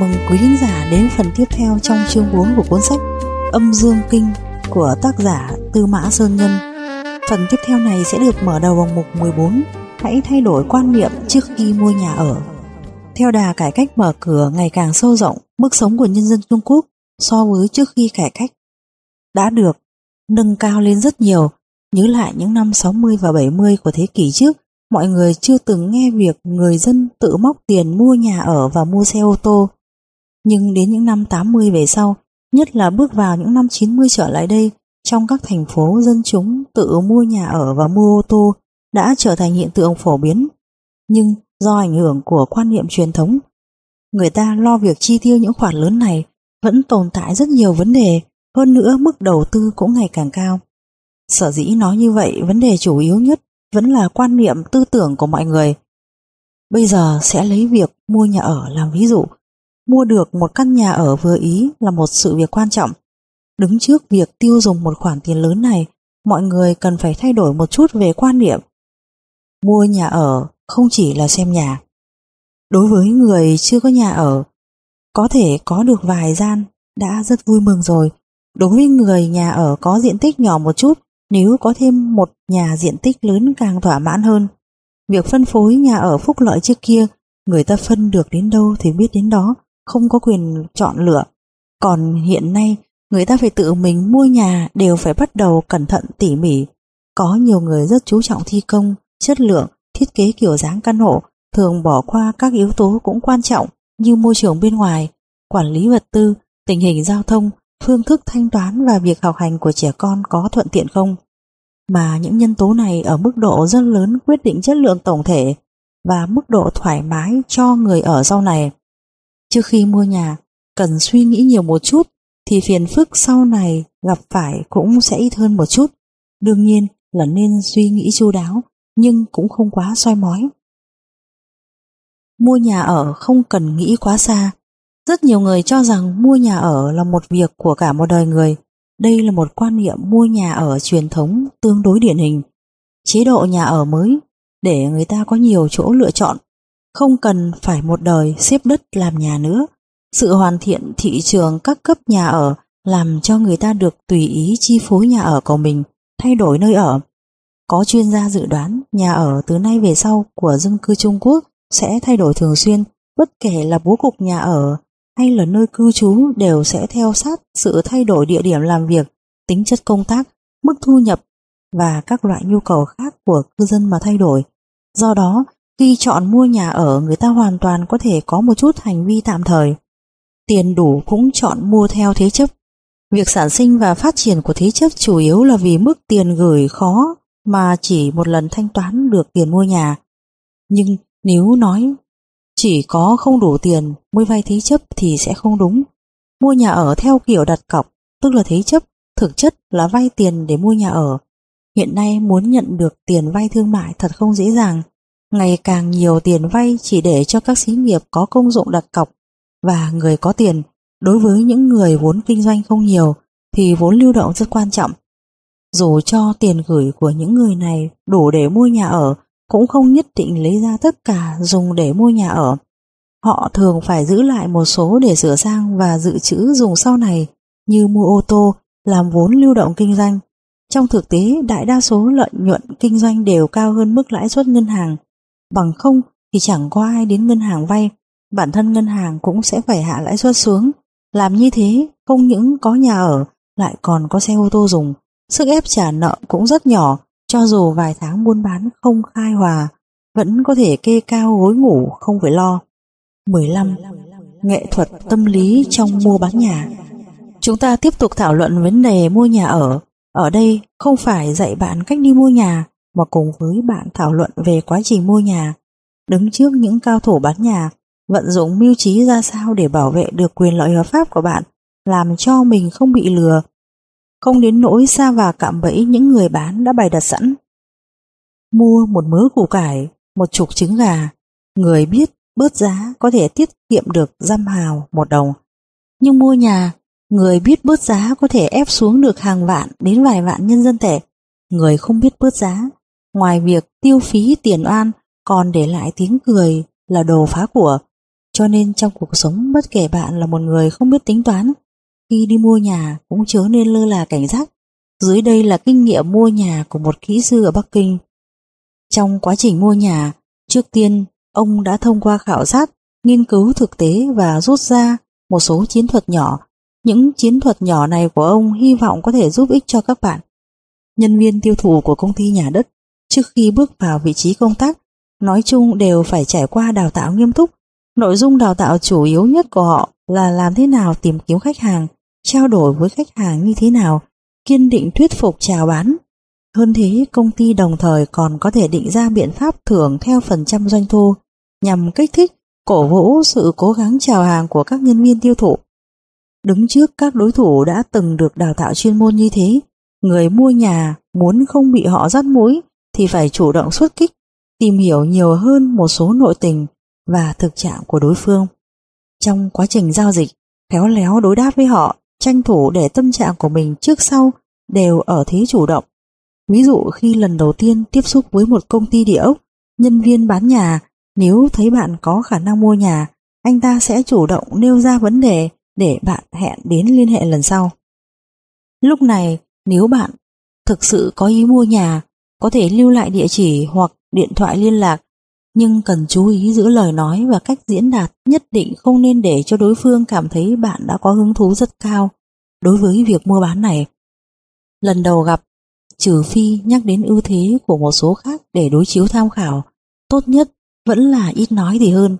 mừng quý thính giả đến phần tiếp theo trong chương 4 của cuốn sách Âm Dương Kinh của tác giả Tư Mã Sơn Nhân. Phần tiếp theo này sẽ được mở đầu bằng mục 14 Hãy thay đổi quan niệm trước khi mua nhà ở. Theo đà cải cách mở cửa ngày càng sâu rộng, mức sống của nhân dân Trung Quốc so với trước khi cải cách đã được nâng cao lên rất nhiều. Nhớ lại những năm 60 và 70 của thế kỷ trước, mọi người chưa từng nghe việc người dân tự móc tiền mua nhà ở và mua xe ô tô. Nhưng đến những năm 80 về sau, nhất là bước vào những năm 90 trở lại đây, trong các thành phố dân chúng tự mua nhà ở và mua ô tô đã trở thành hiện tượng phổ biến. Nhưng do ảnh hưởng của quan niệm truyền thống, người ta lo việc chi tiêu những khoản lớn này vẫn tồn tại rất nhiều vấn đề, hơn nữa mức đầu tư cũng ngày càng cao. Sở dĩ nói như vậy, vấn đề chủ yếu nhất vẫn là quan niệm tư tưởng của mọi người. Bây giờ sẽ lấy việc mua nhà ở làm ví dụ. Mua được một căn nhà ở vừa ý là một sự việc quan trọng. Đứng trước việc tiêu dùng một khoản tiền lớn này, mọi người cần phải thay đổi một chút về quan niệm. Mua nhà ở không chỉ là xem nhà. Đối với người chưa có nhà ở, có thể có được vài gian đã rất vui mừng rồi. Đối với người nhà ở có diện tích nhỏ một chút, nếu có thêm một nhà diện tích lớn càng thỏa mãn hơn. Việc phân phối nhà ở phúc lợi trước kia, người ta phân được đến đâu thì biết đến đó, không có quyền chọn lựa. Còn hiện nay, người ta phải tự mình mua nhà đều phải bắt đầu cẩn thận tỉ mỉ. Có nhiều người rất chú trọng thi công, chất lượng, thiết kế kiểu dáng căn hộ, thường bỏ qua các yếu tố cũng quan trọng như môi trường bên ngoài, quản lý vật tư, tình hình giao thông, phương thức thanh toán và việc học hành của trẻ con có thuận tiện không. Mà những nhân tố này ở mức độ rất lớn quyết định chất lượng tổng thể và mức độ thoải mái cho người ở sau này. Trước khi mua nhà, cần suy nghĩ nhiều một chút thì phiền phức sau này gặp phải cũng sẽ ít hơn một chút. Đương nhiên là nên suy nghĩ chu đáo nhưng cũng không quá soi mói. Mua nhà ở không cần nghĩ quá xa. Rất nhiều người cho rằng mua nhà ở là một việc của cả một đời người. Đây là một quan niệm mua nhà ở truyền thống tương đối điển hình. Chế độ nhà ở mới để người ta có nhiều chỗ lựa chọn. Không cần phải một đời xếp đất làm nhà nữa. Sự hoàn thiện thị trường các cấp nhà ở làm cho người ta được tùy ý chi phối nhà ở của mình, thay đổi nơi ở. Có chuyên gia dự đoán nhà ở từ nay về sau của dân cư Trung Quốc sẽ thay đổi thường xuyên, bất kể là bố cục nhà ở hay là nơi cư trú đều sẽ theo sát sự thay đổi địa điểm làm việc, tính chất công tác, mức thu nhập và các loại nhu cầu khác của cư dân mà thay đổi. Do đó, khi chọn mua nhà ở người ta hoàn toàn có thể có một chút hành vi tạm thời. Tiền đủ cũng chọn mua theo thế chấp. Việc sản sinh và phát triển của thế chấp chủ yếu là vì mức tiền gửi khó mà chỉ một lần thanh toán được tiền mua nhà. Nhưng nếu nói chỉ có không đủ tiền mới vay thế chấp thì sẽ không đúng. Mua nhà ở theo kiểu đặt cọc, tức là thế chấp, thực chất là vay tiền để mua nhà ở. Hiện nay muốn nhận được tiền vay thương mại thật không dễ dàng. Ngày càng nhiều tiền vay chỉ để cho các xí nghiệp có công dụng đặt cọc và người có tiền. Đối với những người vốn kinh doanh không nhiều thì vốn lưu động rất quan trọng. Dù cho tiền gửi của những người này đủ để mua nhà ở cũng không nhất định lấy ra tất cả dùng để mua nhà ở. Họ thường phải giữ lại một số để sửa sang và dự trữ dùng sau này như mua ô tô, làm vốn lưu động kinh doanh. Trong thực tế, đại đa số lợi nhuận kinh doanh đều cao hơn mức lãi suất ngân hàng. Bằng không thì chẳng có ai đến ngân hàng vay, bản thân ngân hàng cũng sẽ phải hạ lãi suất xuống. Làm như thế, không những có nhà ở, lại còn có xe ô tô dùng. Sức ép trả nợ cũng rất nhỏ, cho dù vài tháng buôn bán không khai hòa, vẫn có thể kê cao gối ngủ không phải lo. 15. Nghệ thuật tâm lý trong mua bán nhà Chúng ta tiếp tục thảo luận vấn đề mua nhà ở. Ở đây không phải dạy bạn cách đi mua nhà, mà cùng với bạn thảo luận về quá trình mua nhà. Đứng trước những cao thủ bán nhà, vận dụng mưu trí ra sao để bảo vệ được quyền lợi hợp pháp của bạn, làm cho mình không bị lừa không đến nỗi xa và cạm bẫy những người bán đã bày đặt sẵn. Mua một mớ củ cải, một chục trứng gà, người biết bớt giá có thể tiết kiệm được dăm hào một đồng. Nhưng mua nhà, người biết bớt giá có thể ép xuống được hàng vạn đến vài vạn nhân dân tệ. Người không biết bớt giá, ngoài việc tiêu phí tiền oan còn để lại tiếng cười là đồ phá của. Cho nên trong cuộc sống bất kể bạn là một người không biết tính toán, khi đi mua nhà cũng chớ nên lơ là cảnh giác. Dưới đây là kinh nghiệm mua nhà của một kỹ sư ở Bắc Kinh. Trong quá trình mua nhà, trước tiên ông đã thông qua khảo sát, nghiên cứu thực tế và rút ra một số chiến thuật nhỏ. Những chiến thuật nhỏ này của ông hy vọng có thể giúp ích cho các bạn. Nhân viên tiêu thụ của công ty nhà đất trước khi bước vào vị trí công tác nói chung đều phải trải qua đào tạo nghiêm túc. Nội dung đào tạo chủ yếu nhất của họ là làm thế nào tìm kiếm khách hàng, trao đổi với khách hàng như thế nào, kiên định thuyết phục chào bán. Hơn thế, công ty đồng thời còn có thể định ra biện pháp thưởng theo phần trăm doanh thu nhằm kích thích, cổ vũ sự cố gắng chào hàng của các nhân viên tiêu thụ. Đứng trước các đối thủ đã từng được đào tạo chuyên môn như thế, người mua nhà muốn không bị họ dắt mũi thì phải chủ động xuất kích, tìm hiểu nhiều hơn một số nội tình và thực trạng của đối phương. Trong quá trình giao dịch, khéo léo đối đáp với họ, tranh thủ để tâm trạng của mình trước sau đều ở thế chủ động. Ví dụ khi lần đầu tiên tiếp xúc với một công ty địa ốc, nhân viên bán nhà nếu thấy bạn có khả năng mua nhà, anh ta sẽ chủ động nêu ra vấn đề để bạn hẹn đến liên hệ lần sau. Lúc này, nếu bạn thực sự có ý mua nhà, có thể lưu lại địa chỉ hoặc điện thoại liên lạc, nhưng cần chú ý giữ lời nói và cách diễn đạt nhất định không nên để cho đối phương cảm thấy bạn đã có hứng thú rất cao đối với việc mua bán này. Lần đầu gặp, trừ phi nhắc đến ưu thế của một số khác để đối chiếu tham khảo, tốt nhất vẫn là ít nói thì hơn.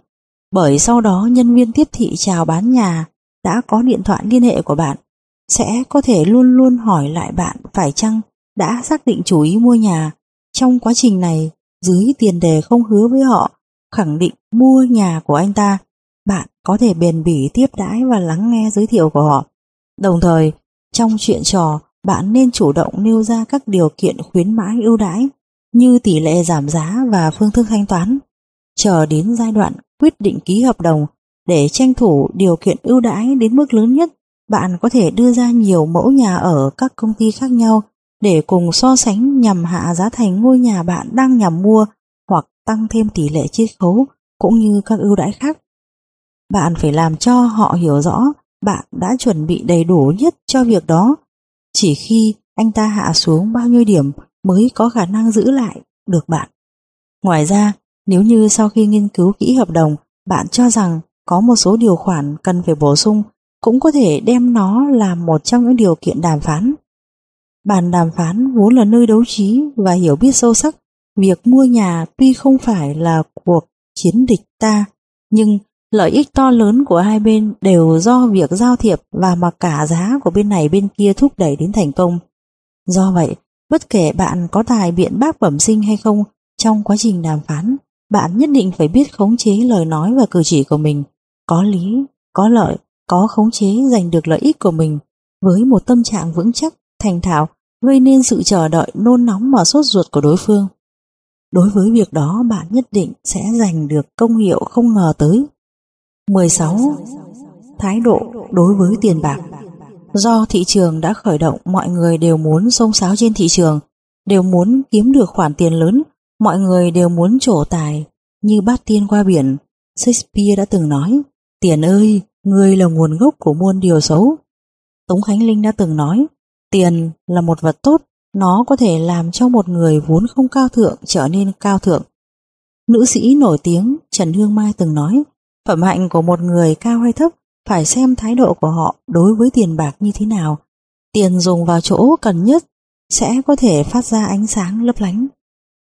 Bởi sau đó nhân viên tiếp thị chào bán nhà đã có điện thoại liên hệ của bạn, sẽ có thể luôn luôn hỏi lại bạn phải chăng đã xác định chủ ý mua nhà. Trong quá trình này, dưới tiền đề không hứa với họ, khẳng định mua nhà của anh ta, bạn có thể bền bỉ tiếp đãi và lắng nghe giới thiệu của họ. Đồng thời, trong chuyện trò, bạn nên chủ động nêu ra các điều kiện khuyến mãi ưu đãi như tỷ lệ giảm giá và phương thức thanh toán. Chờ đến giai đoạn quyết định ký hợp đồng để tranh thủ điều kiện ưu đãi đến mức lớn nhất, bạn có thể đưa ra nhiều mẫu nhà ở các công ty khác nhau để cùng so sánh nhằm hạ giá thành ngôi nhà bạn đang nhằm mua hoặc tăng thêm tỷ lệ chiết khấu cũng như các ưu đãi khác. Bạn phải làm cho họ hiểu rõ bạn đã chuẩn bị đầy đủ nhất cho việc đó. Chỉ khi anh ta hạ xuống bao nhiêu điểm mới có khả năng giữ lại được bạn. Ngoài ra, nếu như sau khi nghiên cứu kỹ hợp đồng, bạn cho rằng có một số điều khoản cần phải bổ sung, cũng có thể đem nó làm một trong những điều kiện đàm phán. Bàn đàm phán vốn là nơi đấu trí và hiểu biết sâu sắc. Việc mua nhà tuy không phải là cuộc chiến địch ta, nhưng lợi ích to lớn của hai bên đều do việc giao thiệp và mặc cả giá của bên này bên kia thúc đẩy đến thành công. Do vậy, bất kể bạn có tài biện bác bẩm sinh hay không trong quá trình đàm phán, bạn nhất định phải biết khống chế lời nói và cử chỉ của mình, có lý, có lợi, có khống chế giành được lợi ích của mình với một tâm trạng vững chắc, thành thạo, gây nên sự chờ đợi nôn nóng và sốt ruột của đối phương. Đối với việc đó bạn nhất định sẽ giành được công hiệu không ngờ tới. 16. Thái độ đối với tiền bạc Do thị trường đã khởi động mọi người đều muốn xông xáo trên thị trường, đều muốn kiếm được khoản tiền lớn Mọi người đều muốn trổ tài như bát tiên qua biển. Shakespeare đã từng nói, tiền ơi, người là nguồn gốc của muôn điều xấu. Tống Khánh Linh đã từng nói, tiền là một vật tốt, nó có thể làm cho một người vốn không cao thượng trở nên cao thượng. Nữ sĩ nổi tiếng Trần Hương Mai từng nói, phẩm hạnh của một người cao hay thấp phải xem thái độ của họ đối với tiền bạc như thế nào. Tiền dùng vào chỗ cần nhất sẽ có thể phát ra ánh sáng lấp lánh.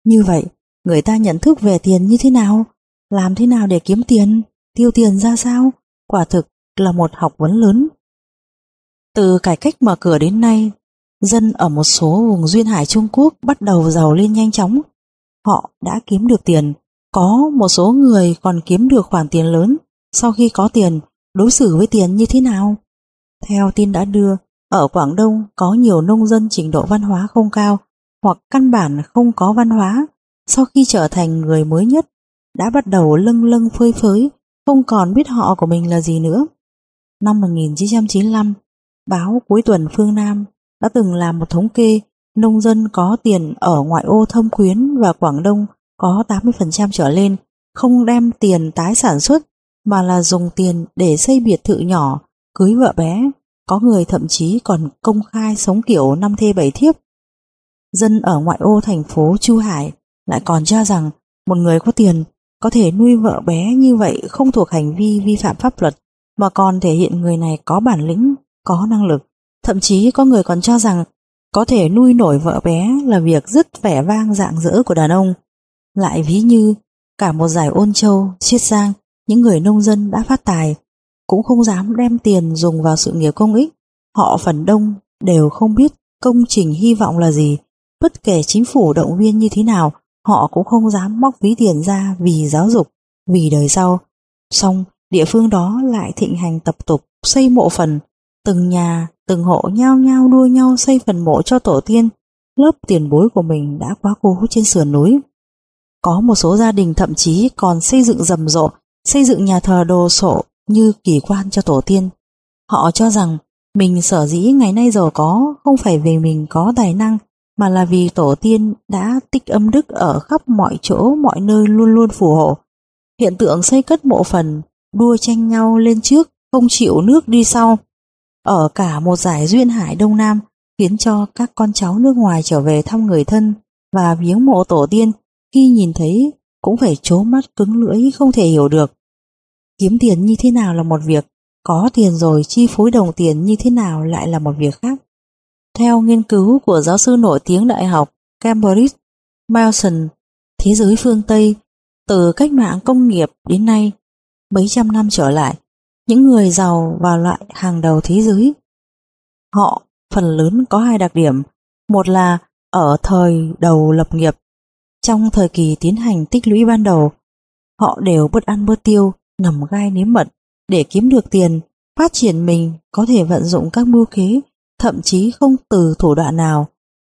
Như vậy, người ta nhận thức về tiền như thế nào? Làm thế nào để kiếm tiền? Tiêu tiền ra sao? Quả thực là một học vấn lớn. Từ cải cách mở cửa đến nay, dân ở một số vùng duyên hải Trung Quốc bắt đầu giàu lên nhanh chóng. Họ đã kiếm được tiền, có một số người còn kiếm được khoản tiền lớn. Sau khi có tiền, đối xử với tiền như thế nào? Theo tin đã đưa, ở Quảng Đông có nhiều nông dân trình độ văn hóa không cao hoặc căn bản không có văn hóa, sau khi trở thành người mới nhất, đã bắt đầu lâng lâng phơi phới, không còn biết họ của mình là gì nữa. Năm 1995, báo Cuối tuần Phương Nam đã từng làm một thống kê nông dân có tiền ở ngoại ô Thâm Quyến và Quảng Đông có 80% trở lên không đem tiền tái sản xuất mà là dùng tiền để xây biệt thự nhỏ, cưới vợ bé, có người thậm chí còn công khai sống kiểu năm thê bảy thiếp. Dân ở ngoại ô thành phố Chu Hải lại còn cho rằng một người có tiền có thể nuôi vợ bé như vậy không thuộc hành vi vi phạm pháp luật mà còn thể hiện người này có bản lĩnh, có năng lực. Thậm chí có người còn cho rằng có thể nuôi nổi vợ bé là việc rất vẻ vang dạng dỡ của đàn ông. Lại ví như cả một giải ôn châu, chiết giang, những người nông dân đã phát tài, cũng không dám đem tiền dùng vào sự nghiệp công ích. Họ phần đông đều không biết công trình hy vọng là gì, bất kể chính phủ động viên như thế nào, họ cũng không dám móc ví tiền ra vì giáo dục, vì đời sau. Xong, địa phương đó lại thịnh hành tập tục xây mộ phần, từng nhà, từng hộ nhau nhau đua nhau xây phần mộ cho tổ tiên, lớp tiền bối của mình đã quá cố trên sườn núi. Có một số gia đình thậm chí còn xây dựng rầm rộ, xây dựng nhà thờ đồ sộ như kỳ quan cho tổ tiên. Họ cho rằng mình sở dĩ ngày nay giàu có không phải vì mình có tài năng mà là vì tổ tiên đã tích âm đức ở khắp mọi chỗ mọi nơi luôn luôn phù hộ. Hiện tượng xây cất mộ phần, đua tranh nhau lên trước, không chịu nước đi sau. Ở cả một giải duyên hải Đông Nam khiến cho các con cháu nước ngoài trở về thăm người thân và viếng mộ tổ tiên khi nhìn thấy cũng phải trố mắt cứng lưỡi không thể hiểu được. Kiếm tiền như thế nào là một việc, có tiền rồi chi phối đồng tiền như thế nào lại là một việc khác. Theo nghiên cứu của giáo sư nổi tiếng đại học Cambridge, Milson, thế giới phương Tây, từ cách mạng công nghiệp đến nay, mấy trăm năm trở lại, những người giàu và loại hàng đầu thế giới. Họ phần lớn có hai đặc điểm, một là ở thời đầu lập nghiệp, trong thời kỳ tiến hành tích lũy ban đầu, họ đều bớt ăn bớt tiêu, nằm gai nếm mật để kiếm được tiền, phát triển mình có thể vận dụng các mưu kế thậm chí không từ thủ đoạn nào.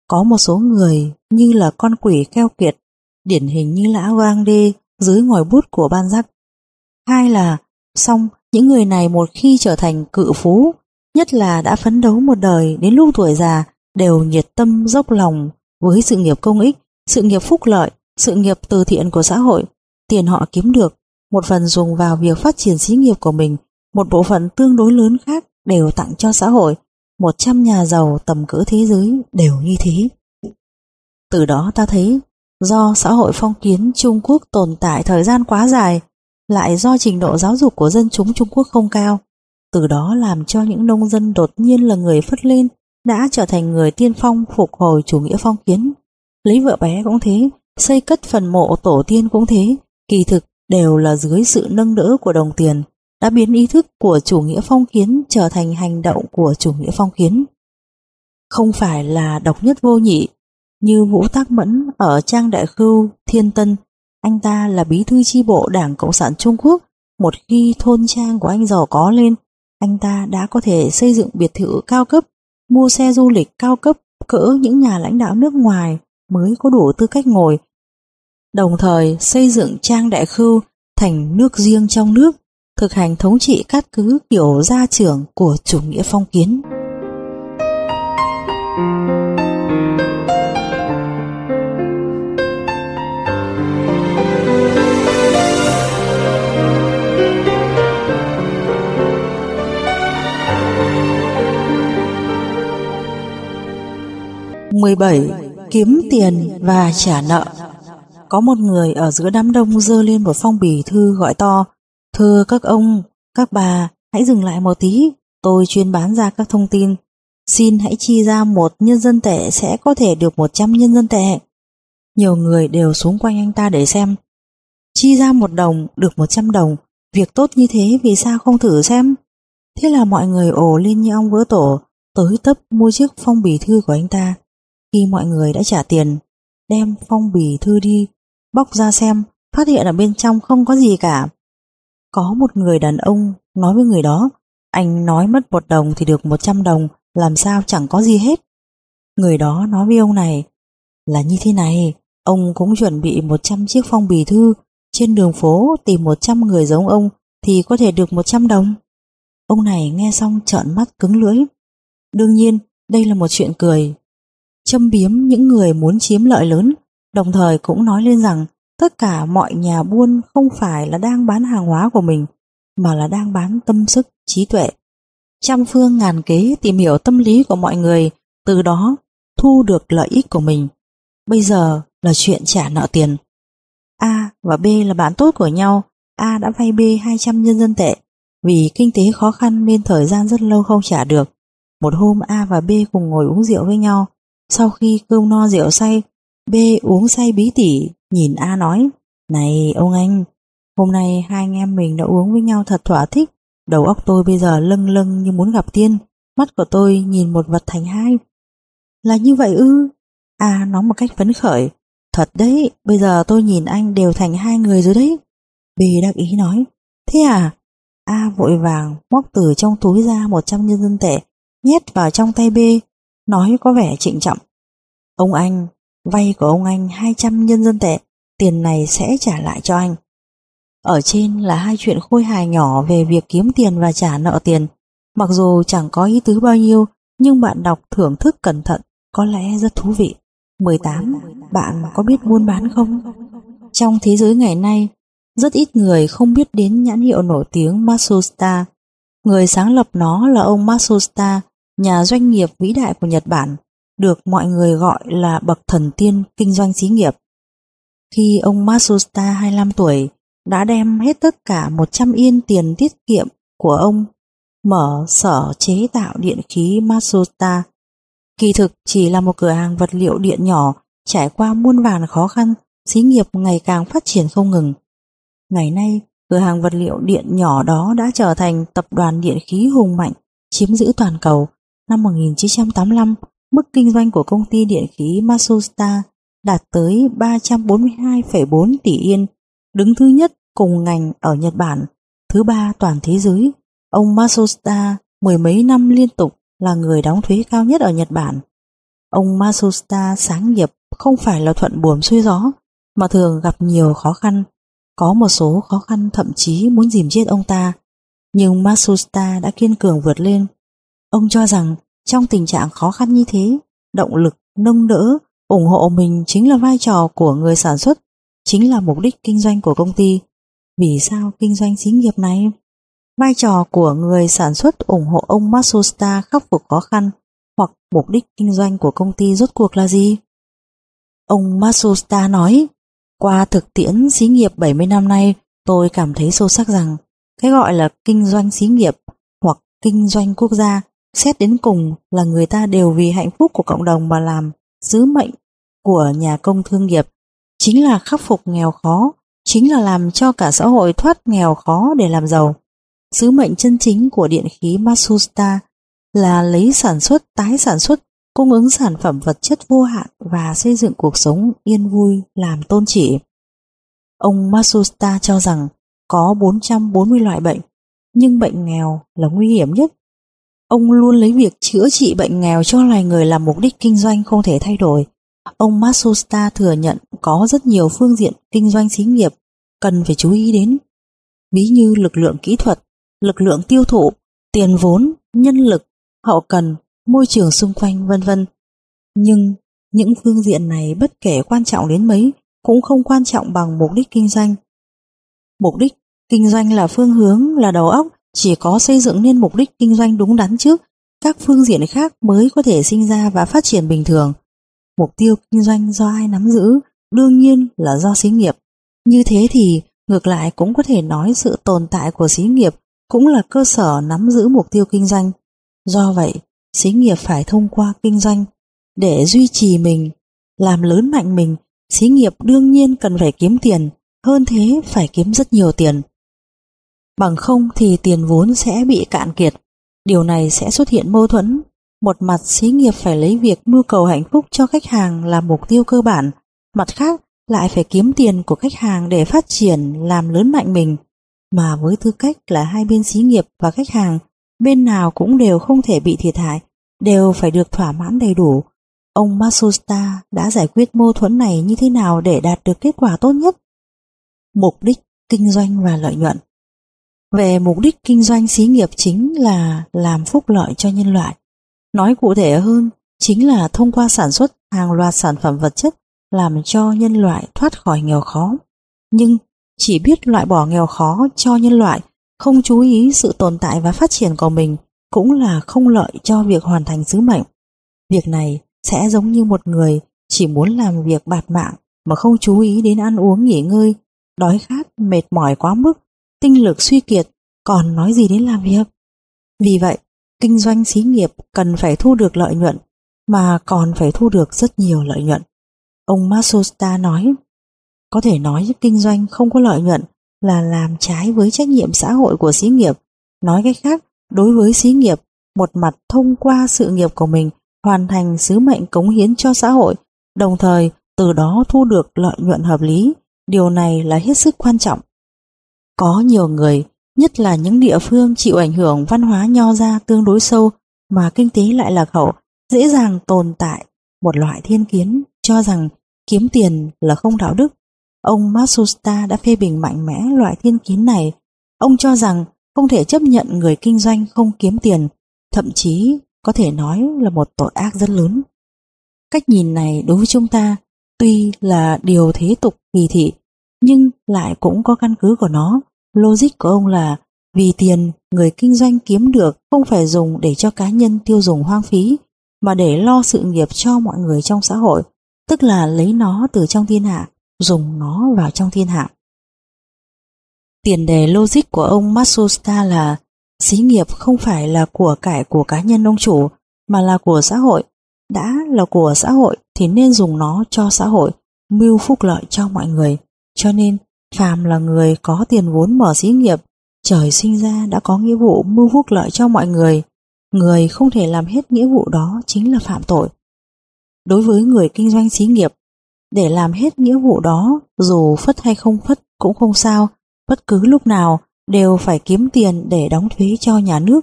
Có một số người như là con quỷ keo kiệt, điển hình như lão Grande dưới ngòi bút của ban giác. Hai là, xong những người này một khi trở thành cự phú, nhất là đã phấn đấu một đời đến lúc tuổi già, đều nhiệt tâm dốc lòng với sự nghiệp công ích, sự nghiệp phúc lợi, sự nghiệp từ thiện của xã hội. Tiền họ kiếm được, một phần dùng vào việc phát triển xí nghiệp của mình, một bộ phận tương đối lớn khác đều tặng cho xã hội, 100 nhà giàu tầm cỡ thế giới đều như thế. Từ đó ta thấy, do xã hội phong kiến Trung Quốc tồn tại thời gian quá dài, lại do trình độ giáo dục của dân chúng Trung Quốc không cao, từ đó làm cho những nông dân đột nhiên là người phất lên, đã trở thành người tiên phong phục hồi chủ nghĩa phong kiến. Lấy vợ bé cũng thế, xây cất phần mộ tổ tiên cũng thế, kỳ thực đều là dưới sự nâng đỡ của đồng tiền, đã biến ý thức của chủ nghĩa phong kiến trở thành hành động của chủ nghĩa phong kiến. Không phải là độc nhất vô nhị, như Vũ Tác Mẫn ở Trang Đại Khưu, Thiên Tân, anh ta là bí thư chi bộ Đảng Cộng sản Trung Quốc. Một khi thôn trang của anh giàu có lên, anh ta đã có thể xây dựng biệt thự cao cấp, mua xe du lịch cao cấp cỡ những nhà lãnh đạo nước ngoài mới có đủ tư cách ngồi. Đồng thời xây dựng trang đại khưu thành nước riêng trong nước, thực hành thống trị cát cứ kiểu gia trưởng của chủ nghĩa phong kiến. Thank you. 17. Kiếm tiền và trả nợ Có một người ở giữa đám đông dơ lên một phong bì thư gọi to Thưa các ông, các bà, hãy dừng lại một tí, tôi chuyên bán ra các thông tin. Xin hãy chi ra một nhân dân tệ sẽ có thể được 100 nhân dân tệ. Nhiều người đều xuống quanh anh ta để xem. Chi ra một đồng được 100 đồng, việc tốt như thế vì sao không thử xem? Thế là mọi người ồ lên như ông vỡ tổ, tới tấp mua chiếc phong bì thư của anh ta. Khi mọi người đã trả tiền, đem phong bì thư đi, bóc ra xem, phát hiện ở bên trong không có gì cả. Có một người đàn ông nói với người đó, anh nói mất một đồng thì được một trăm đồng, làm sao chẳng có gì hết. Người đó nói với ông này, là như thế này, ông cũng chuẩn bị một trăm chiếc phong bì thư, trên đường phố tìm một trăm người giống ông thì có thể được một trăm đồng. Ông này nghe xong trợn mắt cứng lưỡi. Đương nhiên, đây là một chuyện cười. Châm biếm những người muốn chiếm lợi lớn, đồng thời cũng nói lên rằng tất cả mọi nhà buôn không phải là đang bán hàng hóa của mình. mà là đang bán tâm sức, trí tuệ. Trăm phương ngàn kế tìm hiểu tâm lý của mọi người, từ đó thu được lợi ích của mình. Bây giờ là chuyện trả nợ tiền. A và B là bạn tốt của nhau, A đã vay B 200 nhân dân tệ, vì kinh tế khó khăn nên thời gian rất lâu không trả được. Một hôm A và B cùng ngồi uống rượu với nhau, sau khi cơm no rượu say, B uống say bí tỉ, nhìn A nói, Này ông anh, hôm nay hai anh em mình đã uống với nhau thật thỏa thích, đầu óc tôi bây giờ lâng lâng như muốn gặp tiên, mắt của tôi nhìn một vật thành hai. Là như vậy ư? A nói một cách phấn khởi, thật đấy, bây giờ tôi nhìn anh đều thành hai người rồi đấy. B đắc ý nói, thế à? A vội vàng móc từ trong túi ra 100 nhân dân tệ, nhét vào trong tay B, nói có vẻ trịnh trọng. Ông anh, vay của ông anh 200 nhân dân tệ, tiền này sẽ trả lại cho anh. Ở trên là hai chuyện khôi hài nhỏ về việc kiếm tiền và trả nợ tiền. Mặc dù chẳng có ý tứ bao nhiêu, nhưng bạn đọc thưởng thức cẩn thận có lẽ rất thú vị. 18. Bạn có biết buôn bán không? Trong thế giới ngày nay, rất ít người không biết đến nhãn hiệu nổi tiếng Matsushita. Người sáng lập nó là ông Matsushita, nhà doanh nghiệp vĩ đại của Nhật Bản, được mọi người gọi là bậc thần tiên kinh doanh xí nghiệp. Khi ông Matsushita 25 tuổi, đã đem hết tất cả 100 yên tiền tiết kiệm của ông mở sở chế tạo điện khí Matsushita. Kỳ thực chỉ là một cửa hàng vật liệu điện nhỏ trải qua muôn vàn khó khăn, xí nghiệp ngày càng phát triển không ngừng. Ngày nay, cửa hàng vật liệu điện nhỏ đó đã trở thành tập đoàn điện khí hùng mạnh, chiếm giữ toàn cầu. Năm 1985, mức kinh doanh của công ty điện khí Masusta đạt tới 342,4 tỷ yên, đứng thứ nhất cùng ngành ở Nhật Bản, thứ ba toàn thế giới. Ông Masusta mười mấy năm liên tục là người đóng thuế cao nhất ở Nhật Bản. Ông Masusta sáng nghiệp không phải là thuận buồm xuôi gió, mà thường gặp nhiều khó khăn. Có một số khó khăn thậm chí muốn dìm chết ông ta, nhưng Masusta đã kiên cường vượt lên. Ông cho rằng trong tình trạng khó khăn như thế, động lực, nâng đỡ, ủng hộ mình chính là vai trò của người sản xuất, chính là mục đích kinh doanh của công ty. Vì sao kinh doanh xí nghiệp này? Vai trò của người sản xuất ủng hộ ông Matsushita khắc phục khó khăn hoặc mục đích kinh doanh của công ty rốt cuộc là gì? Ông Matsushita nói, qua thực tiễn xí nghiệp 70 năm nay, tôi cảm thấy sâu sắc rằng cái gọi là kinh doanh xí nghiệp hoặc kinh doanh quốc gia xét đến cùng là người ta đều vì hạnh phúc của cộng đồng mà làm sứ mệnh của nhà công thương nghiệp chính là khắc phục nghèo khó, chính là làm cho cả xã hội thoát nghèo khó để làm giàu. Sứ mệnh chân chính của điện khí Matsushita là lấy sản xuất, tái sản xuất, cung ứng sản phẩm vật chất vô hạn và xây dựng cuộc sống yên vui làm tôn chỉ. Ông Matsushita cho rằng có 440 loại bệnh, nhưng bệnh nghèo là nguy hiểm nhất. Ông luôn lấy việc chữa trị bệnh nghèo cho loài người làm mục đích kinh doanh không thể thay đổi. Ông Matsushita thừa nhận có rất nhiều phương diện kinh doanh xí nghiệp cần phải chú ý đến, ví như lực lượng kỹ thuật, lực lượng tiêu thụ, tiền vốn, nhân lực, hậu cần, môi trường xung quanh vân vân. Nhưng những phương diện này bất kể quan trọng đến mấy cũng không quan trọng bằng mục đích kinh doanh. Mục đích kinh doanh là phương hướng, là đầu óc, chỉ có xây dựng nên mục đích kinh doanh đúng đắn trước, các phương diện khác mới có thể sinh ra và phát triển bình thường. Mục tiêu kinh doanh do ai nắm giữ, đương nhiên là do xí nghiệp. Như thế thì ngược lại cũng có thể nói sự tồn tại của xí nghiệp cũng là cơ sở nắm giữ mục tiêu kinh doanh. Do vậy, xí nghiệp phải thông qua kinh doanh để duy trì mình, làm lớn mạnh mình, xí nghiệp đương nhiên cần phải kiếm tiền, hơn thế phải kiếm rất nhiều tiền. Bằng không thì tiền vốn sẽ bị cạn kiệt, điều này sẽ xuất hiện mâu thuẫn. Một mặt xí nghiệp phải lấy việc mưu cầu hạnh phúc cho khách hàng là mục tiêu cơ bản, mặt khác lại phải kiếm tiền của khách hàng để phát triển làm lớn mạnh mình. Mà với tư cách là hai bên xí nghiệp và khách hàng, bên nào cũng đều không thể bị thiệt hại, đều phải được thỏa mãn đầy đủ. Ông Masusta đã giải quyết mâu thuẫn này như thế nào để đạt được kết quả tốt nhất? Mục đích kinh doanh và lợi nhuận về mục đích kinh doanh xí nghiệp chính là làm phúc lợi cho nhân loại. Nói cụ thể hơn, chính là thông qua sản xuất hàng loạt sản phẩm vật chất làm cho nhân loại thoát khỏi nghèo khó. Nhưng chỉ biết loại bỏ nghèo khó cho nhân loại không chú ý sự tồn tại và phát triển của mình cũng là không lợi cho việc hoàn thành sứ mệnh. Việc này sẽ giống như một người chỉ muốn làm việc bạt mạng mà không chú ý đến ăn uống nghỉ ngơi, đói khát, mệt mỏi quá mức, tinh lực suy kiệt, còn nói gì đến làm việc. Vì vậy, kinh doanh xí nghiệp cần phải thu được lợi nhuận, mà còn phải thu được rất nhiều lợi nhuận. Ông Masosta nói, có thể nói kinh doanh không có lợi nhuận là làm trái với trách nhiệm xã hội của xí nghiệp. Nói cách khác, đối với xí nghiệp, một mặt thông qua sự nghiệp của mình hoàn thành sứ mệnh cống hiến cho xã hội, đồng thời từ đó thu được lợi nhuận hợp lý. Điều này là hết sức quan trọng. Có nhiều người, nhất là những địa phương chịu ảnh hưởng văn hóa nho ra tương đối sâu mà kinh tế lại lạc hậu, dễ dàng tồn tại một loại thiên kiến cho rằng kiếm tiền là không đạo đức. Ông Matsusta đã phê bình mạnh mẽ loại thiên kiến này. Ông cho rằng không thể chấp nhận người kinh doanh không kiếm tiền, thậm chí có thể nói là một tội ác rất lớn. Cách nhìn này đối với chúng ta tuy là điều thế tục kỳ thị, nhưng lại cũng có căn cứ của nó. Logic của ông là vì tiền người kinh doanh kiếm được không phải dùng để cho cá nhân tiêu dùng hoang phí, mà để lo sự nghiệp cho mọi người trong xã hội, tức là lấy nó từ trong thiên hạ, dùng nó vào trong thiên hạ. Tiền đề logic của ông Matsushita là xí nghiệp không phải là của cải của cá nhân ông chủ, mà là của xã hội. Đã là của xã hội thì nên dùng nó cho xã hội, mưu phúc lợi cho mọi người. Cho nên, phàm là người có tiền vốn mở xí nghiệp, trời sinh ra đã có nghĩa vụ mưu phúc lợi cho mọi người. Người không thể làm hết nghĩa vụ đó chính là phạm tội. Đối với người kinh doanh xí nghiệp, để làm hết nghĩa vụ đó, dù phất hay không phất cũng không sao, bất cứ lúc nào đều phải kiếm tiền để đóng thuế cho nhà nước.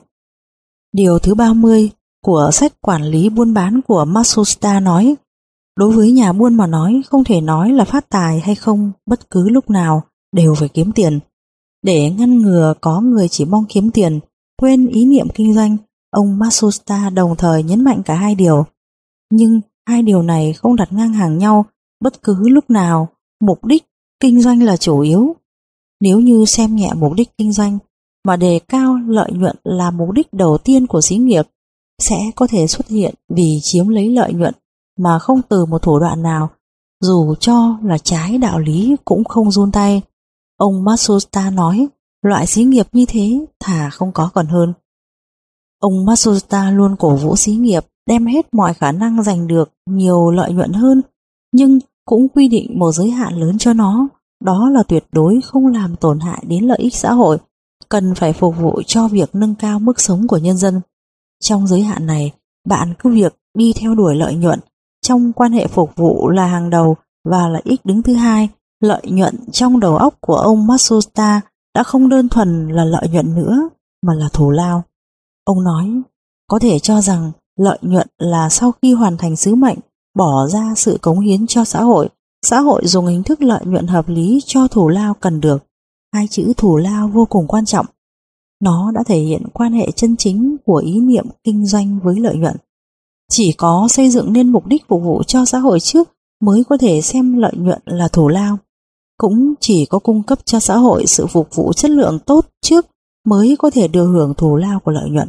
Điều thứ 30 của sách quản lý buôn bán của Matsushita nói, đối với nhà buôn mà nói không thể nói là phát tài hay không bất cứ lúc nào đều phải kiếm tiền. Để ngăn ngừa có người chỉ mong kiếm tiền, quên ý niệm kinh doanh, ông Matsushita đồng thời nhấn mạnh cả hai điều. Nhưng hai điều này không đặt ngang hàng nhau bất cứ lúc nào, mục đích kinh doanh là chủ yếu. Nếu như xem nhẹ mục đích kinh doanh mà đề cao lợi nhuận là mục đích đầu tiên của xí nghiệp sẽ có thể xuất hiện vì chiếm lấy lợi nhuận mà không từ một thủ đoạn nào dù cho là trái đạo lý cũng không run tay. Ông Matsuta nói loại xí nghiệp như thế thà không có còn hơn. Ông Matsuta luôn cổ vũ xí nghiệp đem hết mọi khả năng giành được nhiều lợi nhuận hơn nhưng cũng quy định một giới hạn lớn cho nó đó là tuyệt đối không làm tổn hại đến lợi ích xã hội cần phải phục vụ cho việc nâng cao mức sống của nhân dân. Trong giới hạn này, bạn cứ việc đi theo đuổi lợi nhuận, trong quan hệ phục vụ là hàng đầu và lợi ích đứng thứ hai, lợi nhuận trong đầu óc của ông Matsuta đã không đơn thuần là lợi nhuận nữa, mà là thù lao. Ông nói, có thể cho rằng lợi nhuận là sau khi hoàn thành sứ mệnh, bỏ ra sự cống hiến cho xã hội, xã hội dùng hình thức lợi nhuận hợp lý cho thù lao cần được. Hai chữ thù lao vô cùng quan trọng. Nó đã thể hiện quan hệ chân chính của ý niệm kinh doanh với lợi nhuận. Chỉ có xây dựng nên mục đích phục vụ cho xã hội trước mới có thể xem lợi nhuận là thù lao. Cũng chỉ có cung cấp cho xã hội sự phục vụ chất lượng tốt trước mới có thể được hưởng thù lao của lợi nhuận.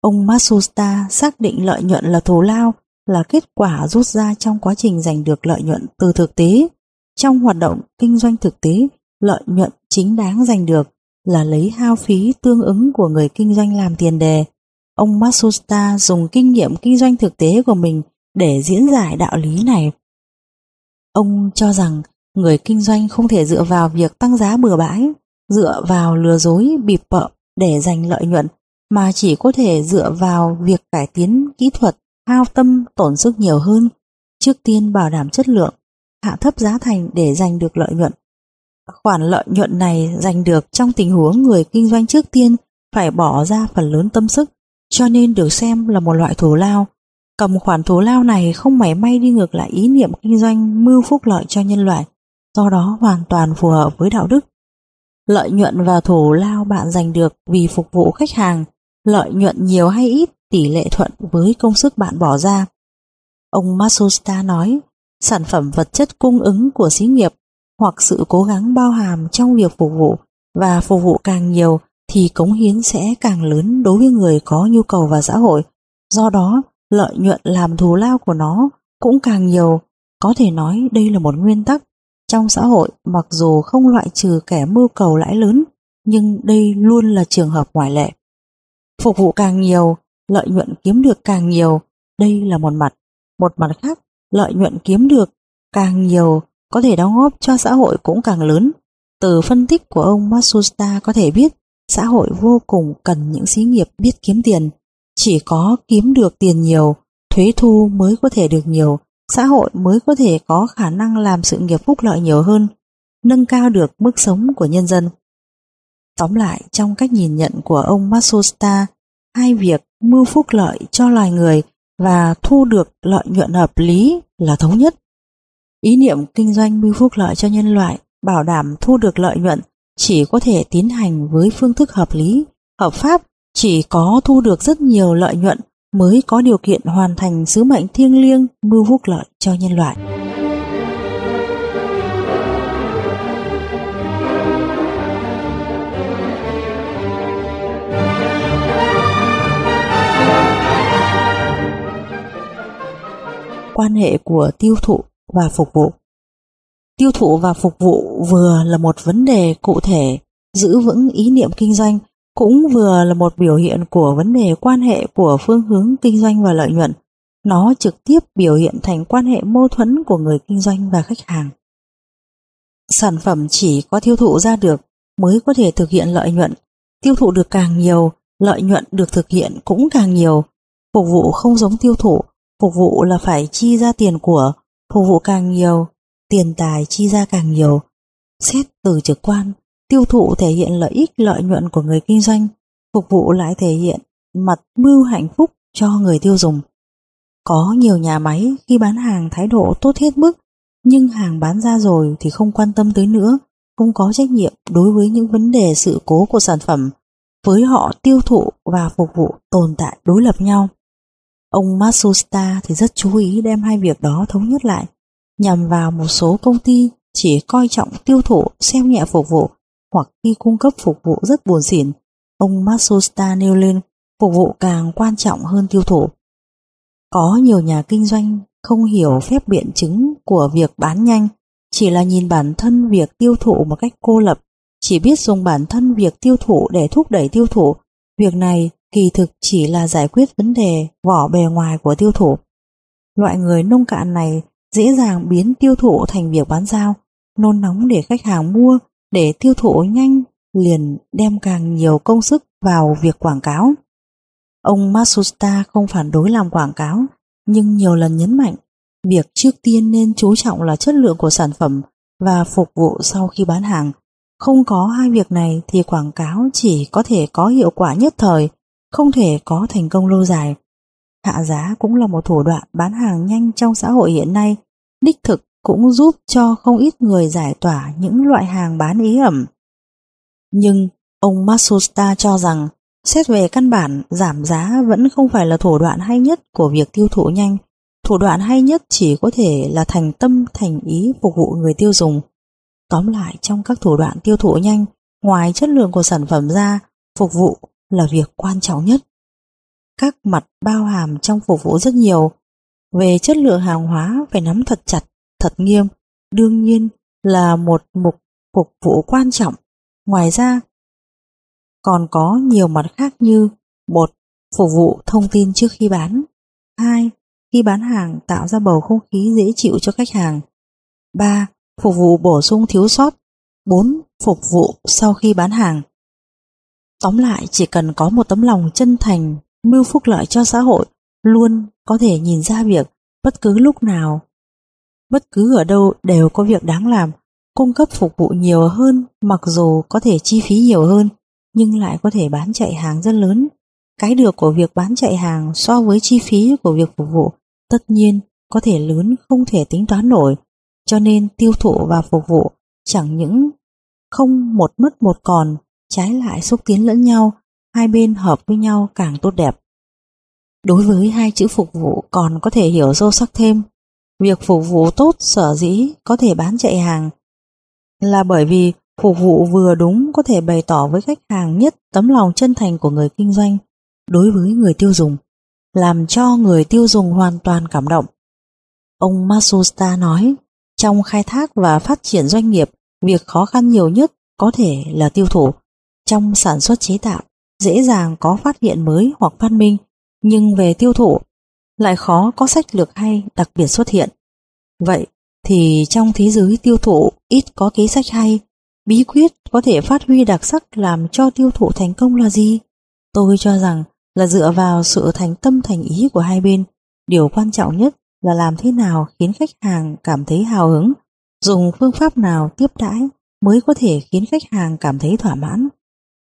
Ông Matsusta xác định lợi nhuận là thù lao là kết quả rút ra trong quá trình giành được lợi nhuận từ thực tế. Trong hoạt động kinh doanh thực tế, lợi nhuận chính đáng giành được là lấy hao phí tương ứng của người kinh doanh làm tiền đề. Ông Masusta dùng kinh nghiệm kinh doanh thực tế của mình để diễn giải đạo lý này. Ông cho rằng người kinh doanh không thể dựa vào việc tăng giá bừa bãi, dựa vào lừa dối bịp bợ để giành lợi nhuận, mà chỉ có thể dựa vào việc cải tiến kỹ thuật, hao tâm, tổn sức nhiều hơn. Trước tiên bảo đảm chất lượng, hạ thấp giá thành để giành được lợi nhuận. Khoản lợi nhuận này giành được trong tình huống người kinh doanh trước tiên phải bỏ ra phần lớn tâm sức, cho nên được xem là một loại thù lao. Cầm khoản thù lao này không mảy may đi ngược lại ý niệm kinh doanh mưu phúc lợi cho nhân loại, do đó hoàn toàn phù hợp với đạo đức. Lợi nhuận và thù lao bạn giành được vì phục vụ khách hàng, lợi nhuận nhiều hay ít tỷ lệ thuận với công sức bạn bỏ ra. Ông Matsushita nói, sản phẩm vật chất cung ứng của xí nghiệp hoặc sự cố gắng bao hàm trong việc phục vụ và phục vụ càng nhiều thì cống hiến sẽ càng lớn đối với người có nhu cầu và xã hội. Do đó, lợi nhuận làm thù lao của nó cũng càng nhiều. Có thể nói đây là một nguyên tắc. Trong xã hội, mặc dù không loại trừ kẻ mưu cầu lãi lớn, nhưng đây luôn là trường hợp ngoại lệ. Phục vụ càng nhiều, lợi nhuận kiếm được càng nhiều, đây là một mặt. Một mặt khác, lợi nhuận kiếm được càng nhiều có thể đóng góp cho xã hội cũng càng lớn. Từ phân tích của ông Matsushita có thể biết xã hội vô cùng cần những xí nghiệp biết kiếm tiền. Chỉ có kiếm được tiền nhiều, thuế thu mới có thể được nhiều, xã hội mới có thể có khả năng làm sự nghiệp phúc lợi nhiều hơn, nâng cao được mức sống của nhân dân. Tóm lại, trong cách nhìn nhận của ông Matsushita, hai việc mưu phúc lợi cho loài người và thu được lợi nhuận hợp lý là thống nhất. Ý niệm kinh doanh mưu phúc lợi cho nhân loại bảo đảm thu được lợi nhuận chỉ có thể tiến hành với phương thức hợp lý, hợp pháp, chỉ có thu được rất nhiều lợi nhuận mới có điều kiện hoàn thành sứ mệnh thiêng liêng mưu phúc lợi cho nhân loại. Quan hệ của tiêu thụ và phục vụ Tiêu thụ và phục vụ vừa là một vấn đề cụ thể, giữ vững ý niệm kinh doanh cũng vừa là một biểu hiện của vấn đề quan hệ của phương hướng kinh doanh và lợi nhuận. Nó trực tiếp biểu hiện thành quan hệ mâu thuẫn của người kinh doanh và khách hàng. Sản phẩm chỉ có tiêu thụ ra được mới có thể thực hiện lợi nhuận. Tiêu thụ được càng nhiều, lợi nhuận được thực hiện cũng càng nhiều. Phục vụ không giống tiêu thụ, phục vụ là phải chi ra tiền của, phục vụ càng nhiều, tiền tài chi ra càng nhiều. Xét từ trực quan, tiêu thụ thể hiện lợi ích lợi nhuận của người kinh doanh, phục vụ lại thể hiện mặt mưu hạnh phúc cho người tiêu dùng. Có nhiều nhà máy khi bán hàng thái độ tốt hết mức, nhưng hàng bán ra rồi thì không quan tâm tới nữa, không có trách nhiệm đối với những vấn đề sự cố của sản phẩm. Với họ tiêu thụ và phục vụ tồn tại đối lập nhau. Ông Matsushita thì rất chú ý đem hai việc đó thống nhất lại nhằm vào một số công ty chỉ coi trọng tiêu thụ xem nhẹ phục vụ hoặc khi cung cấp phục vụ rất buồn xỉn. Ông Matsushita nêu lên phục vụ càng quan trọng hơn tiêu thụ. Có nhiều nhà kinh doanh không hiểu phép biện chứng của việc bán nhanh, chỉ là nhìn bản thân việc tiêu thụ một cách cô lập, chỉ biết dùng bản thân việc tiêu thụ để thúc đẩy tiêu thụ. Việc này kỳ thực chỉ là giải quyết vấn đề vỏ bề ngoài của tiêu thụ. Loại người nông cạn này dễ dàng biến tiêu thụ thành việc bán giao, nôn nóng để khách hàng mua, để tiêu thụ nhanh, liền đem càng nhiều công sức vào việc quảng cáo. Ông Matsushita không phản đối làm quảng cáo, nhưng nhiều lần nhấn mạnh, việc trước tiên nên chú trọng là chất lượng của sản phẩm và phục vụ sau khi bán hàng. Không có hai việc này thì quảng cáo chỉ có thể có hiệu quả nhất thời, không thể có thành công lâu dài. Hạ giá cũng là một thủ đoạn bán hàng nhanh trong xã hội hiện nay, đích thực cũng giúp cho không ít người giải tỏa những loại hàng bán ý ẩm. Nhưng ông Matsushita cho rằng xét về căn bản giảm giá vẫn không phải là thủ đoạn hay nhất của việc tiêu thụ nhanh. Thủ đoạn hay nhất chỉ có thể là thành tâm thành ý phục vụ người tiêu dùng. Tóm lại trong các thủ đoạn tiêu thụ nhanh, ngoài chất lượng của sản phẩm ra, phục vụ là việc quan trọng nhất. Các mặt bao hàm trong phục vụ rất nhiều, về chất lượng hàng hóa phải nắm thật chặt, thật nghiêm, đương nhiên là một mục phục vụ quan trọng. Ngoài ra, còn có nhiều mặt khác như một Phục vụ thông tin trước khi bán 2. Khi bán hàng tạo ra bầu không khí dễ chịu cho khách hàng 3. Phục vụ bổ sung thiếu sót 4. Phục vụ sau khi bán hàng Tóm lại chỉ cần có một tấm lòng chân thành, mưu phúc lợi cho xã hội luôn có thể nhìn ra việc bất cứ lúc nào, bất cứ ở đâu đều có việc đáng làm, cung cấp phục vụ nhiều hơn mặc dù có thể chi phí nhiều hơn nhưng lại có thể bán chạy hàng rất lớn. Cái được của việc bán chạy hàng so với chi phí của việc phục vụ tất nhiên có thể lớn không thể tính toán nổi, cho nên tiêu thụ và phục vụ chẳng những không một mất một còn, trái lại xúc tiến lẫn nhau, hai bên hợp với nhau càng tốt đẹp. Đối với hai chữ phục vụ còn có thể hiểu sâu sắc thêm. Việc phục vụ tốt sở dĩ có thể bán chạy hàng là bởi vì Phục vụ vừa đúng có thể bày tỏ với khách hàng nhất tấm lòng chân thành của người kinh doanh đối với người tiêu dùng, làm cho người tiêu dùng hoàn toàn cảm động. Ông Masusta nói, trong khai thác và phát triển doanh nghiệp, việc khó khăn nhiều nhất có thể là tiêu thụ. Trong sản xuất chế tạo, dễ dàng có phát hiện mới hoặc phát minh, nhưng về tiêu thụ, lại khó có sách lược hay đặc biệt xuất hiện. Vậy thì trong thế giới tiêu thụ ít có kế sách hay, bí quyết có thể phát huy đặc sắc làm cho tiêu thụ thành công là gì? Tôi cho rằng là dựa vào sự thành tâm thành ý của hai bên. Điều quan trọng nhất là làm thế nào khiến khách hàng cảm thấy hào hứng, dùng phương pháp nào tiếp đãi mới có thể khiến khách hàng cảm thấy thỏa mãn.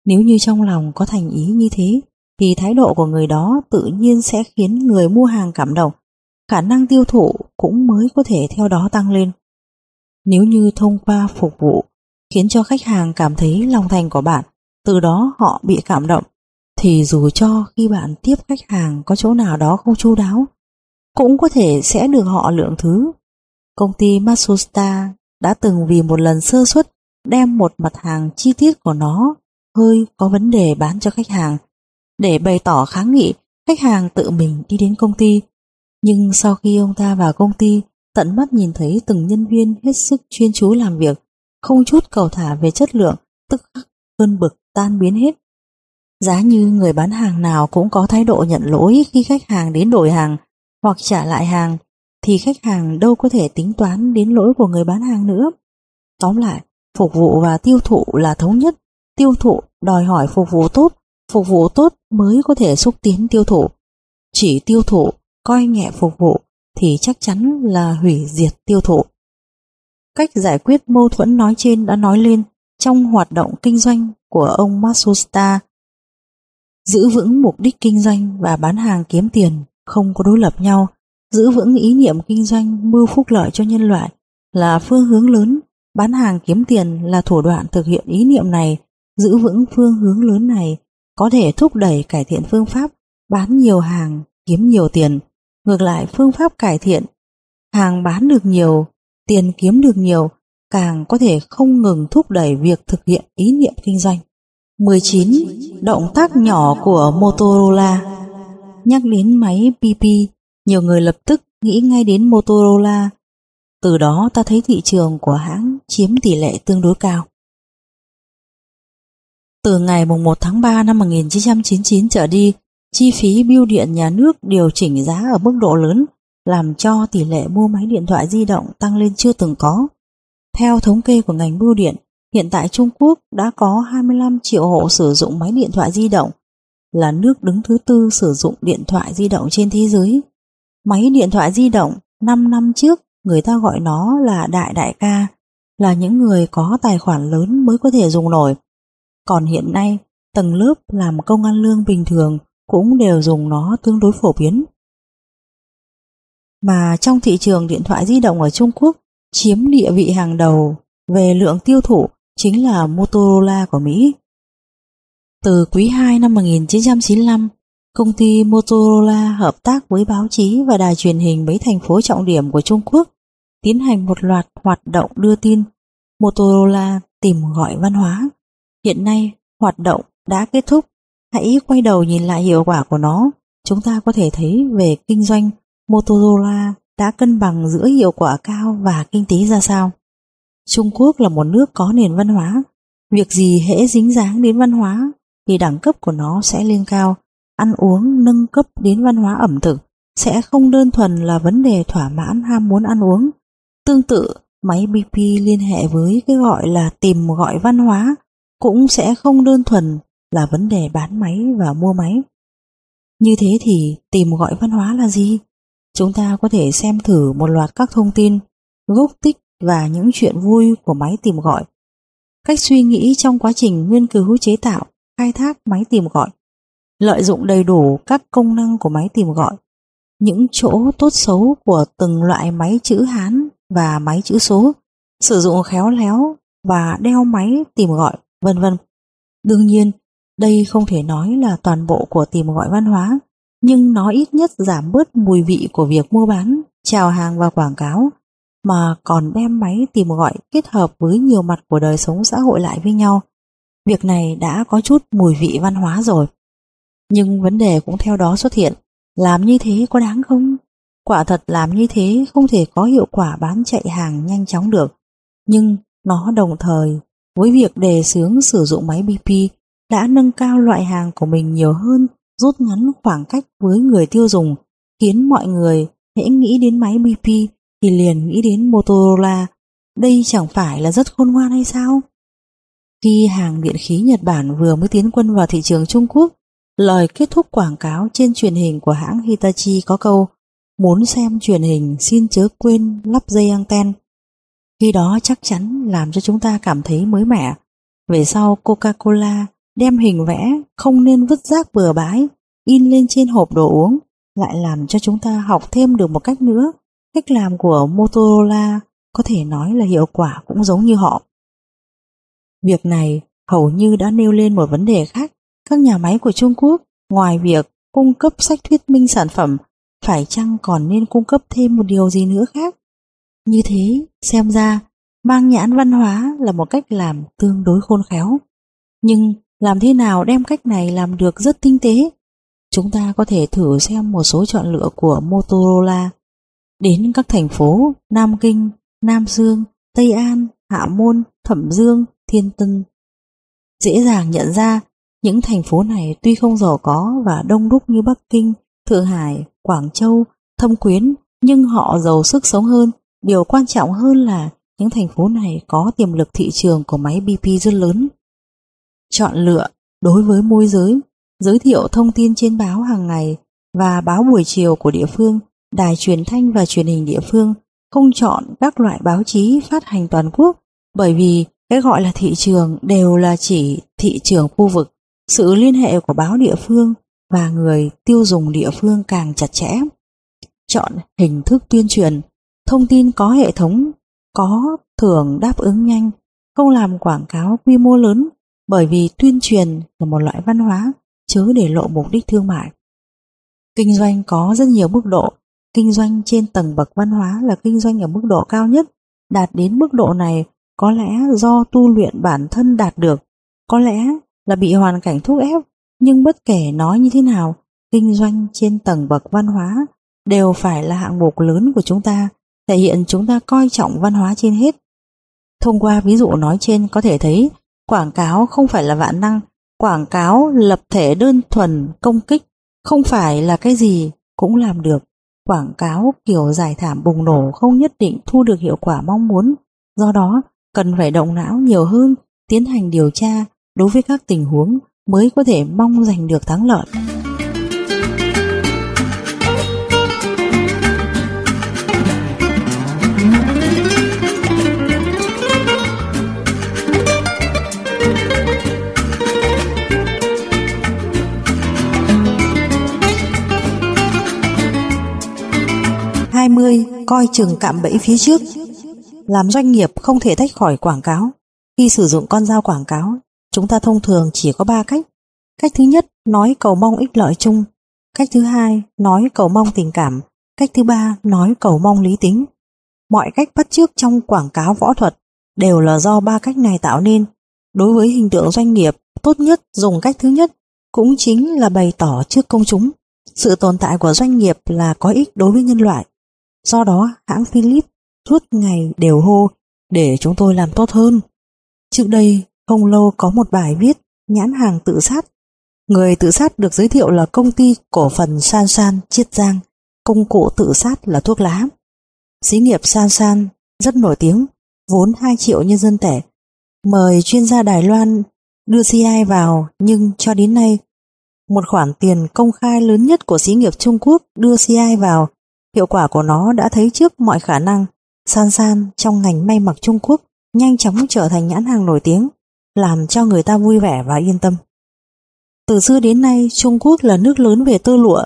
Nếu như trong lòng có thành ý như thế, thì thái độ của người đó tự nhiên sẽ khiến người mua hàng cảm động, khả năng tiêu thụ cũng mới có thể theo đó tăng lên. Nếu như thông qua phục vụ khiến cho khách hàng cảm thấy lòng thành của bạn, từ đó họ bị cảm động, thì dù cho khi bạn tiếp khách hàng có chỗ nào đó không chu đáo, cũng có thể sẽ được họ lượng thứ. Công ty Matsusta đã từng vì một lần sơ suất đem một mặt hàng chi tiết của nó hơi có vấn đề bán cho khách hàng. Để bày tỏ kháng nghị, khách hàng tự mình đi đến công ty. Nhưng sau khi ông ta vào công ty, tận mắt nhìn thấy từng nhân viên hết sức chuyên chú làm việc, không chút cầu thả về chất lượng, tức khắc cơn bực tan biến hết. Giá như người bán hàng nào cũng có thái độ nhận lỗi khi khách hàng đến đổi hàng hoặc trả lại hàng, thì khách hàng đâu có thể tính toán đến lỗi của người bán hàng nữa. Tóm lại, phục vụ và tiêu thụ là thống nhất, tiêu thụ đòi hỏi phục vụ tốt, phục vụ tốt mới có thể xúc tiến tiêu thụ. Chỉ tiêu thụ, coi nhẹ phục vụ thì chắc chắn là hủy diệt tiêu thụ. Cách giải quyết mâu thuẫn nói trên đã nói lên trong hoạt động kinh doanh của ông Matsushita. Giữ vững mục đích kinh doanh và bán hàng kiếm tiền không có đối lập nhau, giữ vững ý niệm kinh doanh mưu phúc lợi cho nhân loại là phương hướng lớn, bán hàng kiếm tiền là thủ đoạn thực hiện ý niệm này, giữ vững phương hướng lớn này có thể thúc đẩy cải thiện phương pháp bán nhiều hàng, kiếm nhiều tiền. Ngược lại phương pháp cải thiện, hàng bán được nhiều, tiền kiếm được nhiều, càng có thể không ngừng thúc đẩy việc thực hiện ý niệm kinh doanh. 19. Động tác nhỏ của Motorola Nhắc đến máy PP, nhiều người lập tức nghĩ ngay đến Motorola. Từ đó ta thấy thị trường của hãng chiếm tỷ lệ tương đối cao. Từ ngày 1 tháng 3 năm 1999 trở đi, chi phí bưu điện nhà nước điều chỉnh giá ở mức độ lớn, làm cho tỷ lệ mua máy điện thoại di động tăng lên chưa từng có. Theo thống kê của ngành bưu điện, hiện tại Trung Quốc đã có 25 triệu hộ sử dụng máy điện thoại di động, là nước đứng thứ tư sử dụng điện thoại di động trên thế giới. Máy điện thoại di động 5 năm trước người ta gọi nó là đại đại ca, là những người có tài khoản lớn mới có thể dùng nổi. Còn hiện nay, tầng lớp làm công ăn lương bình thường cũng đều dùng nó tương đối phổ biến. Mà trong thị trường điện thoại di động ở Trung Quốc chiếm địa vị hàng đầu về lượng tiêu thụ chính là Motorola của Mỹ. Từ quý 2 năm 1995, công ty Motorola hợp tác với báo chí và đài truyền hình mấy thành phố trọng điểm của Trung Quốc tiến hành một loạt hoạt động đưa tin Motorola tìm gọi văn hóa. Hiện nay, hoạt động đã kết thúc. Hãy quay đầu nhìn lại hiệu quả của nó. Chúng ta có thể thấy về kinh doanh Motorola đã cân bằng giữa hiệu quả cao và kinh tế ra sao. Trung Quốc là một nước có nền văn hóa. Việc gì hễ dính dáng đến văn hóa thì đẳng cấp của nó sẽ lên cao. Ăn uống nâng cấp đến văn hóa ẩm thực sẽ không đơn thuần là vấn đề thỏa mãn ham muốn ăn uống. Tương tự, máy BP liên hệ với cái gọi là tìm gọi văn hóa cũng sẽ không đơn thuần là vấn đề bán máy và mua máy. Như thế thì tìm gọi văn hóa là gì? Chúng ta có thể xem thử một loạt các thông tin, gốc tích và những chuyện vui của máy tìm gọi. Cách suy nghĩ trong quá trình nghiên cứu chế tạo khai thác máy tìm gọi, lợi dụng đầy đủ các công năng của máy tìm gọi, những chỗ tốt xấu của từng loại máy chữ Hán và máy chữ số, sử dụng khéo léo và đeo máy tìm gọi, vân vân. Đương nhiên, đây không thể nói là toàn bộ của tìm gọi văn hóa, nhưng nó ít nhất giảm bớt mùi vị của việc mua bán, chào hàng và quảng cáo. mà còn đem máy tìm gọi kết hợp với nhiều mặt của đời sống xã hội lại với nhau. Việc này đã có chút mùi vị văn hóa rồi. Nhưng vấn đề cũng theo đó xuất hiện, làm như thế có đáng không? Quả thật làm như thế không thể có hiệu quả bán chạy hàng nhanh chóng được, nhưng nó đồng thời với việc đề xướng sử dụng máy BP đã nâng cao loại hàng của mình nhiều hơn, rút ngắn khoảng cách với người tiêu dùng, khiến mọi người hễ nghĩ đến máy BP thì liền nghĩ đến Motorola. Đây chẳng phải là rất khôn ngoan hay sao? Khi hàng điện khí Nhật Bản vừa mới tiến quân vào thị trường Trung Quốc, lời kết thúc quảng cáo trên truyền hình của hãng Hitachi có câu Muốn xem truyền hình xin chớ quên lắp dây anten. Khi đó chắc chắn làm cho chúng ta cảm thấy mới mẻ. Về sau Coca-Cola đem hình vẽ không nên vứt rác bừa bãi in lên trên hộp đồ uống lại làm cho chúng ta học thêm được một cách nữa. Cách làm của Motorola có thể nói là hiệu quả cũng giống như họ. Việc này hầu như đã nêu lên một vấn đề khác. Các nhà máy của Trung Quốc, ngoài việc cung cấp sách thuyết minh sản phẩm, phải chăng còn nên cung cấp thêm một điều gì nữa khác? Như thế, xem ra, mang nhãn văn hóa là một cách làm tương đối khôn khéo. Nhưng làm thế nào đem cách này làm được rất tinh tế? Chúng ta có thể thử xem một số chọn lựa của Motorola. Đến các thành phố Nam Kinh, Nam Dương, Tây An, Hạ Môn, Thẩm Dương, Thiên Tân. Dễ dàng nhận ra, những thành phố này tuy không giàu có và đông đúc như Bắc Kinh, Thượng Hải, Quảng Châu, Thâm Quyến, nhưng họ giàu sức sống hơn. Điều quan trọng hơn là những thành phố này có tiềm lực thị trường của máy BP rất lớn. Chọn lựa đối với môi giới, giới thiệu thông tin trên báo hàng ngày và báo buổi chiều của địa phương, đài truyền thanh và truyền hình địa phương, không chọn các loại báo chí phát hành toàn quốc bởi vì cái gọi là thị trường đều là chỉ thị trường khu vực, sự liên hệ của báo địa phương và người tiêu dùng địa phương càng chặt chẽ. Chọn hình thức tuyên truyền, thông tin có hệ thống, có thưởng đáp ứng nhanh, không làm quảng cáo quy mô lớn bởi vì tuyên truyền là một loại văn hóa chớ để lộ mục đích thương mại. Kinh doanh có rất nhiều mức độ, kinh doanh trên tầng bậc văn hóa là kinh doanh ở mức độ cao nhất, đạt đến mức độ này có lẽ do tu luyện bản thân đạt được, có lẽ là bị hoàn cảnh thúc ép, nhưng bất kể nói như thế nào, kinh doanh trên tầng bậc văn hóa đều phải là hạng mục lớn của chúng ta, thể hiện chúng ta coi trọng văn hóa trên hết. Thông qua ví dụ nói trên có thể thấy quảng cáo không phải là vạn năng, quảng cáo lập thể đơn thuần công kích không phải là cái gì cũng làm được. Quảng cáo kiểu giải thảm bùng nổ không nhất định thu được hiệu quả mong muốn, do đó cần phải động não nhiều hơn, tiến hành điều tra đối với các tình huống mới có thể mong giành được thắng lợi. Hai mươi coi chừng cạm bẫy phía trước làm doanh nghiệp không thể tách khỏi quảng cáo. Khi sử dụng con dao quảng cáo, chúng ta thông thường chỉ có 3 cách. Cách thứ nhất, nói cầu mong ích lợi chung. Cách thứ hai, nói cầu mong tình cảm. Cách thứ ba, nói cầu mong lý tính. Mọi cách bắt chước trong quảng cáo võ thuật đều là do ba cách này tạo nên. Đối với hình tượng doanh nghiệp, tốt nhất dùng cách thứ nhất cũng chính là bày tỏ trước công chúng. Sự tồn tại của doanh nghiệp là có ích đối với nhân loại. Do đó, hãng Philips suốt ngày đều hô để chúng tôi làm tốt hơn. Trước đây, không lâu có một bài viết nhãn hàng tự sát. Người tự sát được giới thiệu là công ty cổ phần San San Chiết Giang, công cụ tự sát là thuốc lá. Xí nghiệp San San rất nổi tiếng, vốn 2 triệu nhân dân tệ. Mời chuyên gia Đài Loan đưa CI vào nhưng cho đến nay, một khoản tiền công khai lớn nhất của xí nghiệp Trung Quốc đưa CI vào, hiệu quả của nó đã thấy trước mọi khả năng San San trong ngành may mặc Trung Quốc nhanh chóng trở thành nhãn hàng nổi tiếng, làm cho người ta vui vẻ và yên tâm. Từ xưa đến nay, Trung Quốc là nước lớn về tơ lụa,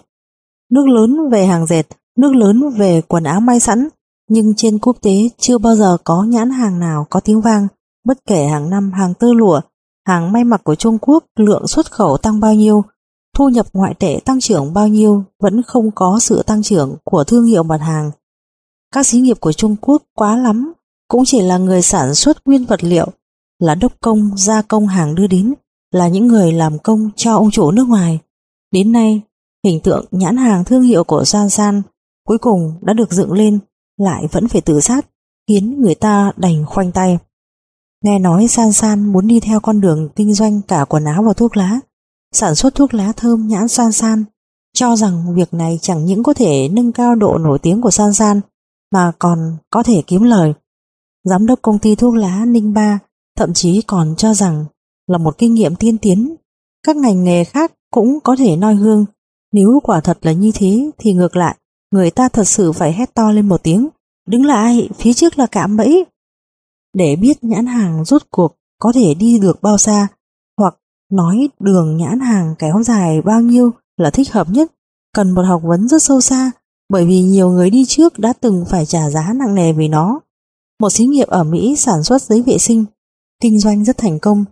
nước lớn về hàng dệt, nước lớn về quần áo may sẵn, nhưng trên quốc tế chưa bao giờ có nhãn hàng nào có tiếng vang, bất kể hàng năm hàng tơ lụa, hàng may mặc của Trung Quốc lượng xuất khẩu tăng bao nhiêu, thu nhập ngoại tệ tăng trưởng bao nhiêu vẫn không có sự tăng trưởng của thương hiệu mặt hàng Các xí nghiệp của Trung Quốc quá lắm cũng chỉ là người sản xuất nguyên vật liệu, là đốc công gia công hàng đưa đến, là những người làm công cho ông chủ nước ngoài. Đến nay, hình tượng nhãn hàng thương hiệu của San San cuối cùng đã được dựng lên, lại vẫn phải tự sát, khiến người ta đành khoanh tay. Nghe nói San San muốn đi theo con đường kinh doanh cả quần áo và thuốc lá, sản xuất thuốc lá thơm nhãn San San, cho rằng việc này chẳng những có thể nâng cao độ nổi tiếng của San San, mà còn có thể kiếm lời. Giám đốc công ty thuốc lá Ninh Ba thậm chí còn cho rằng là một kinh nghiệm tiên tiến. Các ngành nghề khác cũng có thể noi gương. Nếu quả thật là như thế thì ngược lại, người ta thật sự phải hét to lên một tiếng. Đứng lại, phía trước là cạm bẫy. Để biết nhãn hàng rốt cuộc có thể đi được bao xa, nói đường nhãn hàng kéo dài bao nhiêu là thích hợp nhất, cần một học vấn rất sâu xa, bởi vì nhiều người đi trước đã từng phải trả giá nặng nề vì nó. Một xí nghiệp ở Mỹ sản xuất giấy vệ sinh, kinh doanh rất thành công.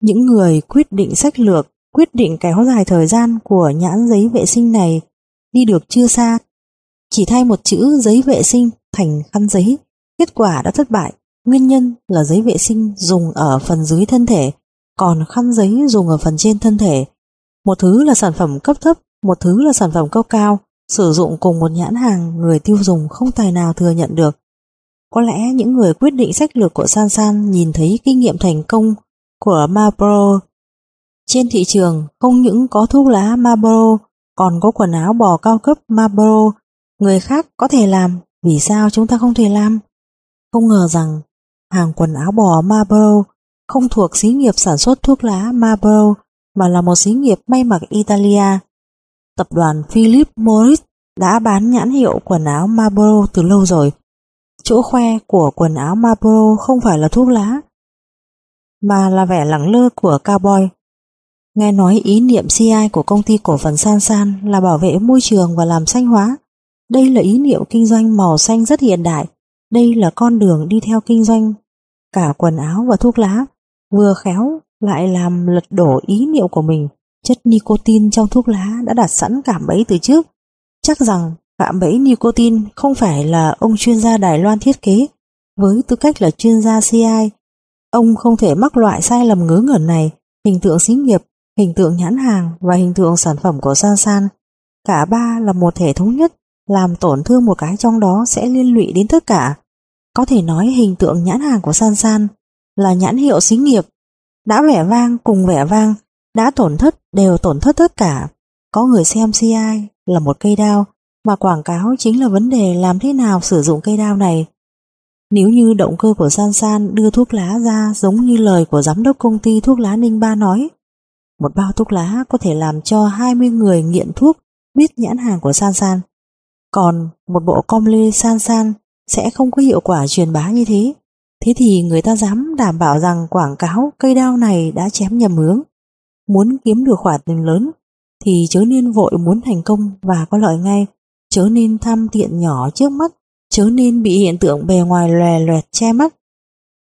Những người quyết định sách lược, quyết định kéo dài thời gian của nhãn giấy vệ sinh này đi được chưa xa. Chỉ thay một chữ giấy vệ sinh thành khăn giấy, kết quả đã thất bại. Nguyên nhân là giấy vệ sinh dùng ở phần dưới thân thể, còn khăn giấy dùng ở phần trên thân thể. Một thứ là sản phẩm cấp thấp, một thứ là sản phẩm cấp cao, sử dụng cùng một nhãn hàng người tiêu dùng không tài nào thừa nhận được. Có lẽ những người quyết định sách lược của San San nhìn thấy kinh nghiệm thành công của Marlboro. Trên thị trường không những có thuốc lá Marlboro, còn có quần áo bò cao cấp Marlboro. Người khác có thể làm, vì sao chúng ta không thể làm? Không ngờ rằng hàng quần áo bò Marlboro không thuộc xí nghiệp sản xuất thuốc lá Marlboro mà là một xí nghiệp may mặc Italia. Tập đoàn Philip Morris đã bán nhãn hiệu quần áo Marlboro từ lâu rồi. Chỗ khoe của quần áo Marlboro không phải là thuốc lá, mà là vẻ lẳng lơ của cowboy. Nghe nói ý niệm CI của công ty cổ phần San San là bảo vệ môi trường và làm xanh hóa. Đây là ý niệm kinh doanh màu xanh rất hiện đại. Đây là con đường đi theo kinh doanh cả quần áo và thuốc lá, vừa khéo lại làm lật đổ ý niệm của mình. Chất nicotine trong thuốc lá đã đặt sẵn cảm bẫy từ trước. Chắc rằng cạm bẫy nicotine không phải là ông chuyên gia Đài Loan thiết kế. Với tư cách là chuyên gia CI, ông không thể mắc loại sai lầm ngớ ngẩn này, hình tượng xí nghiệp, hình tượng nhãn hàng và hình tượng sản phẩm của San San. Cả ba là một thể thống nhất, làm tổn thương một cái trong đó sẽ liên lụy đến tất cả. Có thể nói hình tượng nhãn hàng của San San là nhãn hiệu xí nghiệp, đã vẻ vang cùng vẻ vang, đã tổn thất đều tổn thất tất cả. Có người xem CI là một cây đao, mà quảng cáo chính là vấn đề làm thế nào sử dụng cây đao này. Nếu như động cơ của San San đưa thuốc lá ra giống như lời của giám đốc công ty thuốc lá Ninh Ba nói, một bao thuốc lá có thể làm cho 20 người nghiện thuốc biết nhãn hàng của San San. Còn một bộ com lê San San sẽ không có hiệu quả truyền bá như thế. Thế thì người ta dám đảm bảo rằng quảng cáo cây đao này đã chém nhầm hướng. Muốn kiếm được khoản tiền lớn thì chớ nên vội muốn thành công và có lợi ngay, chớ nên tham tiện nhỏ trước mắt, chớ nên bị hiện tượng bề ngoài lòe loẹt che mắt.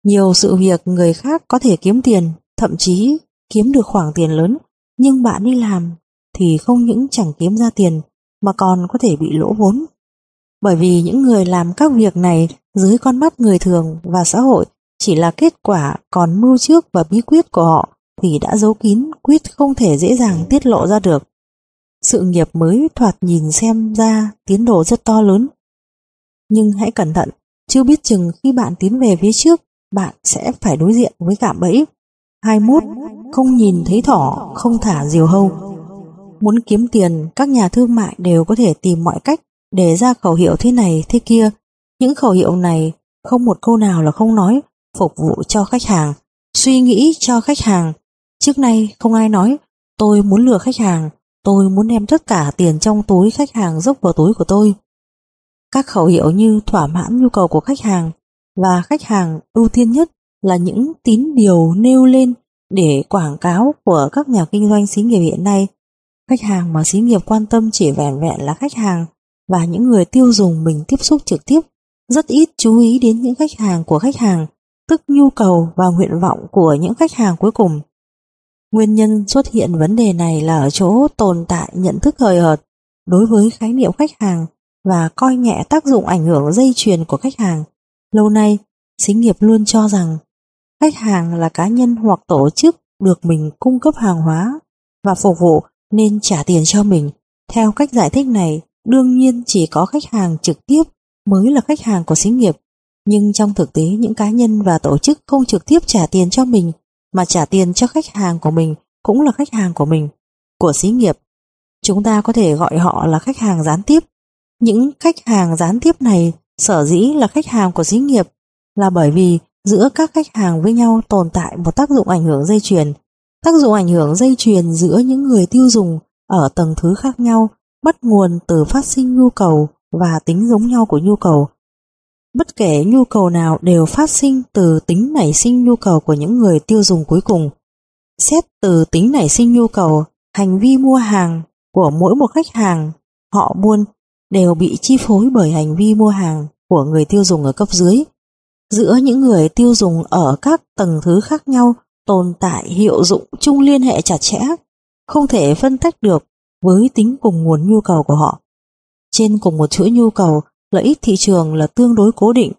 Nhiều sự việc người khác có thể kiếm tiền, thậm chí kiếm được khoản tiền lớn, nhưng bạn đi làm thì không những chẳng kiếm ra tiền mà còn có thể bị lỗ vốn. Bởi vì những người làm các việc này dưới con mắt người thường và xã hội chỉ là kết quả còn mưu trước và bí quyết của họ thì đã giấu kín quyết không thể dễ dàng tiết lộ ra được. Sự nghiệp mới thoạt nhìn xem ra tiến độ rất to lớn. Nhưng hãy cẩn thận, chưa biết chừng khi bạn tiến về phía trước, bạn sẽ phải đối diện với cạm bẫy. 21. Không nhìn thấy thỏ, không thả diều hâu. Muốn kiếm tiền, các nhà thương mại đều có thể tìm mọi cách để ra khẩu hiệu thế này thế kia. Những khẩu hiệu này không một câu nào là không nói, phục vụ cho khách hàng, suy nghĩ cho khách hàng. Trước nay không ai nói, tôi muốn lừa khách hàng, tôi muốn đem tất cả tiền trong túi khách hàng dốc vào túi của tôi. Các khẩu hiệu như thỏa mãn nhu cầu của khách hàng và khách hàng ưu tiên nhất là những tín điều nêu lên để quảng cáo của các nhà kinh doanh xí nghiệp hiện nay. Khách hàng mà xí nghiệp quan tâm chỉ vẻn vẹn là khách hàng và những người tiêu dùng mình tiếp xúc trực tiếp rất ít chú ý đến những khách hàng của khách hàng, tức nhu cầu và nguyện vọng của những khách hàng cuối cùng. Nguyên nhân xuất hiện vấn đề này là ở chỗ tồn tại nhận thức hời hợt đối với khái niệm khách hàng và coi nhẹ tác dụng ảnh hưởng dây chuyền của khách hàng. Lâu nay, xí nghiệp luôn cho rằng khách hàng là cá nhân hoặc tổ chức được mình cung cấp hàng hóa và phục vụ nên trả tiền cho mình. Theo cách giải thích này, đương nhiên chỉ có khách hàng trực tiếp mới là khách hàng của xí nghiệp. Nhưng trong thực tế những cá nhân và tổ chức không trực tiếp trả tiền cho mình mà trả tiền cho khách hàng của mình cũng là khách hàng của mình, của xí nghiệp. Chúng ta có thể gọi họ là khách hàng gián tiếp. Những khách hàng gián tiếp này sở dĩ là khách hàng của xí nghiệp là bởi vì giữa các khách hàng với nhau tồn tại một tác dụng ảnh hưởng dây chuyền. Tác dụng ảnh hưởng dây chuyền giữa những người tiêu dùng ở tầng thứ khác nhau bắt nguồn từ phát sinh nhu cầu và tính giống nhau của nhu cầu. Bất kể nhu cầu nào đều phát sinh từ tính nảy sinh nhu cầu của những người tiêu dùng cuối cùng. Xét từ tính nảy sinh nhu cầu, hành vi mua hàng của mỗi một khách hàng họ buôn đều bị chi phối bởi hành vi mua hàng của người tiêu dùng ở cấp dưới. Giữa những người tiêu dùng ở các tầng thứ khác nhau tồn tại hiệu dụng chung liên hệ chặt chẽ, không thể phân tách được với tính cùng nguồn nhu cầu của họ. Trên cùng một chuỗi nhu cầu, lợi ích thị trường là tương đối cố định.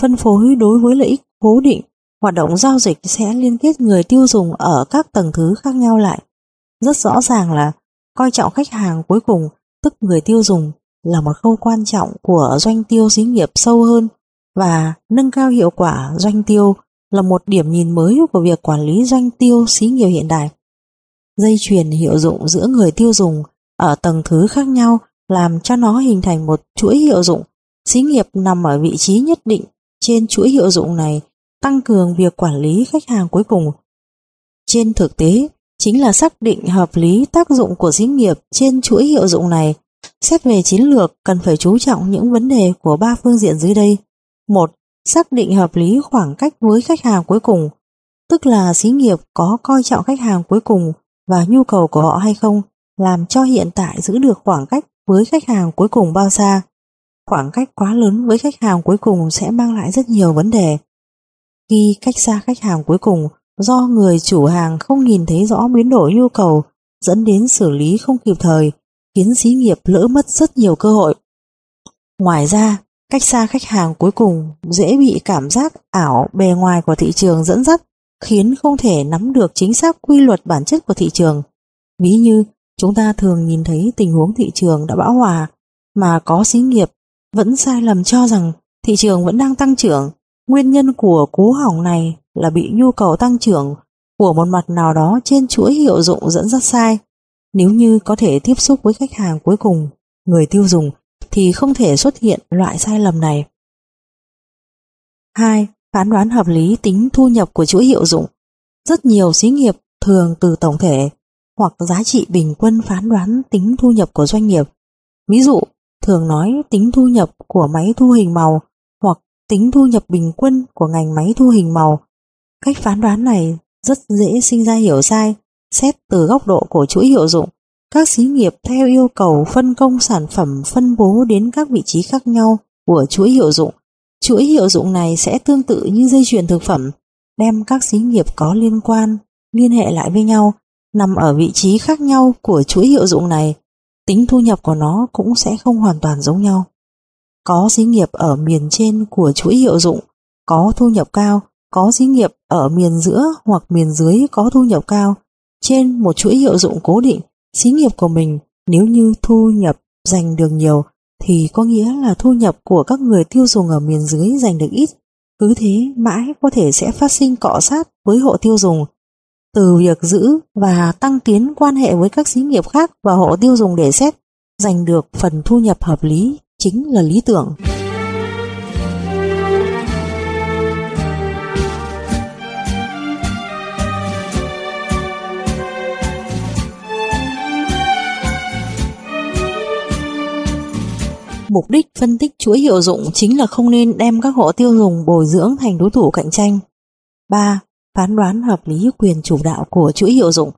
Phân phối đối với lợi ích cố định, hoạt động giao dịch sẽ liên kết người tiêu dùng ở các tầng thứ khác nhau lại. Rất rõ ràng là coi trọng khách hàng cuối cùng, tức người tiêu dùng, là một khâu quan trọng của doanh tiêu xí nghiệp sâu hơn và nâng cao hiệu quả doanh tiêu là một điểm nhìn mới của việc quản lý doanh tiêu xí nghiệp hiện đại. Dây chuyền hiệu dụng giữa người tiêu dùng ở tầng thứ khác nhau làm cho nó hình thành một chuỗi hiệu dụng. Xí nghiệp nằm ở vị trí nhất định trên chuỗi hiệu dụng này tăng cường việc quản lý khách hàng cuối cùng. Trên thực tế, chính là xác định hợp lý tác dụng của xí nghiệp trên chuỗi hiệu dụng này. Xét về chiến lược cần phải chú trọng những vấn đề của ba phương diện dưới đây. một Xác định hợp lý khoảng cách với khách hàng cuối cùng, tức là xí nghiệp có coi trọng khách hàng cuối cùng và nhu cầu của họ hay không, làm cho hiện tại giữ được khoảng cách với khách hàng cuối cùng bao xa. Khoảng cách quá lớn với khách hàng cuối cùng sẽ mang lại rất nhiều vấn đề. Khi cách xa khách hàng cuối cùng do người chủ hàng không nhìn thấy rõ biến đổi nhu cầu dẫn đến xử lý không kịp thời khiến xí nghiệp lỡ mất rất nhiều cơ hội. Ngoài ra, cách xa khách hàng cuối cùng dễ bị cảm giác ảo bề ngoài của thị trường dẫn dắt khiến không thể nắm được chính xác quy luật bản chất của thị trường. Ví như chúng ta thường nhìn thấy tình huống thị trường đã bão hòa mà có xí nghiệp vẫn sai lầm cho rằng thị trường vẫn đang tăng trưởng. Nguyên nhân của cú hỏng này là bị nhu cầu tăng trưởng của một mặt nào đó trên chuỗi hiệu dụng dẫn dắt sai. Nếu như có thể tiếp xúc với khách hàng cuối cùng, người tiêu dùng, thì không thể xuất hiện loại sai lầm này. 2. Phán đoán hợp lý tính thu nhập của chuỗi hiệu dụng. Rất nhiều xí nghiệp thường từ tổng thể hoặc giá trị bình quân phán đoán tính thu nhập của doanh nghiệp. Ví dụ, thường nói tính thu nhập của máy thu hình màu hoặc tính thu nhập bình quân của ngành máy thu hình màu. Cách phán đoán này rất dễ sinh ra hiểu sai, xét từ góc độ của chuỗi hiệu dụng. Các xí nghiệp theo yêu cầu phân công sản phẩm phân bố đến các vị trí khác nhau của chuỗi hiệu dụng. Chuỗi hiệu dụng này sẽ tương tự như dây chuyền thực phẩm, đem các xí nghiệp có liên quan liên hệ lại với nhau, nằm ở vị trí khác nhau của chuỗi hiệu dụng này, tính thu nhập của nó cũng sẽ không hoàn toàn giống nhau. Có xí nghiệp ở miền trên của chuỗi hiệu dụng có thu nhập cao, có xí nghiệp ở miền giữa hoặc miền dưới có thu nhập cao. Trên một chuỗi hiệu dụng cố định, xí nghiệp của mình nếu như thu nhập giành được nhiều thì có nghĩa là thu nhập của các người tiêu dùng ở miền dưới giành được ít. Cứ thế mãi có thể sẽ phát sinh cọ sát với hộ tiêu dùng. Từ việc giữ và tăng tiến quan hệ với các xí nghiệp khác và hộ tiêu dùng để xét, giành được phần thu nhập hợp lý chính là lý tưởng. Mục đích phân tích chuỗi hiệu dụng chính là không nên đem các hộ tiêu dùng bồi dưỡng thành đối thủ cạnh tranh. 3. Phán đoán hợp lý quyền chủ đạo của chuỗi hiệu dụng.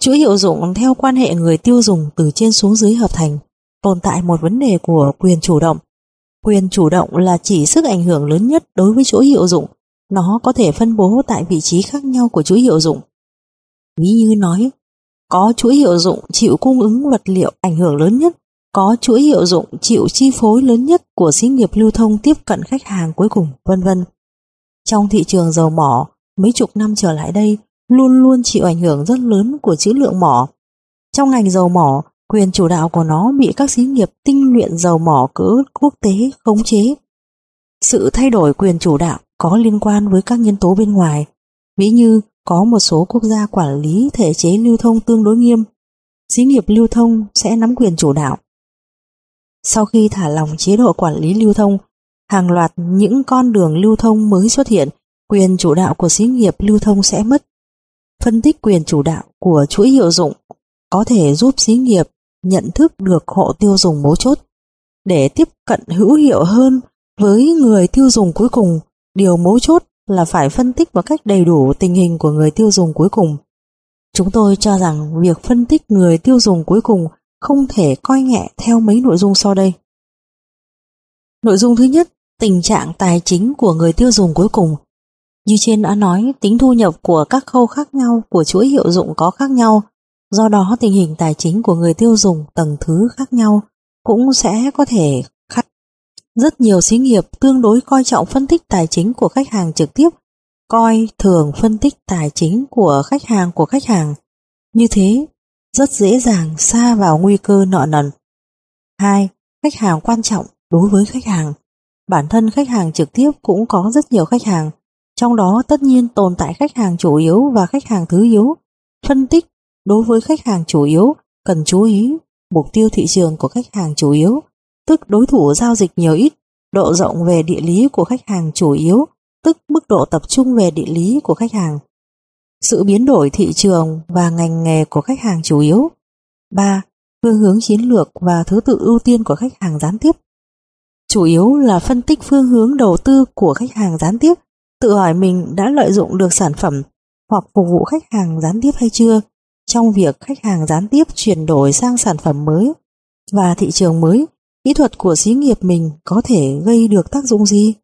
Chuỗi hiệu dụng theo quan hệ người tiêu dùng từ trên xuống dưới hợp thành, tồn tại một vấn đề của quyền chủ động. Quyền chủ động là chỉ sức ảnh hưởng lớn nhất đối với chuỗi hiệu dụng, nó có thể phân bố tại vị trí khác nhau của chuỗi hiệu dụng. Ví như nói, có chuỗi hiệu dụng chịu cung ứng vật liệu ảnh hưởng lớn nhất có chuỗi hiệu dụng chịu chi phối lớn nhất của xí nghiệp lưu thông tiếp cận khách hàng cuối cùng, vân vân. Trong thị trường dầu mỏ, mấy chục năm trở lại đây, luôn luôn chịu ảnh hưởng rất lớn của chữ lượng mỏ. Trong ngành dầu mỏ, quyền chủ đạo của nó bị các xí nghiệp tinh luyện dầu mỏ cỡ quốc tế khống chế. Sự thay đổi quyền chủ đạo có liên quan với các nhân tố bên ngoài, ví như có một số quốc gia quản lý thể chế lưu thông tương đối nghiêm, xí nghiệp lưu thông sẽ nắm quyền chủ đạo. Sau khi thả lỏng chế độ quản lý lưu thông, hàng loạt những con đường lưu thông mới xuất hiện, quyền chủ đạo của xí nghiệp lưu thông sẽ mất. Phân tích quyền chủ đạo của chuỗi hiệu dụng có thể giúp xí nghiệp nhận thức được hộ tiêu dùng mấu chốt. Để tiếp cận hữu hiệu hơn với người tiêu dùng cuối cùng, điều mấu chốt là phải phân tích một cách đầy đủ tình hình của người tiêu dùng cuối cùng. Chúng tôi cho rằng việc phân tích người tiêu dùng cuối cùng không thể coi nhẹ theo mấy nội dung sau đây. Nội dung thứ nhất, tình trạng tài chính của người tiêu dùng cuối cùng. Như trên đã nói, tính thu nhập của các khâu khác nhau của chuỗi hiệu dụng có khác nhau, do đó tình hình tài chính của người tiêu dùng tầng thứ khác nhau cũng sẽ có thể khác. Rất nhiều xí nghiệp tương đối coi trọng phân tích tài chính của khách hàng trực tiếp, coi thường phân tích tài chính của khách hàng của khách hàng. Như thế, rất dễ dàng xa vào nguy cơ nợ nần. 2. Khách hàng quan trọng đối với khách hàng. Bản thân khách hàng trực tiếp cũng có rất nhiều khách hàng, trong đó tất nhiên tồn tại khách hàng chủ yếu và khách hàng thứ yếu. Phân tích đối với khách hàng chủ yếu cần chú ý mục tiêu thị trường của khách hàng chủ yếu, tức đối thủ giao dịch nhiều ít, độ rộng về địa lý của khách hàng chủ yếu, tức mức độ tập trung về địa lý của khách hàng sự biến đổi thị trường và ngành nghề của khách hàng chủ yếu. 3. Phương hướng chiến lược và thứ tự ưu tiên của khách hàng gián tiếp. Chủ yếu là phân tích phương hướng đầu tư của khách hàng gián tiếp, tự hỏi mình đã lợi dụng được sản phẩm hoặc phục vụ khách hàng gián tiếp hay chưa trong việc khách hàng gián tiếp chuyển đổi sang sản phẩm mới và thị trường mới, kỹ thuật của xí nghiệp mình có thể gây được tác dụng gì?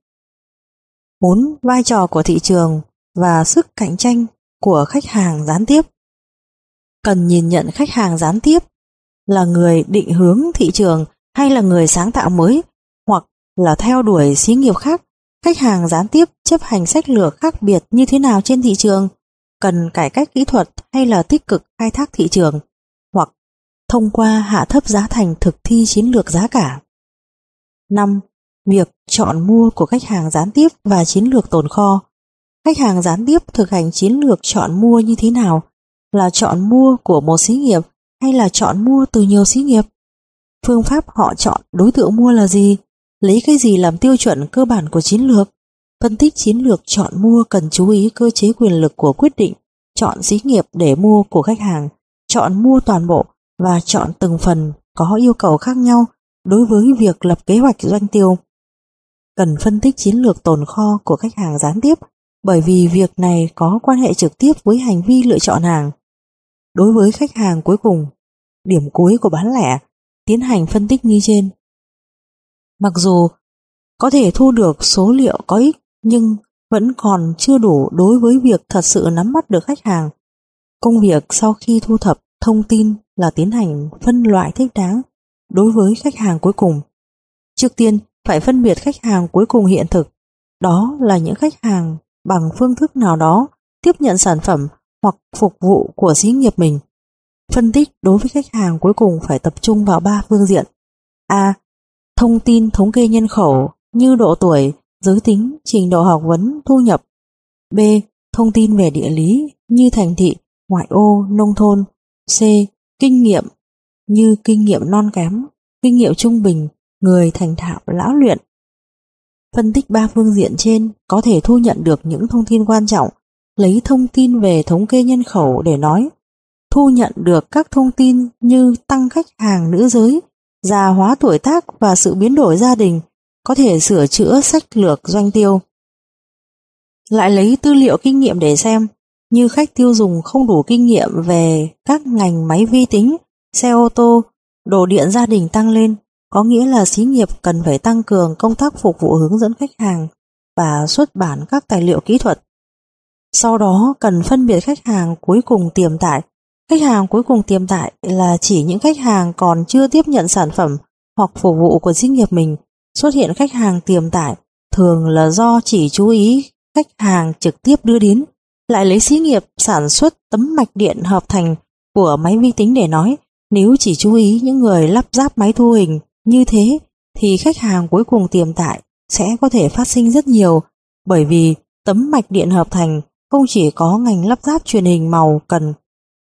4. Vai trò của thị trường và sức cạnh tranh của khách hàng gián tiếp. Cần nhìn nhận khách hàng gián tiếp là người định hướng thị trường hay là người sáng tạo mới hoặc là theo đuổi xí nghiệp khác. Khách hàng gián tiếp chấp hành sách lược khác biệt như thế nào trên thị trường, cần cải cách kỹ thuật hay là tích cực khai thác thị trường, hoặc thông qua hạ thấp giá thành thực thi chiến lược giá cả. 5. Việc chọn mua của khách hàng gián tiếp và chiến lược tồn kho Khách hàng gián tiếp thực hành chiến lược chọn mua như thế nào? Là chọn mua của một xí nghiệp hay là chọn mua từ nhiều xí nghiệp? Phương pháp họ chọn đối tượng mua là gì? Lấy cái gì làm tiêu chuẩn cơ bản của chiến lược? Phân tích chiến lược chọn mua cần chú ý cơ chế quyền lực của quyết định, chọn xí nghiệp để mua của khách hàng, chọn mua toàn bộ và chọn từng phần có yêu cầu khác nhau đối với việc lập kế hoạch doanh tiêu. Cần phân tích chiến lược tồn kho của khách hàng gián tiếp bởi vì việc này có quan hệ trực tiếp với hành vi lựa chọn hàng. Đối với khách hàng cuối cùng, điểm cuối của bán lẻ tiến hành phân tích như trên. Mặc dù có thể thu được số liệu có ích nhưng vẫn còn chưa đủ đối với việc thật sự nắm bắt được khách hàng. Công việc sau khi thu thập thông tin là tiến hành phân loại thích đáng đối với khách hàng cuối cùng. Trước tiên, phải phân biệt khách hàng cuối cùng hiện thực. Đó là những khách hàng bằng phương thức nào đó tiếp nhận sản phẩm hoặc phục vụ của xí nghiệp mình. Phân tích đối với khách hàng cuối cùng phải tập trung vào ba phương diện. A. Thông tin thống kê nhân khẩu như độ tuổi, giới tính, trình độ học vấn, thu nhập. B. Thông tin về địa lý như thành thị, ngoại ô, nông thôn. C. Kinh nghiệm như kinh nghiệm non kém, kinh nghiệm trung bình, người thành thạo lão luyện, Phân tích ba phương diện trên có thể thu nhận được những thông tin quan trọng, lấy thông tin về thống kê nhân khẩu để nói, thu nhận được các thông tin như tăng khách hàng nữ giới, già hóa tuổi tác và sự biến đổi gia đình, có thể sửa chữa sách lược doanh tiêu. Lại lấy tư liệu kinh nghiệm để xem, như khách tiêu dùng không đủ kinh nghiệm về các ngành máy vi tính, xe ô tô, đồ điện gia đình tăng lên, có nghĩa là xí nghiệp cần phải tăng cường công tác phục vụ hướng dẫn khách hàng và xuất bản các tài liệu kỹ thuật. Sau đó cần phân biệt khách hàng cuối cùng tiềm tải Khách hàng cuối cùng tiềm tại là chỉ những khách hàng còn chưa tiếp nhận sản phẩm hoặc phục vụ của doanh nghiệp mình. Xuất hiện khách hàng tiềm tại thường là do chỉ chú ý khách hàng trực tiếp đưa đến, lại lấy xí nghiệp sản xuất tấm mạch điện hợp thành của máy vi tính để nói, nếu chỉ chú ý những người lắp ráp máy thu hình như thế thì khách hàng cuối cùng tiềm tại sẽ có thể phát sinh rất nhiều bởi vì tấm mạch điện hợp thành không chỉ có ngành lắp ráp truyền hình màu cần,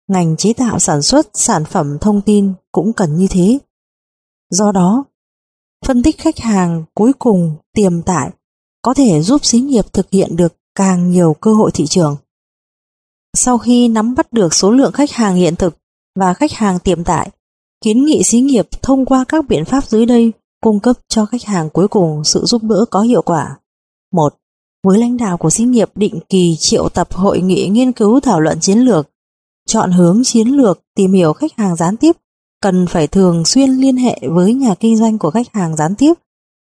ngành chế tạo sản xuất sản phẩm thông tin cũng cần như thế. Do đó, phân tích khách hàng cuối cùng tiềm tại có thể giúp xí nghiệp thực hiện được càng nhiều cơ hội thị trường. Sau khi nắm bắt được số lượng khách hàng hiện thực và khách hàng tiềm tại, kiến nghị xí nghiệp thông qua các biện pháp dưới đây cung cấp cho khách hàng cuối cùng sự giúp đỡ có hiệu quả. 1. Với lãnh đạo của xí nghiệp định kỳ triệu tập hội nghị nghiên cứu thảo luận chiến lược, chọn hướng chiến lược tìm hiểu khách hàng gián tiếp, cần phải thường xuyên liên hệ với nhà kinh doanh của khách hàng gián tiếp,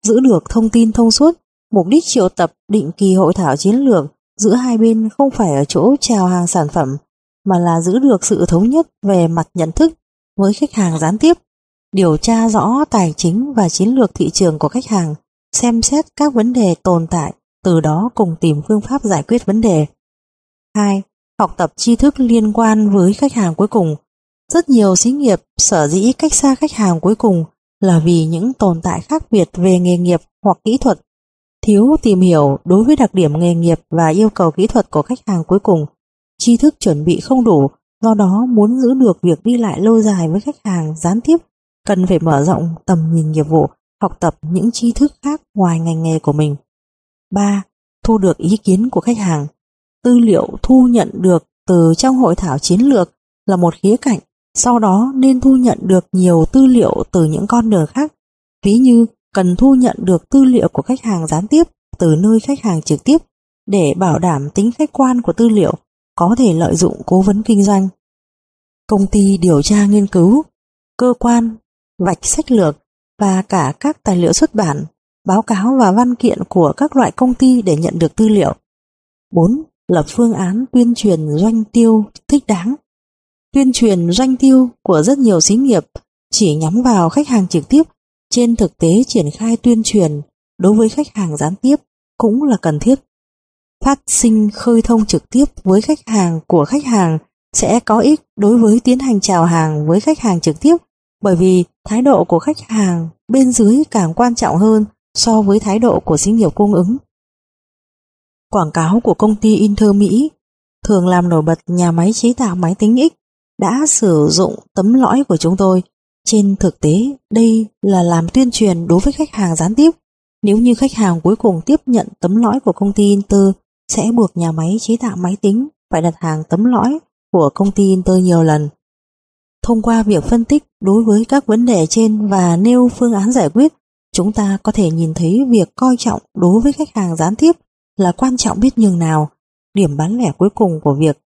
giữ được thông tin thông suốt, mục đích triệu tập định kỳ hội thảo chiến lược giữa hai bên không phải ở chỗ chào hàng sản phẩm, mà là giữ được sự thống nhất về mặt nhận thức với khách hàng gián tiếp, điều tra rõ tài chính và chiến lược thị trường của khách hàng, xem xét các vấn đề tồn tại, từ đó cùng tìm phương pháp giải quyết vấn đề. 2. Học tập tri thức liên quan với khách hàng cuối cùng. Rất nhiều xí nghiệp sở dĩ cách xa khách hàng cuối cùng là vì những tồn tại khác biệt về nghề nghiệp hoặc kỹ thuật, thiếu tìm hiểu đối với đặc điểm nghề nghiệp và yêu cầu kỹ thuật của khách hàng cuối cùng, tri thức chuẩn bị không đủ, do đó muốn giữ được việc đi lại lâu dài với khách hàng gián tiếp cần phải mở rộng tầm nhìn nghiệp vụ, học tập những tri thức khác ngoài ngành nghề của mình. 3. Thu được ý kiến của khách hàng. Tư liệu thu nhận được từ trong hội thảo chiến lược là một khía cạnh, sau đó nên thu nhận được nhiều tư liệu từ những con đường khác. Ví như cần thu nhận được tư liệu của khách hàng gián tiếp từ nơi khách hàng trực tiếp để bảo đảm tính khách quan của tư liệu có thể lợi dụng cố vấn kinh doanh. Công ty điều tra nghiên cứu, cơ quan vạch sách lược và cả các tài liệu xuất bản, báo cáo và văn kiện của các loại công ty để nhận được tư liệu. 4. Lập phương án tuyên truyền doanh tiêu thích đáng. Tuyên truyền doanh tiêu của rất nhiều xí nghiệp chỉ nhắm vào khách hàng trực tiếp, trên thực tế triển khai tuyên truyền đối với khách hàng gián tiếp cũng là cần thiết. Phát sinh khơi thông trực tiếp với khách hàng của khách hàng sẽ có ích đối với tiến hành chào hàng với khách hàng trực tiếp bởi vì thái độ của khách hàng bên dưới càng quan trọng hơn so với thái độ của xí nghiệp cung ứng. Quảng cáo của công ty Inter Mỹ thường làm nổi bật nhà máy chế tạo máy tính X đã sử dụng tấm lõi của chúng tôi. Trên thực tế, đây là làm tuyên truyền đối với khách hàng gián tiếp. Nếu như khách hàng cuối cùng tiếp nhận tấm lõi của công ty Inter, sẽ buộc nhà máy chế tạo máy tính phải đặt hàng tấm lõi của công ty Inter nhiều lần. Thông qua việc phân tích đối với các vấn đề trên và nêu phương án giải quyết, chúng ta có thể nhìn thấy việc coi trọng đối với khách hàng gián tiếp là quan trọng biết nhường nào. Điểm bán lẻ cuối cùng của việc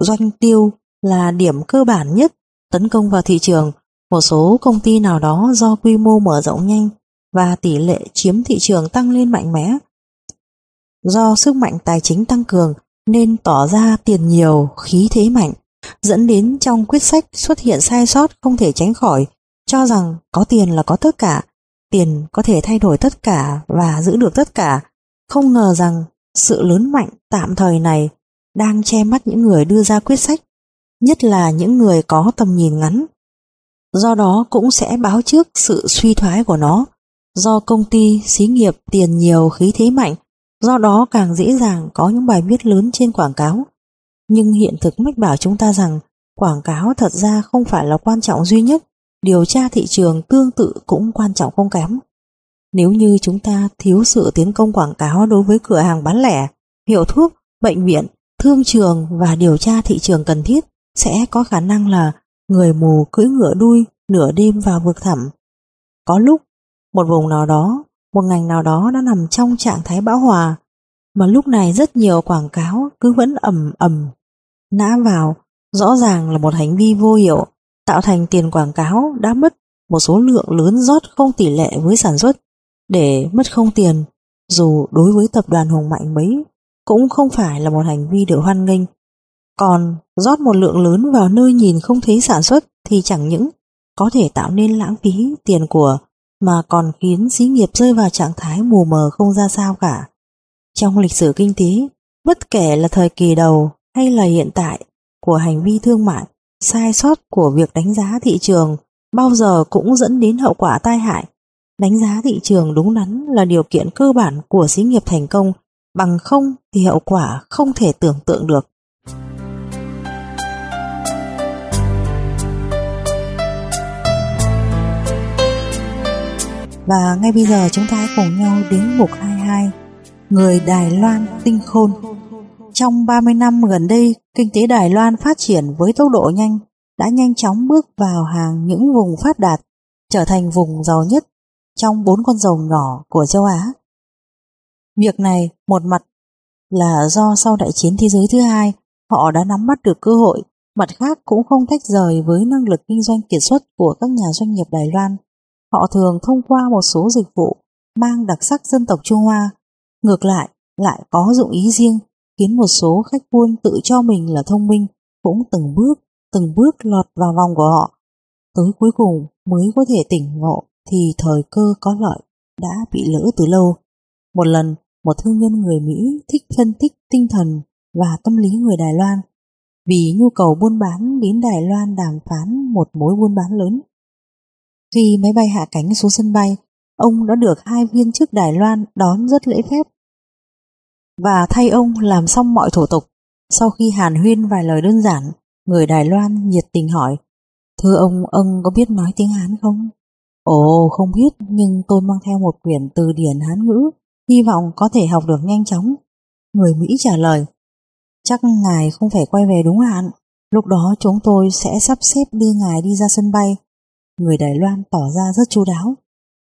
doanh tiêu là điểm cơ bản nhất tấn công vào thị trường. Một số công ty nào đó do quy mô mở rộng nhanh và tỷ lệ chiếm thị trường tăng lên mạnh mẽ. Do sức mạnh tài chính tăng cường nên tỏ ra tiền nhiều, khí thế mạnh dẫn đến trong quyết sách xuất hiện sai sót không thể tránh khỏi, cho rằng có tiền là có tất cả, tiền có thể thay đổi tất cả và giữ được tất cả, không ngờ rằng sự lớn mạnh tạm thời này đang che mắt những người đưa ra quyết sách, nhất là những người có tầm nhìn ngắn. Do đó cũng sẽ báo trước sự suy thoái của nó, do công ty, xí nghiệp tiền nhiều khí thế mạnh, do đó càng dễ dàng có những bài viết lớn trên quảng cáo nhưng hiện thực mách bảo chúng ta rằng quảng cáo thật ra không phải là quan trọng duy nhất, điều tra thị trường tương tự cũng quan trọng không kém. Nếu như chúng ta thiếu sự tiến công quảng cáo đối với cửa hàng bán lẻ, hiệu thuốc, bệnh viện, thương trường và điều tra thị trường cần thiết, sẽ có khả năng là người mù cưỡi ngựa đuôi nửa đêm vào vực thẳm. Có lúc, một vùng nào đó, một ngành nào đó đã nằm trong trạng thái bão hòa, mà lúc này rất nhiều quảng cáo cứ vẫn ầm ầm nã vào, rõ ràng là một hành vi vô hiệu, tạo thành tiền quảng cáo đã mất một số lượng lớn rót không tỷ lệ với sản xuất, để mất không tiền, dù đối với tập đoàn Hùng Mạnh mấy, cũng không phải là một hành vi được hoan nghênh. Còn rót một lượng lớn vào nơi nhìn không thấy sản xuất thì chẳng những có thể tạo nên lãng phí tiền của mà còn khiến xí nghiệp rơi vào trạng thái mù mờ không ra sao cả. Trong lịch sử kinh tế, bất kể là thời kỳ đầu hay là hiện tại của hành vi thương mại, sai sót của việc đánh giá thị trường bao giờ cũng dẫn đến hậu quả tai hại. Đánh giá thị trường đúng đắn là điều kiện cơ bản của xí nghiệp thành công, bằng không thì hậu quả không thể tưởng tượng được. Và ngay bây giờ chúng ta hãy cùng nhau đến mục 22 Người Đài Loan tinh khôn Trong 30 năm gần đây, kinh tế Đài Loan phát triển với tốc độ nhanh đã nhanh chóng bước vào hàng những vùng phát đạt trở thành vùng giàu nhất trong bốn con rồng nhỏ của châu Á. Việc này một mặt là do sau đại chiến thế giới thứ hai họ đã nắm bắt được cơ hội, mặt khác cũng không tách rời với năng lực kinh doanh kiệt xuất của các nhà doanh nghiệp Đài Loan họ thường thông qua một số dịch vụ mang đặc sắc dân tộc Trung Hoa, ngược lại lại có dụng ý riêng, khiến một số khách buôn tự cho mình là thông minh cũng từng bước, từng bước lọt vào vòng của họ. Tới cuối cùng mới có thể tỉnh ngộ thì thời cơ có lợi đã bị lỡ từ lâu. Một lần, một thương nhân người Mỹ thích phân tích tinh thần và tâm lý người Đài Loan vì nhu cầu buôn bán đến Đài Loan đàm phán một mối buôn bán lớn khi máy bay hạ cánh xuống sân bay, ông đã được hai viên chức Đài Loan đón rất lễ phép và thay ông làm xong mọi thủ tục. Sau khi hàn huyên vài lời đơn giản, người Đài Loan nhiệt tình hỏi Thưa ông, ông có biết nói tiếng Hán không? Ồ, không biết, nhưng tôi mang theo một quyển từ điển Hán ngữ, hy vọng có thể học được nhanh chóng. Người Mỹ trả lời Chắc ngài không phải quay về đúng hạn, lúc đó chúng tôi sẽ sắp xếp đưa ngài đi ra sân bay người Đài Loan tỏ ra rất chu đáo.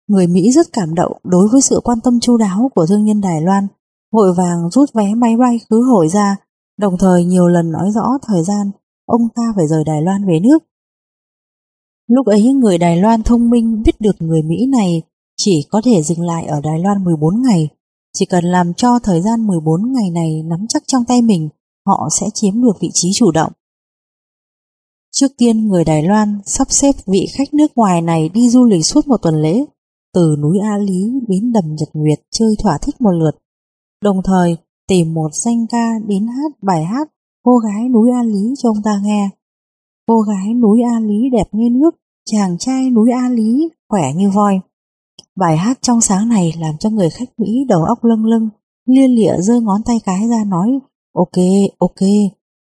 Người Mỹ rất cảm động đối với sự quan tâm chu đáo của thương nhân Đài Loan, vội vàng rút vé máy bay khứ hồi ra, đồng thời nhiều lần nói rõ thời gian ông ta phải rời Đài Loan về nước. Lúc ấy người Đài Loan thông minh biết được người Mỹ này chỉ có thể dừng lại ở Đài Loan 14 ngày. Chỉ cần làm cho thời gian 14 ngày này nắm chắc trong tay mình, họ sẽ chiếm được vị trí chủ động. Trước tiên người Đài Loan sắp xếp vị khách nước ngoài này đi du lịch suốt một tuần lễ, từ núi A Lý đến đầm Nhật Nguyệt chơi thỏa thích một lượt. Đồng thời tìm một danh ca đến hát bài hát Cô gái núi A Lý cho ông ta nghe. Cô gái núi A Lý đẹp như nước, chàng trai núi A Lý khỏe như voi. Bài hát trong sáng này làm cho người khách Mỹ đầu óc lâng lâng, liên lịa giơ ngón tay cái ra nói ok, ok.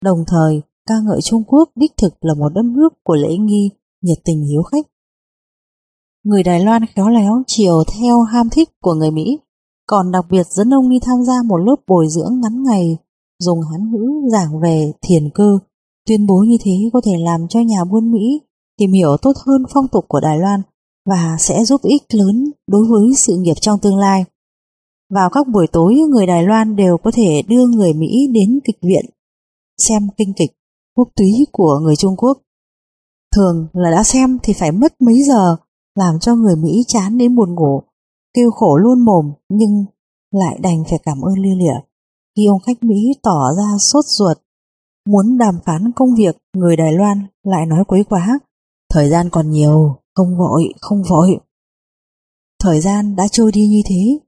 Đồng thời ca ngợi Trung Quốc đích thực là một đất nước của lễ nghi, nhiệt tình hiếu khách. Người Đài Loan khéo léo chiều theo ham thích của người Mỹ, còn đặc biệt dẫn ông đi tham gia một lớp bồi dưỡng ngắn ngày, dùng hán ngữ giảng về thiền cơ, tuyên bố như thế có thể làm cho nhà buôn Mỹ tìm hiểu tốt hơn phong tục của Đài Loan và sẽ giúp ích lớn đối với sự nghiệp trong tương lai. Vào các buổi tối, người Đài Loan đều có thể đưa người Mỹ đến kịch viện xem kinh kịch quốc túy của người Trung Quốc. Thường là đã xem thì phải mất mấy giờ, làm cho người Mỹ chán đến buồn ngủ, kêu khổ luôn mồm nhưng lại đành phải cảm ơn lia lịa. Khi ông khách Mỹ tỏ ra sốt ruột, muốn đàm phán công việc, người Đài Loan lại nói quấy quá. Thời gian còn nhiều, không vội, không vội. Thời gian đã trôi đi như thế.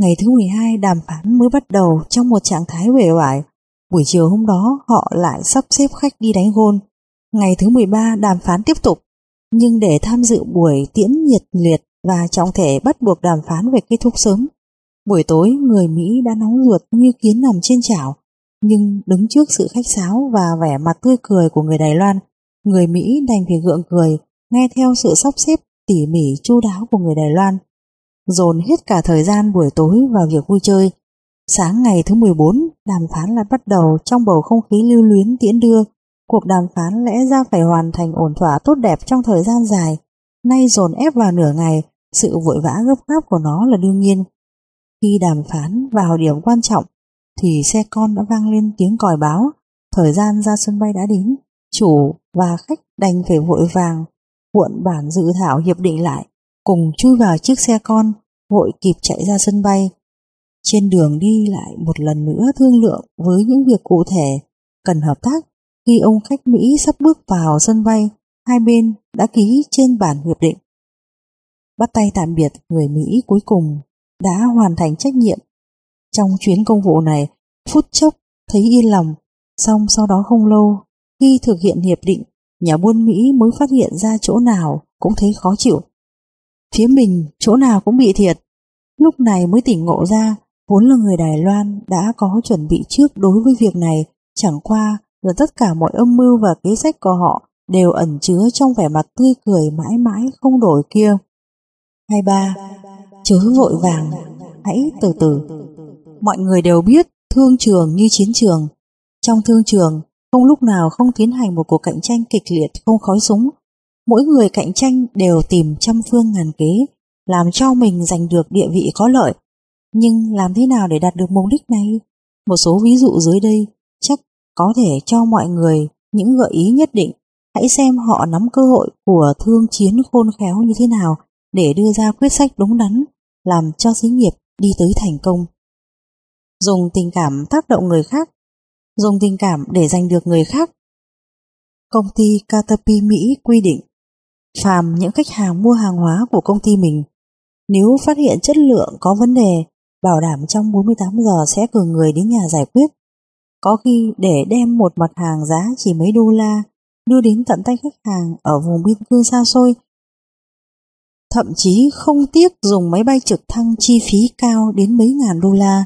Ngày thứ 12 đàm phán mới bắt đầu trong một trạng thái uể oải Buổi chiều hôm đó họ lại sắp xếp khách đi đánh gôn. Ngày thứ 13 đàm phán tiếp tục, nhưng để tham dự buổi tiễn nhiệt liệt và trọng thể bắt buộc đàm phán về kết thúc sớm. Buổi tối người Mỹ đã nóng ruột như kiến nằm trên chảo, nhưng đứng trước sự khách sáo và vẻ mặt tươi cười của người Đài Loan, người Mỹ đành phải gượng cười, nghe theo sự sắp xếp tỉ mỉ chu đáo của người Đài Loan. Dồn hết cả thời gian buổi tối vào việc vui chơi, Sáng ngày thứ 14, đàm phán lại bắt đầu trong bầu không khí lưu luyến tiễn đưa. Cuộc đàm phán lẽ ra phải hoàn thành ổn thỏa tốt đẹp trong thời gian dài. Nay dồn ép vào nửa ngày, sự vội vã gấp gáp của nó là đương nhiên. Khi đàm phán vào điểm quan trọng, thì xe con đã vang lên tiếng còi báo. Thời gian ra sân bay đã đến. Chủ và khách đành phải vội vàng cuộn bản dự thảo hiệp định lại, cùng chui vào chiếc xe con, vội kịp chạy ra sân bay trên đường đi lại một lần nữa thương lượng với những việc cụ thể cần hợp tác khi ông khách Mỹ sắp bước vào sân bay, hai bên đã ký trên bản hiệp định. Bắt tay tạm biệt người Mỹ cuối cùng đã hoàn thành trách nhiệm. Trong chuyến công vụ này, phút chốc thấy yên lòng, xong sau đó không lâu, khi thực hiện hiệp định, nhà buôn Mỹ mới phát hiện ra chỗ nào cũng thấy khó chịu. Phía mình chỗ nào cũng bị thiệt, lúc này mới tỉnh ngộ ra, vốn là người Đài Loan đã có chuẩn bị trước đối với việc này, chẳng qua là tất cả mọi âm mưu và kế sách của họ đều ẩn chứa trong vẻ mặt tươi cười mãi mãi không đổi kia. Hai ba, chớ vội vàng, hãy từ từ. Mọi người đều biết thương trường như chiến trường. Trong thương trường, không lúc nào không tiến hành một cuộc cạnh tranh kịch liệt không khói súng. Mỗi người cạnh tranh đều tìm trăm phương ngàn kế, làm cho mình giành được địa vị có lợi. Nhưng làm thế nào để đạt được mục đích này? Một số ví dụ dưới đây chắc có thể cho mọi người những gợi ý nhất định. Hãy xem họ nắm cơ hội của thương chiến khôn khéo như thế nào để đưa ra quyết sách đúng đắn, làm cho xí nghiệp đi tới thành công. Dùng tình cảm tác động người khác, dùng tình cảm để giành được người khác. Công ty Caterpillar Mỹ quy định, phàm những khách hàng mua hàng hóa của công ty mình, nếu phát hiện chất lượng có vấn đề, bảo đảm trong 48 giờ sẽ cử người đến nhà giải quyết. Có khi để đem một mặt hàng giá chỉ mấy đô la đưa đến tận tay khách hàng ở vùng biên cương xa xôi thậm chí không tiếc dùng máy bay trực thăng chi phí cao đến mấy ngàn đô la.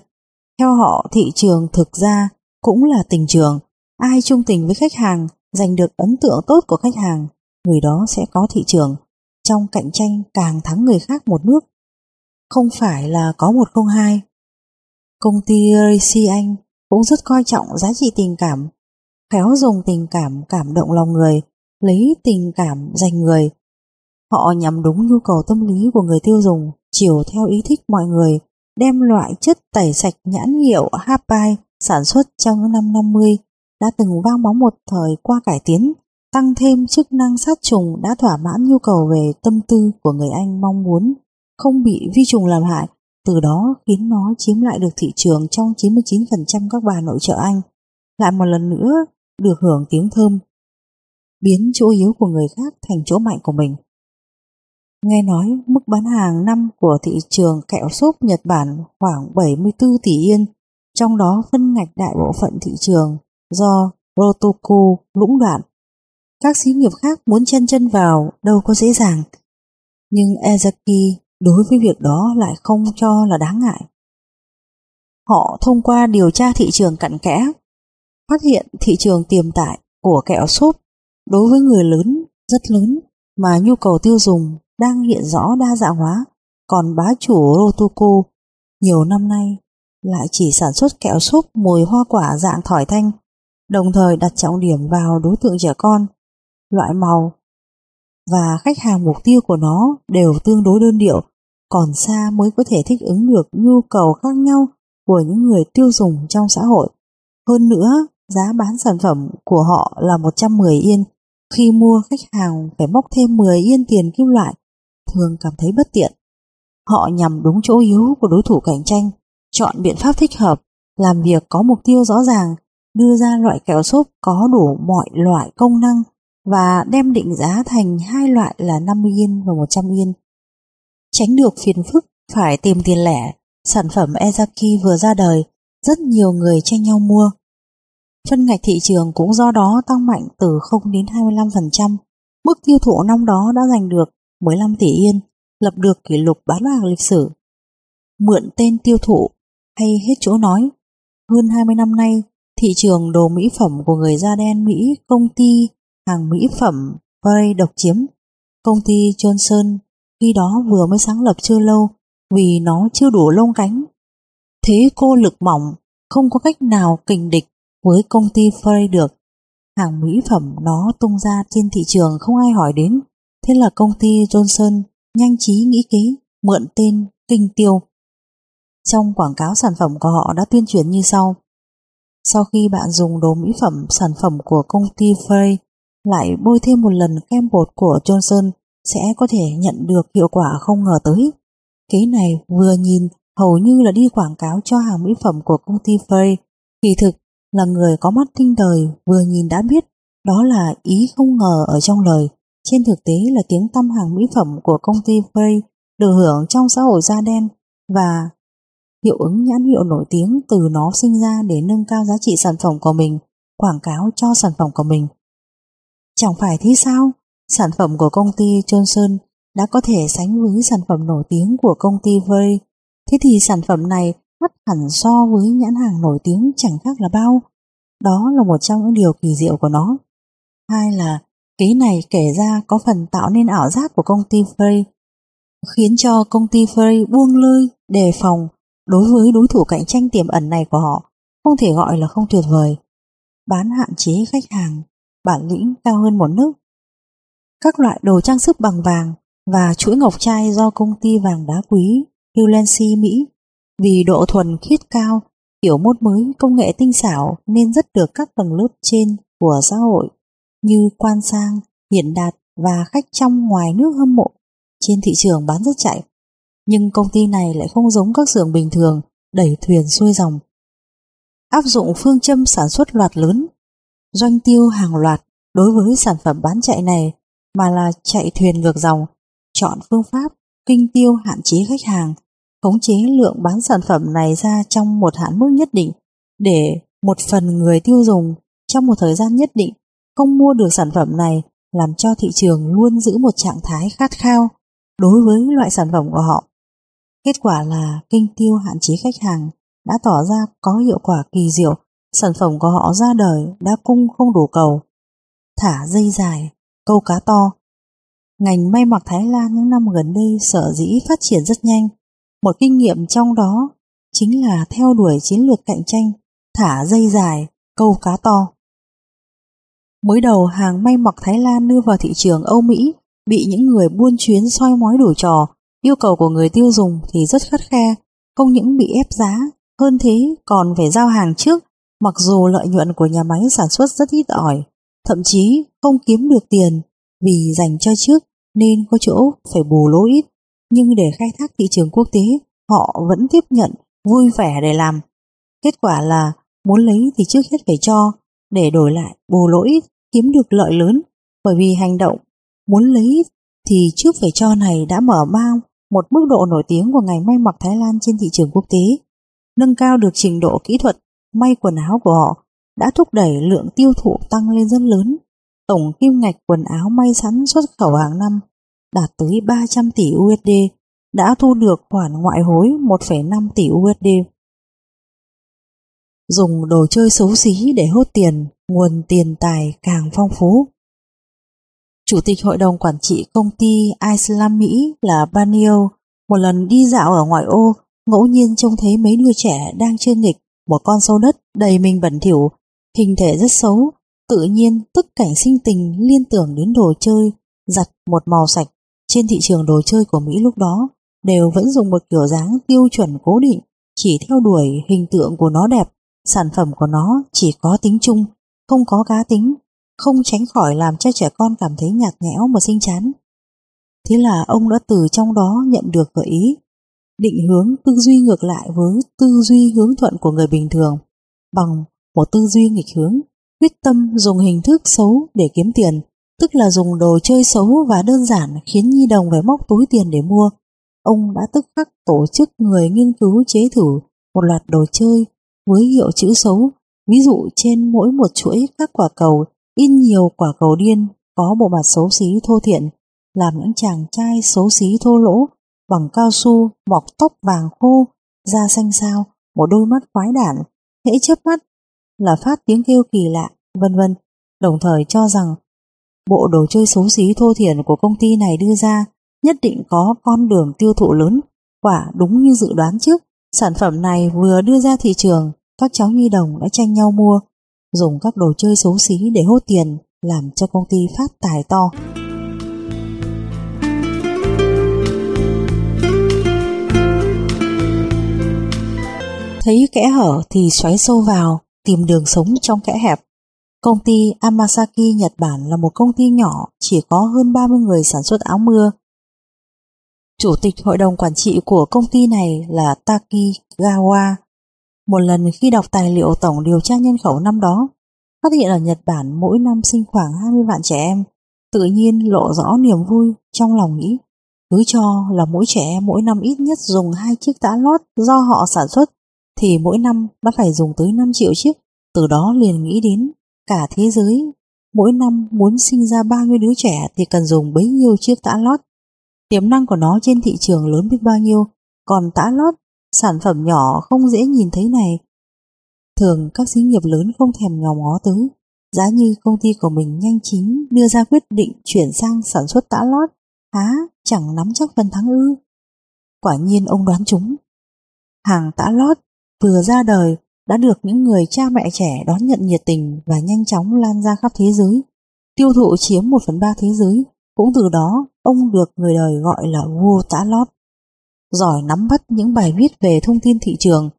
Theo họ, thị trường thực ra cũng là tình trường. Ai trung tình với khách hàng, giành được ấn tượng tốt của khách hàng, người đó sẽ có thị trường. Trong cạnh tranh càng thắng người khác một nước. Không phải là có một không hai. Công ty Racy Anh cũng rất coi trọng giá trị tình cảm, khéo dùng tình cảm cảm động lòng người, lấy tình cảm dành người, Họ nhằm đúng nhu cầu tâm lý của người tiêu dùng, chiều theo ý thích mọi người, đem loại chất tẩy sạch nhãn hiệu Hapai sản xuất trong những năm 50 đã từng vang bóng một thời qua cải tiến, tăng thêm chức năng sát trùng đã thỏa mãn nhu cầu về tâm tư của người Anh mong muốn không bị vi trùng làm hại, từ đó khiến nó chiếm lại được thị trường trong 99% các bà nội trợ Anh. Lại một lần nữa được hưởng tiếng thơm, biến chỗ yếu của người khác thành chỗ mạnh của mình. Nghe nói mức bán hàng năm của thị trường kẹo xốp Nhật Bản khoảng 74 tỷ yên, trong đó phân ngạch đại bộ phận thị trường do Rotoku lũng đoạn. Các xí nghiệp khác muốn chân chân vào đâu có dễ dàng, nhưng Ezaki đối với việc đó lại không cho là đáng ngại. Họ thông qua điều tra thị trường cặn kẽ, phát hiện thị trường tiềm tại của kẹo súp đối với người lớn rất lớn mà nhu cầu tiêu dùng đang hiện rõ đa dạng hóa, còn bá chủ Rotoco nhiều năm nay lại chỉ sản xuất kẹo súp mùi hoa quả dạng thỏi thanh, đồng thời đặt trọng điểm vào đối tượng trẻ con, loại màu và khách hàng mục tiêu của nó đều tương đối đơn điệu, còn xa mới có thể thích ứng được nhu cầu khác nhau của những người tiêu dùng trong xã hội. Hơn nữa, giá bán sản phẩm của họ là 110 yên, khi mua khách hàng phải móc thêm 10 yên tiền kim loại thường cảm thấy bất tiện. Họ nhằm đúng chỗ yếu của đối thủ cạnh tranh, chọn biện pháp thích hợp, làm việc có mục tiêu rõ ràng, đưa ra loại kẹo xốp có đủ mọi loại công năng và đem định giá thành hai loại là 50 yên và 100 yên. Tránh được phiền phức phải tìm tiền lẻ, sản phẩm Ezaki vừa ra đời, rất nhiều người tranh nhau mua. Phân ngạch thị trường cũng do đó tăng mạnh từ 0 đến 25%. Mức tiêu thụ năm đó đã giành được 15 tỷ yên, lập được kỷ lục bán hàng lịch sử. Mượn tên tiêu thụ hay hết chỗ nói, hơn 20 năm nay, thị trường đồ mỹ phẩm của người da đen Mỹ công ty hàng mỹ phẩm Bray độc chiếm. Công ty Johnson khi đó vừa mới sáng lập chưa lâu vì nó chưa đủ lông cánh. Thế cô lực mỏng, không có cách nào kình địch với công ty Frey được. Hàng mỹ phẩm nó tung ra trên thị trường không ai hỏi đến. Thế là công ty Johnson nhanh trí nghĩ kế mượn tên Kinh Tiêu. Trong quảng cáo sản phẩm của họ đã tuyên truyền như sau. Sau khi bạn dùng đồ mỹ phẩm sản phẩm của công ty Frey lại bôi thêm một lần kem bột của Johnson sẽ có thể nhận được hiệu quả không ngờ tới. Kế này vừa nhìn hầu như là đi quảng cáo cho hàng mỹ phẩm của công ty Frey. Kỳ thực, là người có mắt tinh đời vừa nhìn đã biết đó là ý không ngờ ở trong lời. Trên thực tế là tiếng tăm hàng mỹ phẩm của công ty Frey được hưởng trong xã hội da đen và hiệu ứng nhãn hiệu nổi tiếng từ nó sinh ra để nâng cao giá trị sản phẩm của mình, quảng cáo cho sản phẩm của mình. Chẳng phải thế sao? Sản phẩm của công ty Johnson đã có thể sánh với sản phẩm nổi tiếng của công ty Frey. Thế thì sản phẩm này mất hẳn so với nhãn hàng nổi tiếng chẳng khác là bao. Đó là một trong những điều kỳ diệu của nó. Hai là ký này kể ra có phần tạo nên ảo giác của công ty Frey, khiến cho công ty Frey buông lơi, đề phòng đối với đối thủ cạnh tranh tiềm ẩn này của họ, không thể gọi là không tuyệt vời. Bán hạn chế khách hàng, bản lĩnh cao hơn một nước. Các loại đồ trang sức bằng vàng và chuỗi ngọc trai do công ty vàng đá quý Hulensi Mỹ vì độ thuần khiết cao, kiểu mốt mới, công nghệ tinh xảo nên rất được các tầng lớp trên của xã hội như quan sang, hiện đạt và khách trong ngoài nước hâm mộ trên thị trường bán rất chạy. Nhưng công ty này lại không giống các xưởng bình thường đẩy thuyền xuôi dòng. Áp dụng phương châm sản xuất loạt lớn, doanh tiêu hàng loạt đối với sản phẩm bán chạy này mà là chạy thuyền ngược dòng, chọn phương pháp kinh tiêu hạn chế khách hàng, khống chế lượng bán sản phẩm này ra trong một hạn mức nhất định để một phần người tiêu dùng trong một thời gian nhất định không mua được sản phẩm này làm cho thị trường luôn giữ một trạng thái khát khao đối với loại sản phẩm của họ. Kết quả là kinh tiêu hạn chế khách hàng đã tỏ ra có hiệu quả kỳ diệu, sản phẩm của họ ra đời đã cung không đủ cầu. Thả dây dài, câu cá to. Ngành may mặc Thái Lan những năm gần đây sở dĩ phát triển rất nhanh. Một kinh nghiệm trong đó chính là theo đuổi chiến lược cạnh tranh, thả dây dài, câu cá to. Mới đầu hàng may mặc Thái Lan đưa vào thị trường Âu Mỹ bị những người buôn chuyến soi mói đủ trò, yêu cầu của người tiêu dùng thì rất khắt khe, không những bị ép giá, hơn thế còn phải giao hàng trước, mặc dù lợi nhuận của nhà máy sản xuất rất ít ỏi, thậm chí không kiếm được tiền vì dành cho trước nên có chỗ phải bù lỗ ít, nhưng để khai thác thị trường quốc tế, họ vẫn tiếp nhận, vui vẻ để làm. Kết quả là muốn lấy thì trước hết phải cho, để đổi lại bù lỗ ít kiếm được lợi lớn. Bởi vì hành động muốn lấy thì trước phải cho này đã mở mang một mức độ nổi tiếng của ngành may mặc Thái Lan trên thị trường quốc tế, nâng cao được trình độ kỹ thuật may quần áo của họ đã thúc đẩy lượng tiêu thụ tăng lên rất lớn. Tổng kim ngạch quần áo may sẵn xuất khẩu hàng năm đạt tới 300 tỷ USD, đã thu được khoản ngoại hối 1,5 tỷ USD. Dùng đồ chơi xấu xí để hốt tiền nguồn tiền tài càng phong phú. Chủ tịch hội đồng quản trị công ty Islam Mỹ là Banio một lần đi dạo ở ngoại ô ngẫu nhiên trông thấy mấy đứa trẻ đang chơi nghịch một con sâu đất đầy mình bẩn thỉu hình thể rất xấu tự nhiên tức cảnh sinh tình liên tưởng đến đồ chơi giặt một màu sạch trên thị trường đồ chơi của Mỹ lúc đó đều vẫn dùng một kiểu dáng tiêu chuẩn cố định chỉ theo đuổi hình tượng của nó đẹp sản phẩm của nó chỉ có tính chung không có cá tính, không tránh khỏi làm cho trẻ con cảm thấy nhạt nhẽo và sinh chán. Thế là ông đã từ trong đó nhận được gợi ý, định hướng tư duy ngược lại với tư duy hướng thuận của người bình thường, bằng một tư duy nghịch hướng, quyết tâm dùng hình thức xấu để kiếm tiền, tức là dùng đồ chơi xấu và đơn giản khiến nhi đồng phải móc túi tiền để mua. Ông đã tức khắc tổ chức người nghiên cứu chế thử một loạt đồ chơi với hiệu chữ xấu Ví dụ trên mỗi một chuỗi các quả cầu in nhiều quả cầu điên có bộ mặt xấu xí thô thiện, làm những chàng trai xấu xí thô lỗ bằng cao su, mọc tóc vàng khô, da xanh sao, một đôi mắt quái đản, hễ chớp mắt là phát tiếng kêu kỳ lạ, vân vân. Đồng thời cho rằng bộ đồ chơi xấu xí thô thiển của công ty này đưa ra nhất định có con đường tiêu thụ lớn, quả đúng như dự đoán trước. Sản phẩm này vừa đưa ra thị trường các cháu nhi đồng đã tranh nhau mua, dùng các đồ chơi xấu xí để hốt tiền, làm cho công ty phát tài to. Thấy kẽ hở thì xoáy sâu vào, tìm đường sống trong kẽ hẹp. Công ty Amasaki Nhật Bản là một công ty nhỏ, chỉ có hơn 30 người sản xuất áo mưa. Chủ tịch hội đồng quản trị của công ty này là Taki Gawa Một lần khi đọc tài liệu tổng điều tra nhân khẩu năm đó, phát hiện ở Nhật Bản mỗi năm sinh khoảng 20 vạn trẻ em, tự nhiên lộ rõ niềm vui trong lòng nghĩ. Cứ cho là mỗi trẻ em mỗi năm ít nhất dùng hai chiếc tã lót do họ sản xuất, thì mỗi năm đã phải dùng tới 5 triệu chiếc. Từ đó liền nghĩ đến cả thế giới mỗi năm muốn sinh ra bao nhiêu đứa trẻ thì cần dùng bấy nhiêu chiếc tã lót. Tiềm năng của nó trên thị trường lớn biết bao nhiêu, còn tã lót, sản phẩm nhỏ không dễ nhìn thấy này. Thường các xí nghiệp lớn không thèm nhòm ngó tới, giá như công ty của mình nhanh chính đưa ra quyết định chuyển sang sản xuất tã lót, há chẳng nắm chắc phần thắng ư. Quả nhiên ông đoán chúng. Hàng tã lót vừa ra đời đã được những người cha mẹ trẻ đón nhận nhiệt tình và nhanh chóng lan ra khắp thế giới. Tiêu thụ chiếm một phần ba thế giới, cũng từ đó ông được người đời gọi là vua tã lót. Giỏi nắm bắt những bài viết về thông tin thị trường,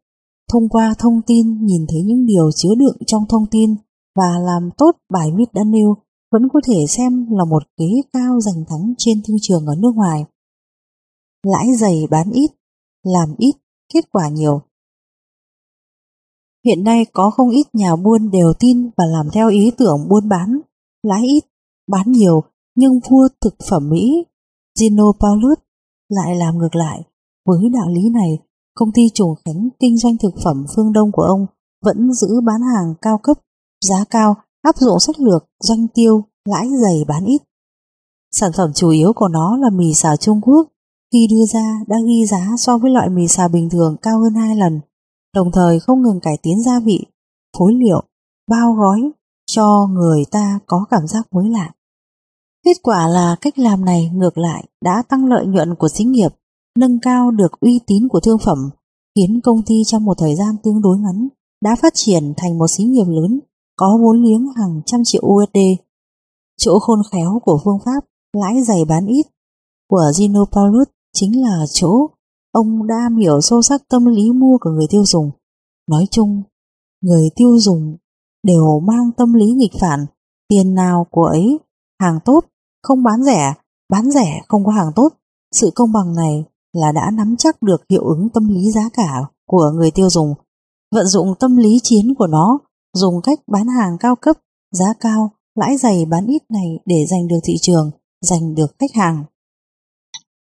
thông qua thông tin nhìn thấy những điều chứa đựng trong thông tin và làm tốt bài viết đã nêu vẫn có thể xem là một kế cao giành thắng trên thương trường ở nước ngoài. Lãi dày bán ít, làm ít, kết quả nhiều. Hiện nay có không ít nhà buôn đều tin và làm theo ý tưởng buôn bán, lãi ít, bán nhiều, nhưng vua thực phẩm Mỹ, Gino Paulus, lại làm ngược lại. Với đạo lý này, công ty trùng khánh kinh doanh thực phẩm phương Đông của ông vẫn giữ bán hàng cao cấp, giá cao, áp dụng sách lược, doanh tiêu, lãi dày bán ít. Sản phẩm chủ yếu của nó là mì xào Trung Quốc, khi đưa ra đã ghi giá so với loại mì xào bình thường cao hơn 2 lần đồng thời không ngừng cải tiến gia vị, phối liệu, bao gói cho người ta có cảm giác mới lạ. Kết quả là cách làm này ngược lại đã tăng lợi nhuận của xí nghiệp, nâng cao được uy tín của thương phẩm, khiến công ty trong một thời gian tương đối ngắn đã phát triển thành một xí nghiệp lớn có vốn liếng hàng trăm triệu USD. Chỗ khôn khéo của phương pháp lãi dày bán ít của Gino Paulus chính là chỗ Ông đã hiểu sâu sắc tâm lý mua của người tiêu dùng. Nói chung, người tiêu dùng đều mang tâm lý nghịch phản, tiền nào của ấy, hàng tốt, không bán rẻ, bán rẻ không có hàng tốt. Sự công bằng này là đã nắm chắc được hiệu ứng tâm lý giá cả của người tiêu dùng, vận dụng tâm lý chiến của nó, dùng cách bán hàng cao cấp, giá cao, lãi dày bán ít này để giành được thị trường, giành được khách hàng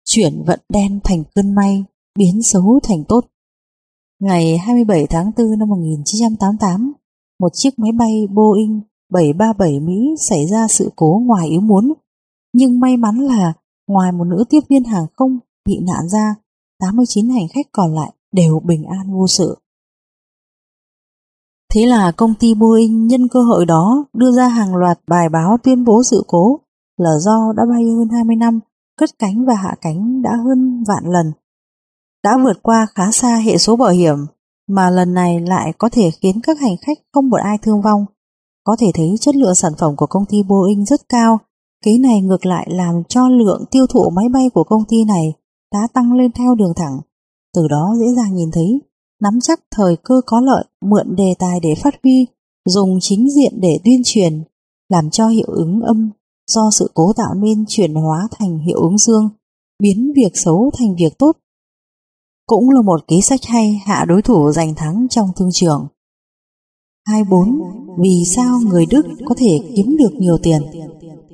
chuyển vận đen thành cơn may, biến xấu thành tốt. Ngày 27 tháng 4 năm 1988, một chiếc máy bay Boeing 737 Mỹ xảy ra sự cố ngoài ý muốn. Nhưng may mắn là ngoài một nữ tiếp viên hàng không bị nạn ra, 89 hành khách còn lại đều bình an vô sự. Thế là công ty Boeing nhân cơ hội đó đưa ra hàng loạt bài báo tuyên bố sự cố là do đã bay hơn 20 năm cất cánh và hạ cánh đã hơn vạn lần. Đã vượt qua khá xa hệ số bảo hiểm, mà lần này lại có thể khiến các hành khách không một ai thương vong. Có thể thấy chất lượng sản phẩm của công ty Boeing rất cao, kế này ngược lại làm cho lượng tiêu thụ máy bay của công ty này đã tăng lên theo đường thẳng. Từ đó dễ dàng nhìn thấy, nắm chắc thời cơ có lợi, mượn đề tài để phát huy, dùng chính diện để tuyên truyền, làm cho hiệu ứng âm do sự cố tạo nên chuyển hóa thành hiệu ứng dương, biến việc xấu thành việc tốt. Cũng là một ký sách hay hạ đối thủ giành thắng trong thương trường. 24. Vì sao người Đức có thể kiếm được nhiều tiền?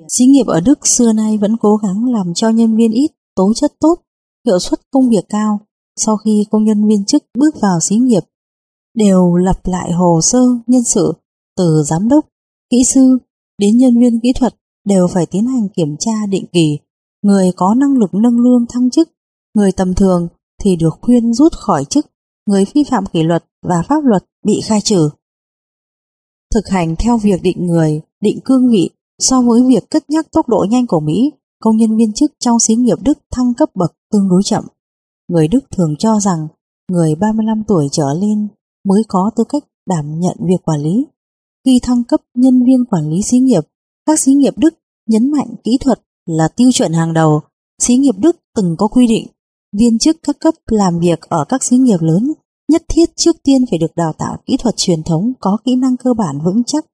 Xí nghiệp ở Đức xưa nay vẫn cố gắng làm cho nhân viên ít, tố chất tốt, hiệu suất công việc cao. Sau khi công nhân viên chức bước vào xí nghiệp, đều lập lại hồ sơ nhân sự từ giám đốc, kỹ sư đến nhân viên kỹ thuật đều phải tiến hành kiểm tra định kỳ. Người có năng lực nâng lương thăng chức, người tầm thường thì được khuyên rút khỏi chức, người vi phạm kỷ luật và pháp luật bị khai trừ. Thực hành theo việc định người, định cương vị so với việc cất nhắc tốc độ nhanh của Mỹ, công nhân viên chức trong xí nghiệp Đức thăng cấp bậc tương đối chậm. Người Đức thường cho rằng người 35 tuổi trở lên mới có tư cách đảm nhận việc quản lý. Khi thăng cấp nhân viên quản lý xí nghiệp các xí nghiệp Đức nhấn mạnh kỹ thuật là tiêu chuẩn hàng đầu. Xí nghiệp Đức từng có quy định viên chức các cấp làm việc ở các xí nghiệp lớn nhất thiết trước tiên phải được đào tạo kỹ thuật truyền thống có kỹ năng cơ bản vững chắc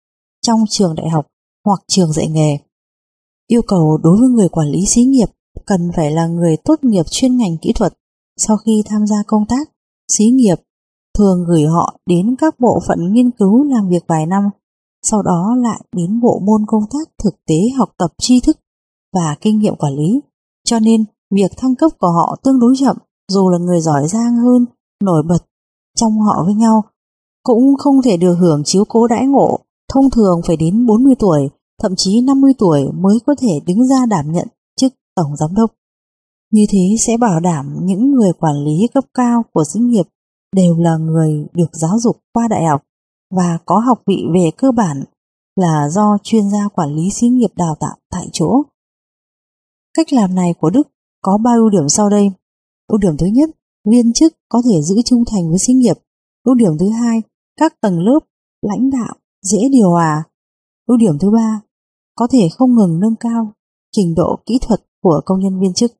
trong trường đại học hoặc trường dạy nghề. Yêu cầu đối với người quản lý xí nghiệp cần phải là người tốt nghiệp chuyên ngành kỹ thuật sau khi tham gia công tác, xí nghiệp thường gửi họ đến các bộ phận nghiên cứu làm việc vài năm, sau đó lại đến bộ môn công tác thực tế học tập tri thức và kinh nghiệm quản lý. Cho nên, việc thăng cấp của họ tương đối chậm, dù là người giỏi giang hơn, nổi bật trong họ với nhau, cũng không thể được hưởng chiếu cố đãi ngộ, thông thường phải đến 40 tuổi, thậm chí 50 tuổi mới có thể đứng ra đảm nhận chức tổng giám đốc. Như thế sẽ bảo đảm những người quản lý cấp cao của xí nghiệp đều là người được giáo dục qua đại học và có học vị về cơ bản là do chuyên gia quản lý xí nghiệp đào tạo tại chỗ. Cách làm này của Đức có ba ưu điểm sau đây. Ưu điểm thứ nhất, viên chức có thể giữ trung thành với xí nghiệp. Ưu điểm thứ hai, các tầng lớp, lãnh đạo dễ điều hòa. Ưu điểm thứ ba, có thể không ngừng nâng cao trình độ kỹ thuật của công nhân viên chức.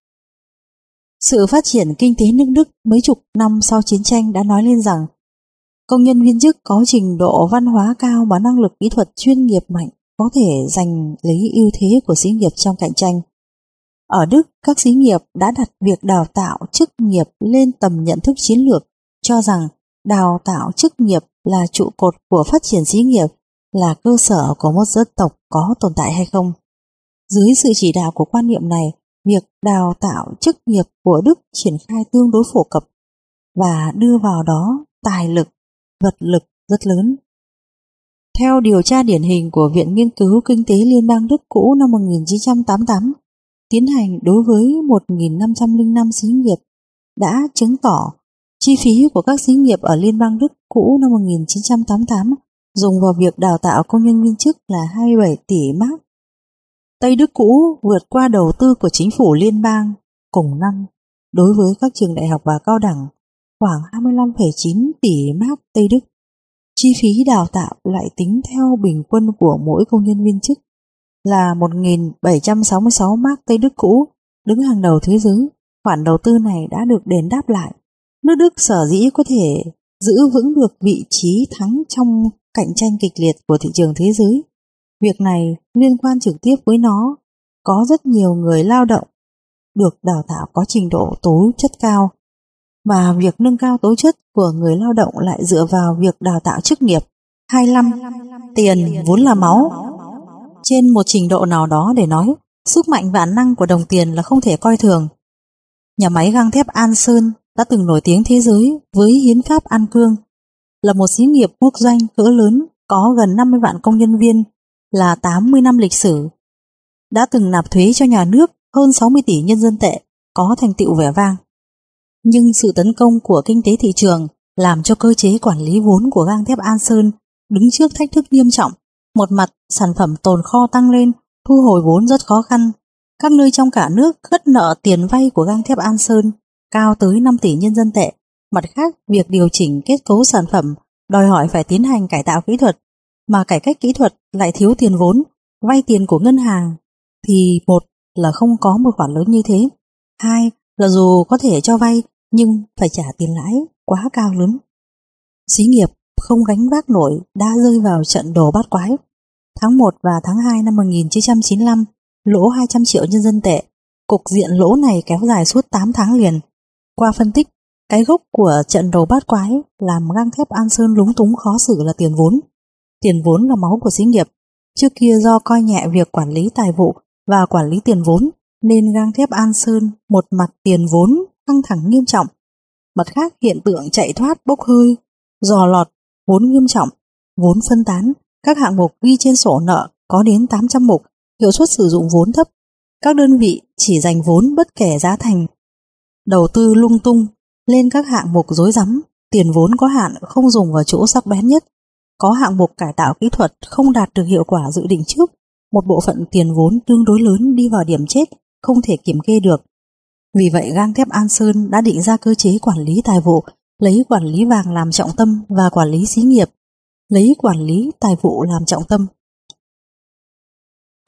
Sự phát triển kinh tế nước Đức mấy chục năm sau chiến tranh đã nói lên rằng công nhân viên chức có trình độ văn hóa cao và năng lực kỹ thuật chuyên nghiệp mạnh có thể giành lấy ưu thế của xí nghiệp trong cạnh tranh. Ở Đức, các xí nghiệp đã đặt việc đào tạo chức nghiệp lên tầm nhận thức chiến lược, cho rằng đào tạo chức nghiệp là trụ cột của phát triển xí nghiệp, là cơ sở của một dân tộc có tồn tại hay không. Dưới sự chỉ đạo của quan niệm này, việc đào tạo chức nghiệp của Đức triển khai tương đối phổ cập và đưa vào đó tài lực, vật lực rất lớn. Theo điều tra điển hình của Viện Nghiên cứu Kinh tế Liên bang Đức cũ năm 1988, tiến hành đối với 1.505 xí nghiệp đã chứng tỏ chi phí của các xí nghiệp ở Liên bang Đức cũ năm 1988 dùng vào việc đào tạo công nhân viên chức là 27 tỷ mark Tây Đức cũ vượt qua đầu tư của chính phủ liên bang cùng năm đối với các trường đại học và cao đẳng khoảng 25,9 tỷ mark Tây Đức. Chi phí đào tạo lại tính theo bình quân của mỗi công nhân viên chức là 1.766 mark Tây Đức cũ, đứng hàng đầu thế giới. Khoản đầu tư này đã được đền đáp lại. Nước Đức sở dĩ có thể giữ vững được vị trí thắng trong cạnh tranh kịch liệt của thị trường thế giới Việc này liên quan trực tiếp với nó. Có rất nhiều người lao động được đào tạo có trình độ tố chất cao và việc nâng cao tố chất của người lao động lại dựa vào việc đào tạo chức nghiệp. 25. Tiền vốn là máu. Trên một trình độ nào đó để nói, sức mạnh và năng của đồng tiền là không thể coi thường. Nhà máy gang thép An Sơn đã từng nổi tiếng thế giới với hiến pháp An Cương, là một xí nghiệp quốc doanh cỡ lớn có gần 50 vạn công nhân viên là 80 năm lịch sử, đã từng nạp thuế cho nhà nước hơn 60 tỷ nhân dân tệ, có thành tựu vẻ vang. Nhưng sự tấn công của kinh tế thị trường làm cho cơ chế quản lý vốn của gang thép An Sơn đứng trước thách thức nghiêm trọng. Một mặt, sản phẩm tồn kho tăng lên, thu hồi vốn rất khó khăn. Các nơi trong cả nước khất nợ tiền vay của gang thép An Sơn cao tới 5 tỷ nhân dân tệ. Mặt khác, việc điều chỉnh kết cấu sản phẩm đòi hỏi phải tiến hành cải tạo kỹ thuật mà cải cách kỹ thuật lại thiếu tiền vốn, vay tiền của ngân hàng, thì một là không có một khoản lớn như thế, hai là dù có thể cho vay nhưng phải trả tiền lãi quá cao lớn. Xí nghiệp không gánh vác nổi đã rơi vào trận đồ bát quái. Tháng 1 và tháng 2 năm 1995, lỗ 200 triệu nhân dân tệ, cục diện lỗ này kéo dài suốt 8 tháng liền. Qua phân tích, cái gốc của trận đồ bát quái làm gang thép An Sơn lúng túng khó xử là tiền vốn. Tiền vốn là máu của xí nghiệp. Trước kia do coi nhẹ việc quản lý tài vụ và quản lý tiền vốn, nên gang thép An Sơn một mặt tiền vốn căng thẳng nghiêm trọng. Mặt khác hiện tượng chạy thoát bốc hơi, dò lọt, vốn nghiêm trọng, vốn phân tán, các hạng mục ghi trên sổ nợ có đến 800 mục, hiệu suất sử dụng vốn thấp. Các đơn vị chỉ dành vốn bất kể giá thành. Đầu tư lung tung, lên các hạng mục dối rắm tiền vốn có hạn không dùng vào chỗ sắc bén nhất, có hạng mục cải tạo kỹ thuật không đạt được hiệu quả dự định trước, một bộ phận tiền vốn tương đối lớn đi vào điểm chết, không thể kiểm kê được. Vì vậy gang thép An Sơn đã định ra cơ chế quản lý tài vụ, lấy quản lý vàng làm trọng tâm và quản lý xí nghiệp, lấy quản lý tài vụ làm trọng tâm.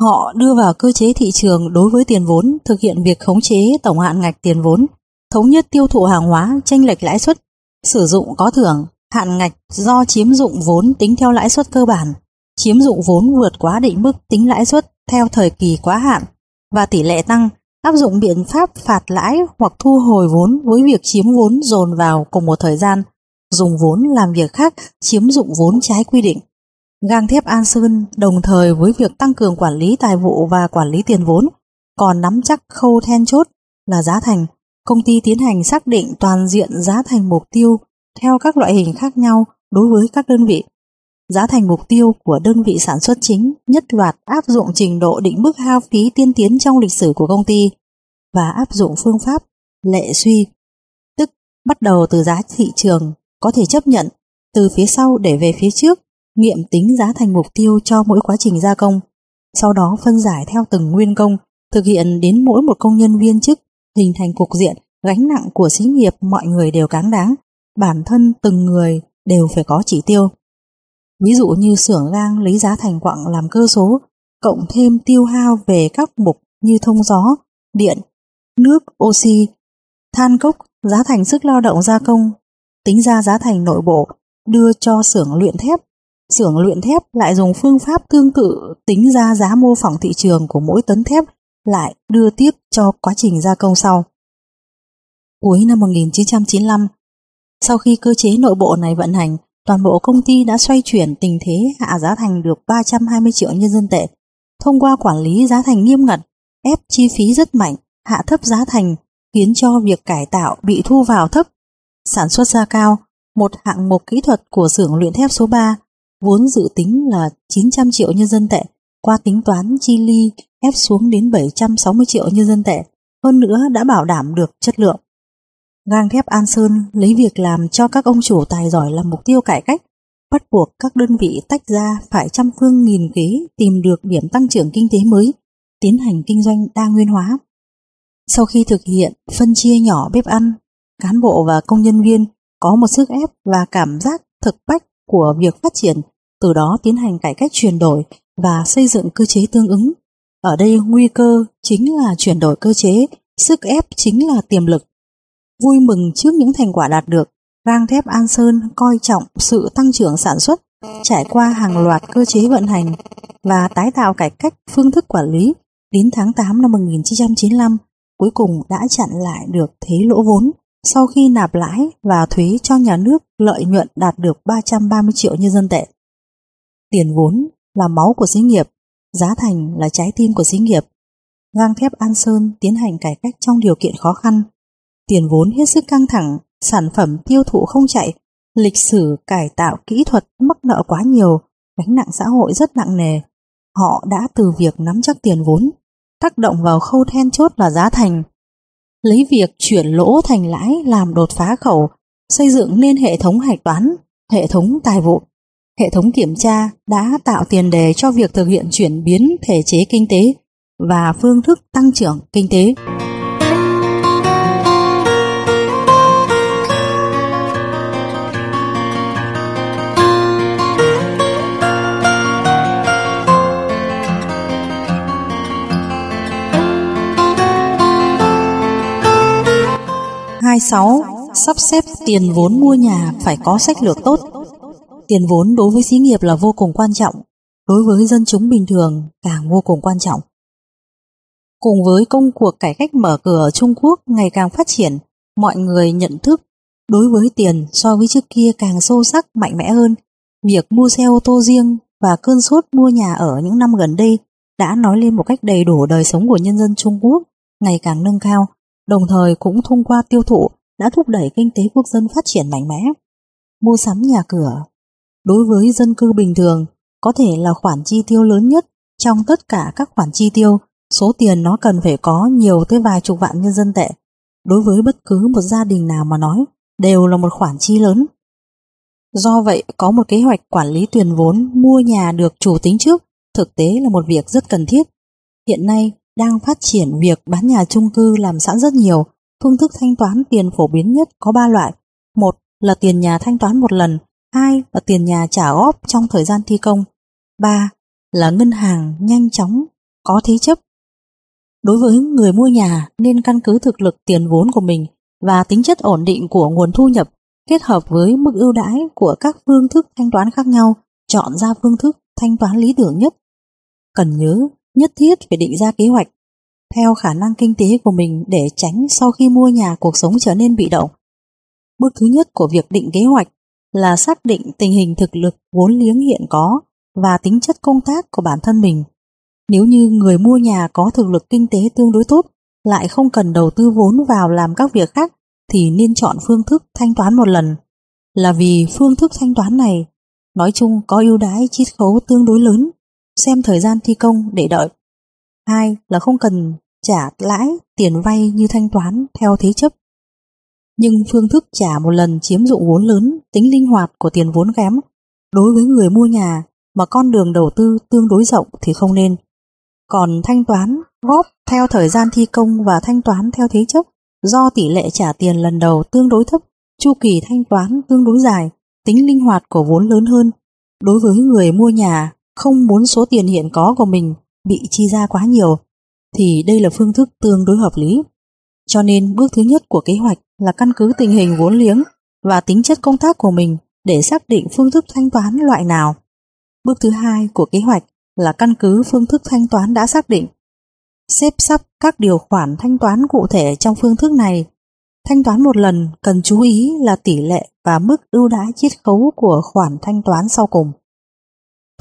Họ đưa vào cơ chế thị trường đối với tiền vốn, thực hiện việc khống chế tổng hạn ngạch tiền vốn, thống nhất tiêu thụ hàng hóa, tranh lệch lãi suất, sử dụng có thưởng, Hạn ngạch do chiếm dụng vốn tính theo lãi suất cơ bản, chiếm dụng vốn vượt quá định mức tính lãi suất theo thời kỳ quá hạn và tỷ lệ tăng áp dụng biện pháp phạt lãi hoặc thu hồi vốn với việc chiếm vốn dồn vào cùng một thời gian dùng vốn làm việc khác chiếm dụng vốn trái quy định. Gang thép An Sơn đồng thời với việc tăng cường quản lý tài vụ và quản lý tiền vốn, còn nắm chắc khâu then chốt là giá thành. Công ty tiến hành xác định toàn diện giá thành mục tiêu theo các loại hình khác nhau đối với các đơn vị. Giá thành mục tiêu của đơn vị sản xuất chính nhất loạt áp dụng trình độ định mức hao phí tiên tiến trong lịch sử của công ty và áp dụng phương pháp lệ suy, tức bắt đầu từ giá thị trường có thể chấp nhận từ phía sau để về phía trước nghiệm tính giá thành mục tiêu cho mỗi quá trình gia công, sau đó phân giải theo từng nguyên công, thực hiện đến mỗi một công nhân viên chức, hình thành cục diện gánh nặng của xí nghiệp mọi người đều cáng đáng, bản thân từng người đều phải có chỉ tiêu. Ví dụ như xưởng gang lấy giá thành quặng làm cơ số, cộng thêm tiêu hao về các mục như thông gió, điện, nước, oxy, than cốc, giá thành sức lao động gia công, tính ra giá thành nội bộ, đưa cho xưởng luyện thép. Xưởng luyện thép lại dùng phương pháp tương tự tính ra giá mô phỏng thị trường của mỗi tấn thép lại đưa tiếp cho quá trình gia công sau. Cuối năm 1995, sau khi cơ chế nội bộ này vận hành, toàn bộ công ty đã xoay chuyển tình thế hạ giá thành được 320 triệu nhân dân tệ. Thông qua quản lý giá thành nghiêm ngặt, ép chi phí rất mạnh, hạ thấp giá thành, khiến cho việc cải tạo bị thu vào thấp. Sản xuất ra cao, một hạng mục kỹ thuật của xưởng luyện thép số 3, vốn dự tính là 900 triệu nhân dân tệ, qua tính toán chi ly ép xuống đến 760 triệu nhân dân tệ, hơn nữa đã bảo đảm được chất lượng. Gang thép An Sơn lấy việc làm cho các ông chủ tài giỏi làm mục tiêu cải cách, bắt buộc các đơn vị tách ra phải trăm phương nghìn kế tìm được điểm tăng trưởng kinh tế mới, tiến hành kinh doanh đa nguyên hóa. Sau khi thực hiện phân chia nhỏ bếp ăn, cán bộ và công nhân viên có một sức ép và cảm giác thực bách của việc phát triển, từ đó tiến hành cải cách chuyển đổi và xây dựng cơ chế tương ứng. Ở đây nguy cơ chính là chuyển đổi cơ chế, sức ép chính là tiềm lực. Vui mừng trước những thành quả đạt được, gang thép An Sơn coi trọng sự tăng trưởng sản xuất, trải qua hàng loạt cơ chế vận hành và tái tạo cải cách phương thức quản lý. Đến tháng 8 năm 1995, cuối cùng đã chặn lại được thế lỗ vốn sau khi nạp lãi và thuế cho nhà nước lợi nhuận đạt được 330 triệu nhân dân tệ. Tiền vốn là máu của xí nghiệp, giá thành là trái tim của xí nghiệp. Gang thép An Sơn tiến hành cải cách trong điều kiện khó khăn. Tiền vốn hết sức căng thẳng, sản phẩm tiêu thụ không chạy, lịch sử cải tạo kỹ thuật mắc nợ quá nhiều, gánh nặng xã hội rất nặng nề. Họ đã từ việc nắm chắc tiền vốn, tác động vào khâu then chốt là giá thành, lấy việc chuyển lỗ thành lãi làm đột phá khẩu, xây dựng nên hệ thống hạch toán, hệ thống tài vụ. Hệ thống kiểm tra đã tạo tiền đề cho việc thực hiện chuyển biến thể chế kinh tế và phương thức tăng trưởng kinh tế. 26. Sắp xếp tiền vốn mua nhà phải có sách lược tốt. Tiền vốn đối với xí nghiệp là vô cùng quan trọng, đối với dân chúng bình thường càng vô cùng quan trọng. Cùng với công cuộc cải cách mở cửa ở Trung Quốc ngày càng phát triển, mọi người nhận thức đối với tiền so với trước kia càng sâu sắc mạnh mẽ hơn. Việc mua xe ô tô riêng và cơn sốt mua nhà ở những năm gần đây đã nói lên một cách đầy đủ đời sống của nhân dân Trung Quốc ngày càng nâng cao đồng thời cũng thông qua tiêu thụ đã thúc đẩy kinh tế quốc dân phát triển mạnh mẽ. Mua sắm nhà cửa Đối với dân cư bình thường, có thể là khoản chi tiêu lớn nhất trong tất cả các khoản chi tiêu, số tiền nó cần phải có nhiều tới vài chục vạn nhân dân tệ. Đối với bất cứ một gia đình nào mà nói, đều là một khoản chi lớn. Do vậy, có một kế hoạch quản lý tiền vốn mua nhà được chủ tính trước, thực tế là một việc rất cần thiết. Hiện nay, đang phát triển việc bán nhà chung cư làm sẵn rất nhiều. Phương thức thanh toán tiền phổ biến nhất có 3 loại. Một là tiền nhà thanh toán một lần, hai là tiền nhà trả góp trong thời gian thi công, ba là ngân hàng nhanh chóng, có thế chấp. Đối với người mua nhà nên căn cứ thực lực tiền vốn của mình và tính chất ổn định của nguồn thu nhập kết hợp với mức ưu đãi của các phương thức thanh toán khác nhau, chọn ra phương thức thanh toán lý tưởng nhất. Cần nhớ nhất thiết phải định ra kế hoạch theo khả năng kinh tế của mình để tránh sau khi mua nhà cuộc sống trở nên bị động. Bước thứ nhất của việc định kế hoạch là xác định tình hình thực lực vốn liếng hiện có và tính chất công tác của bản thân mình. Nếu như người mua nhà có thực lực kinh tế tương đối tốt, lại không cần đầu tư vốn vào làm các việc khác, thì nên chọn phương thức thanh toán một lần. Là vì phương thức thanh toán này, nói chung có ưu đãi chiết khấu tương đối lớn, xem thời gian thi công để đợi. Hai là không cần trả lãi tiền vay như thanh toán theo thế chấp. Nhưng phương thức trả một lần chiếm dụng vốn lớn, tính linh hoạt của tiền vốn kém, đối với người mua nhà mà con đường đầu tư tương đối rộng thì không nên. Còn thanh toán, góp theo thời gian thi công và thanh toán theo thế chấp do tỷ lệ trả tiền lần đầu tương đối thấp, chu kỳ thanh toán tương đối dài, tính linh hoạt của vốn lớn hơn. Đối với người mua nhà không muốn số tiền hiện có của mình bị chi ra quá nhiều, thì đây là phương thức tương đối hợp lý. Cho nên bước thứ nhất của kế hoạch là căn cứ tình hình vốn liếng và tính chất công tác của mình để xác định phương thức thanh toán loại nào. Bước thứ hai của kế hoạch là căn cứ phương thức thanh toán đã xác định. Xếp sắp các điều khoản thanh toán cụ thể trong phương thức này. Thanh toán một lần cần chú ý là tỷ lệ và mức ưu đãi chiết khấu của khoản thanh toán sau cùng.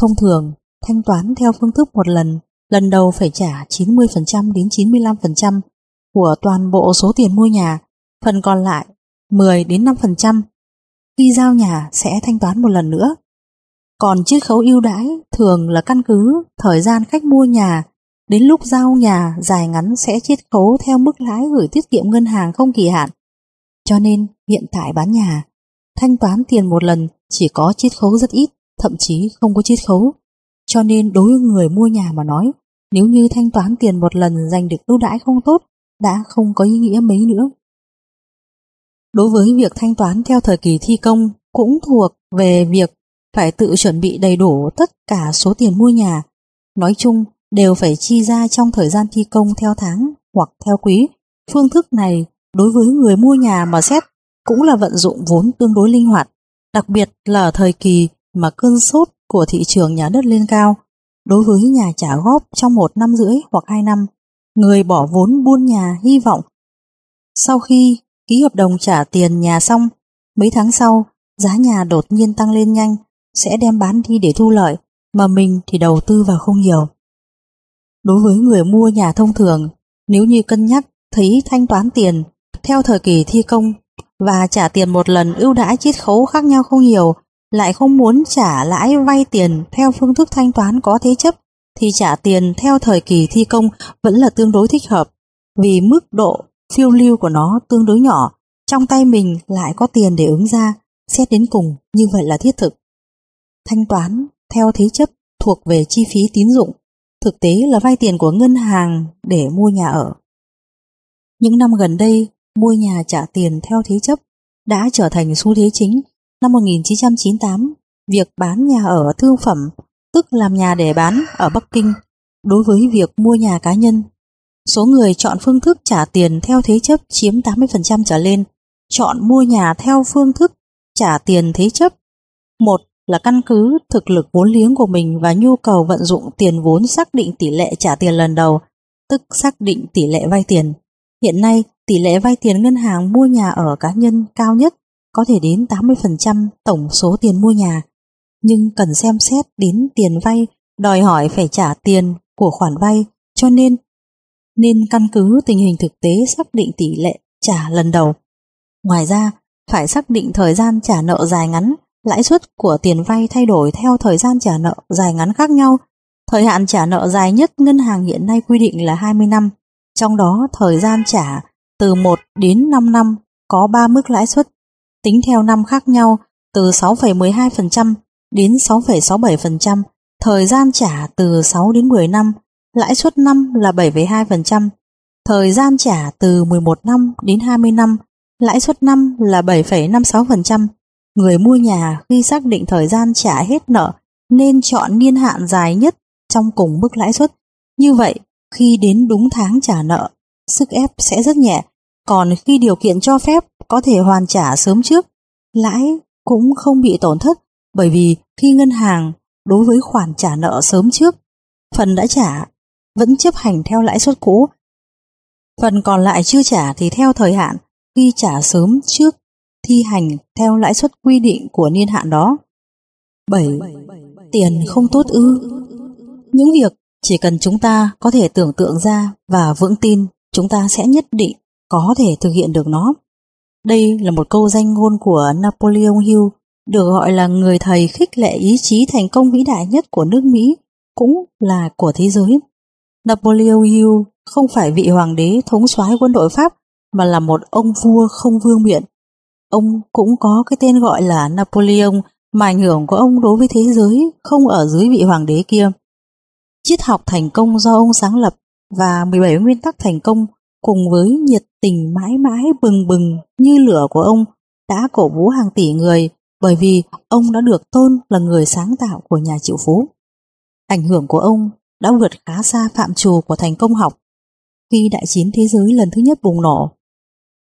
Thông thường, thanh toán theo phương thức một lần, lần đầu phải trả 90% đến 95% của toàn bộ số tiền mua nhà, phần còn lại 10 đến 5%. Khi giao nhà sẽ thanh toán một lần nữa. Còn chiết khấu ưu đãi thường là căn cứ thời gian khách mua nhà, đến lúc giao nhà dài ngắn sẽ chiết khấu theo mức lãi gửi tiết kiệm ngân hàng không kỳ hạn. Cho nên hiện tại bán nhà, thanh toán tiền một lần chỉ có chiết khấu rất ít, thậm chí không có chiết khấu. Cho nên đối với người mua nhà mà nói, nếu như thanh toán tiền một lần giành được ưu đãi không tốt, đã không có ý nghĩa mấy nữa. Đối với việc thanh toán theo thời kỳ thi công cũng thuộc về việc phải tự chuẩn bị đầy đủ tất cả số tiền mua nhà. Nói chung đều phải chi ra trong thời gian thi công theo tháng hoặc theo quý. Phương thức này đối với người mua nhà mà xét cũng là vận dụng vốn tương đối linh hoạt, đặc biệt là thời kỳ mà cơn sốt của thị trường nhà đất lên cao. Đối với nhà trả góp trong một năm rưỡi hoặc hai năm, người bỏ vốn buôn nhà hy vọng sau khi ký hợp đồng trả tiền nhà xong, mấy tháng sau, giá nhà đột nhiên tăng lên nhanh, sẽ đem bán đi để thu lợi, mà mình thì đầu tư vào không nhiều. Đối với người mua nhà thông thường, nếu như cân nhắc thấy thanh toán tiền theo thời kỳ thi công và trả tiền một lần ưu đãi chiết khấu khác nhau không nhiều, lại không muốn trả lãi vay tiền theo phương thức thanh toán có thế chấp, thì trả tiền theo thời kỳ thi công vẫn là tương đối thích hợp, vì mức độ phiêu lưu của nó tương đối nhỏ, trong tay mình lại có tiền để ứng ra, xét đến cùng như vậy là thiết thực. Thanh toán theo thế chấp thuộc về chi phí tín dụng, thực tế là vay tiền của ngân hàng để mua nhà ở. Những năm gần đây, mua nhà trả tiền theo thế chấp đã trở thành xu thế chính. Năm 1998, việc bán nhà ở thương phẩm, tức làm nhà để bán ở Bắc Kinh, đối với việc mua nhà cá nhân Số người chọn phương thức trả tiền theo thế chấp chiếm 80% trở lên, chọn mua nhà theo phương thức trả tiền thế chấp. Một là căn cứ thực lực vốn liếng của mình và nhu cầu vận dụng tiền vốn xác định tỷ lệ trả tiền lần đầu, tức xác định tỷ lệ vay tiền. Hiện nay, tỷ lệ vay tiền ngân hàng mua nhà ở cá nhân cao nhất có thể đến 80% tổng số tiền mua nhà, nhưng cần xem xét đến tiền vay đòi hỏi phải trả tiền của khoản vay, cho nên nên căn cứ tình hình thực tế xác định tỷ lệ trả lần đầu. Ngoài ra, phải xác định thời gian trả nợ dài ngắn, lãi suất của tiền vay thay đổi theo thời gian trả nợ dài ngắn khác nhau. Thời hạn trả nợ dài nhất ngân hàng hiện nay quy định là 20 năm, trong đó thời gian trả từ 1 đến 5 năm có 3 mức lãi suất, tính theo năm khác nhau từ 6,12% đến 6,67%, thời gian trả từ 6 đến 10 năm lãi suất năm là 7,2%, thời gian trả từ 11 năm đến 20 năm, lãi suất năm là 7,56%. Người mua nhà khi xác định thời gian trả hết nợ nên chọn niên hạn dài nhất trong cùng mức lãi suất. Như vậy, khi đến đúng tháng trả nợ, sức ép sẽ rất nhẹ, còn khi điều kiện cho phép có thể hoàn trả sớm trước, lãi cũng không bị tổn thất bởi vì khi ngân hàng đối với khoản trả nợ sớm trước, phần đã trả vẫn chấp hành theo lãi suất cũ. Phần còn lại chưa trả thì theo thời hạn, khi trả sớm trước thi hành theo lãi suất quy định của niên hạn đó. 7. Tiền không tốt ư? Những việc chỉ cần chúng ta có thể tưởng tượng ra và vững tin, chúng ta sẽ nhất định có thể thực hiện được nó. Đây là một câu danh ngôn của Napoleon Hill, được gọi là người thầy khích lệ ý chí thành công vĩ đại nhất của nước Mỹ, cũng là của thế giới. Napoleon Hill không phải vị hoàng đế thống soái quân đội Pháp, mà là một ông vua không vương miện. Ông cũng có cái tên gọi là Napoleon, mà ảnh hưởng của ông đối với thế giới không ở dưới vị hoàng đế kia. Triết học thành công do ông sáng lập và 17 nguyên tắc thành công cùng với nhiệt tình mãi mãi bừng bừng như lửa của ông đã cổ vũ hàng tỷ người bởi vì ông đã được tôn là người sáng tạo của nhà triệu phú. Ảnh hưởng của ông đã vượt khá xa phạm trù của thành công học. Khi đại chiến thế giới lần thứ nhất bùng nổ,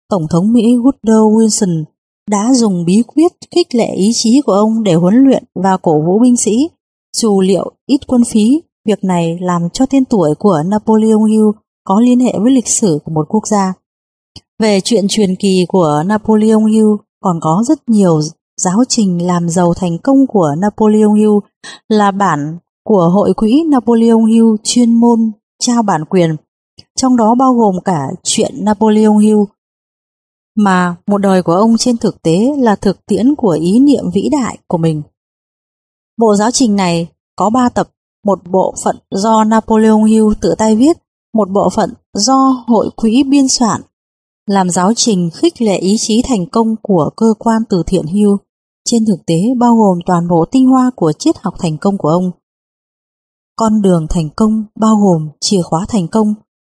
Tổng thống Mỹ Woodrow Wilson đã dùng bí quyết khích lệ ý chí của ông để huấn luyện và cổ vũ binh sĩ, dù liệu ít quân phí Việc này làm cho tên tuổi của Napoleon Hill có liên hệ với lịch sử của một quốc gia. Về chuyện truyền kỳ của Napoleon Hill còn có rất nhiều giáo trình làm giàu thành công của Napoleon Hill là bản của Hội quỹ Napoleon Hill chuyên môn trao bản quyền, trong đó bao gồm cả chuyện Napoleon Hill mà một đời của ông trên thực tế là thực tiễn của ý niệm vĩ đại của mình. Bộ giáo trình này có 3 tập một bộ phận do Napoleon Hill tự tay viết, một bộ phận do hội quỹ biên soạn, làm giáo trình khích lệ ý chí thành công của cơ quan từ thiện hưu, trên thực tế bao gồm toàn bộ tinh hoa của triết học thành công của ông. Con đường thành công bao gồm chìa khóa thành công,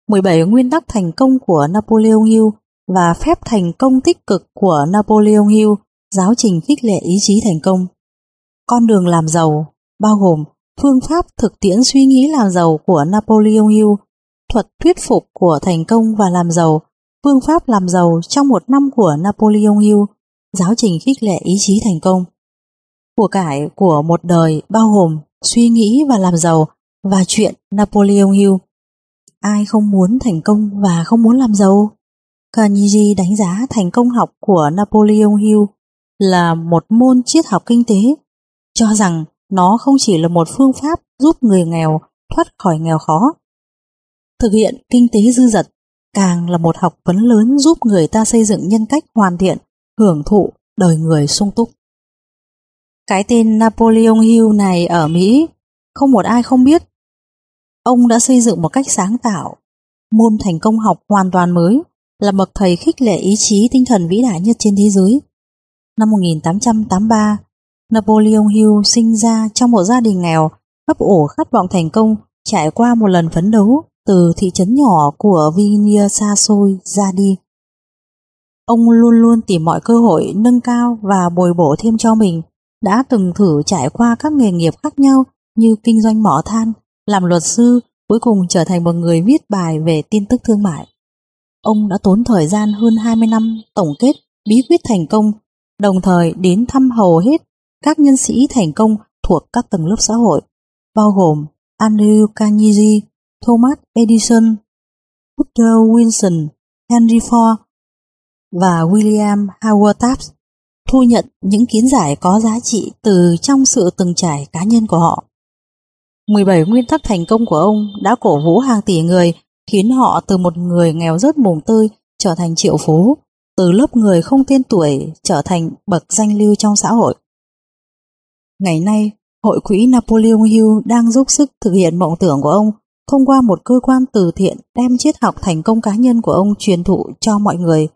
17 nguyên tắc thành công của Napoleon Hill và phép thành công tích cực của Napoleon Hill, giáo trình khích lệ ý chí thành công. Con đường làm giàu bao gồm phương pháp thực tiễn suy nghĩ làm giàu của Napoleon Hill, thuật thuyết phục của thành công và làm giàu, phương pháp làm giàu trong một năm của Napoleon Hill, giáo trình khích lệ ý chí thành công. Của cải của một đời bao gồm suy nghĩ và làm giàu và chuyện Napoleon Hill. Ai không muốn thành công và không muốn làm giàu? Carnegie đánh giá thành công học của Napoleon Hill là một môn triết học kinh tế, cho rằng nó không chỉ là một phương pháp giúp người nghèo thoát khỏi nghèo khó. Thực hiện kinh tế dư dật càng là một học vấn lớn giúp người ta xây dựng nhân cách hoàn thiện, hưởng thụ đời người sung túc. Cái tên Napoleon Hill này ở Mỹ không một ai không biết. Ông đã xây dựng một cách sáng tạo, môn thành công học hoàn toàn mới, là bậc thầy khích lệ ý chí tinh thần vĩ đại nhất trên thế giới. Năm 1883, Napoleon Hill sinh ra trong một gia đình nghèo, ấp ủ khát vọng thành công, trải qua một lần phấn đấu từ thị trấn nhỏ của Virginia xa xôi ra đi. Ông luôn luôn tìm mọi cơ hội nâng cao và bồi bổ thêm cho mình, đã từng thử trải qua các nghề nghiệp khác nhau như kinh doanh mỏ than, làm luật sư, cuối cùng trở thành một người viết bài về tin tức thương mại. Ông đã tốn thời gian hơn 20 năm tổng kết bí quyết thành công, đồng thời đến thăm hầu hết các nhân sĩ thành công thuộc các tầng lớp xã hội, bao gồm Andrew Carnegie, Thomas Edison, Woodrow Wilson, Henry Ford và William Howard Taft thu nhận những kiến giải có giá trị từ trong sự từng trải cá nhân của họ. 17 nguyên tắc thành công của ông đã cổ vũ hàng tỷ người, khiến họ từ một người nghèo rớt mùng tơi trở thành triệu phú, từ lớp người không tên tuổi trở thành bậc danh lưu trong xã hội. Ngày nay, Hội quỹ Napoleon Hill đang giúp sức thực hiện mộng tưởng của ông thông qua một cơ quan từ thiện đem triết học thành công cá nhân của ông truyền thụ cho mọi người.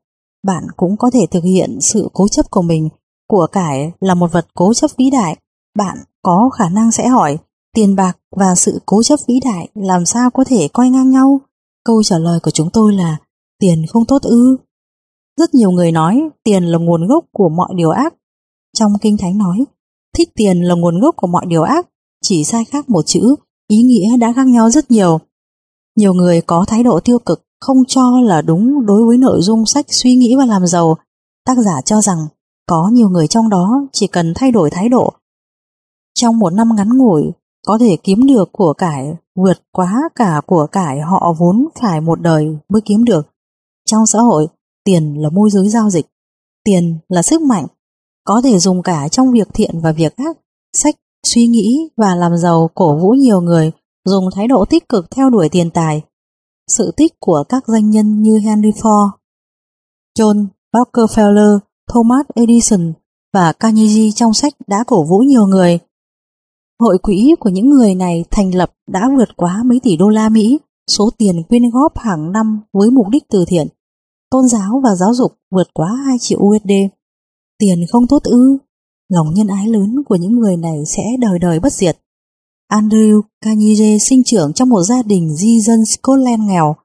Bạn cũng có thể thực hiện sự cố chấp của mình. Của cải là một vật cố chấp vĩ đại. Bạn có khả năng sẽ hỏi tiền bạc và sự cố chấp vĩ đại làm sao có thể coi ngang nhau? Câu trả lời của chúng tôi là tiền không tốt ư. Rất nhiều người nói tiền là nguồn gốc của mọi điều ác. Trong Kinh Thánh nói Thích tiền là nguồn gốc của mọi điều ác, chỉ sai khác một chữ, ý nghĩa đã khác nhau rất nhiều. Nhiều người có thái độ tiêu cực, không cho là đúng đối với nội dung sách suy nghĩ và làm giàu. Tác giả cho rằng có nhiều người trong đó chỉ cần thay đổi thái độ. Trong một năm ngắn ngủi, có thể kiếm được của cải vượt quá cả của cải họ vốn phải một đời mới kiếm được. Trong xã hội, tiền là môi giới giao dịch. Tiền là sức mạnh, có thể dùng cả trong việc thiện và việc ác, sách, suy nghĩ và làm giàu cổ vũ nhiều người dùng thái độ tích cực theo đuổi tiền tài. Sự tích của các doanh nhân như Henry Ford, John Rockefeller, Thomas Edison và Carnegie trong sách đã cổ vũ nhiều người. Hội quỹ của những người này thành lập đã vượt quá mấy tỷ đô la Mỹ, số tiền quyên góp hàng năm với mục đích từ thiện. Tôn giáo và giáo dục vượt quá 2 triệu USD. Tiền không tốt ư, lòng nhân ái lớn của những người này sẽ đời đời bất diệt. Andrew Carnegie sinh trưởng trong một gia đình di dân Scotland nghèo,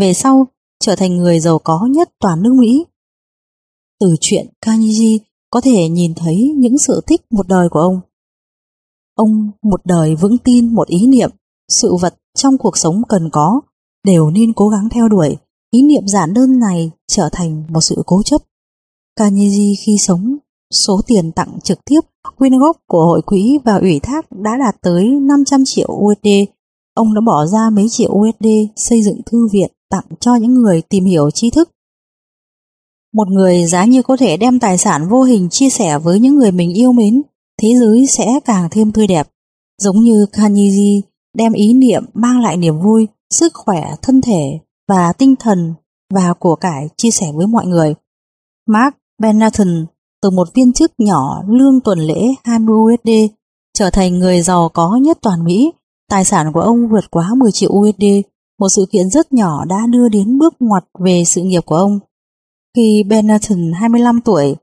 về sau trở thành người giàu có nhất toàn nước Mỹ. Từ chuyện Carnegie có thể nhìn thấy những sự tích một đời của ông. Ông một đời vững tin một ý niệm, sự vật trong cuộc sống cần có, đều nên cố gắng theo đuổi. Ý niệm giản đơn này trở thành một sự cố chấp. Carnegie khi sống, số tiền tặng trực tiếp, quyên góp của hội quỹ và ủy thác đã đạt tới 500 triệu USD. Ông đã bỏ ra mấy triệu USD xây dựng thư viện tặng cho những người tìm hiểu tri thức. Một người giá như có thể đem tài sản vô hình chia sẻ với những người mình yêu mến, thế giới sẽ càng thêm tươi đẹp. Giống như Carnegie đem ý niệm mang lại niềm vui, sức khỏe, thân thể và tinh thần và của cải chia sẻ với mọi người. Mark Benathan từ một viên chức nhỏ lương tuần lễ 20 USD trở thành người giàu có nhất toàn Mỹ. Tài sản của ông vượt quá 10 triệu USD, một sự kiện rất nhỏ đã đưa đến bước ngoặt về sự nghiệp của ông. Khi Benetton 25 tuổi,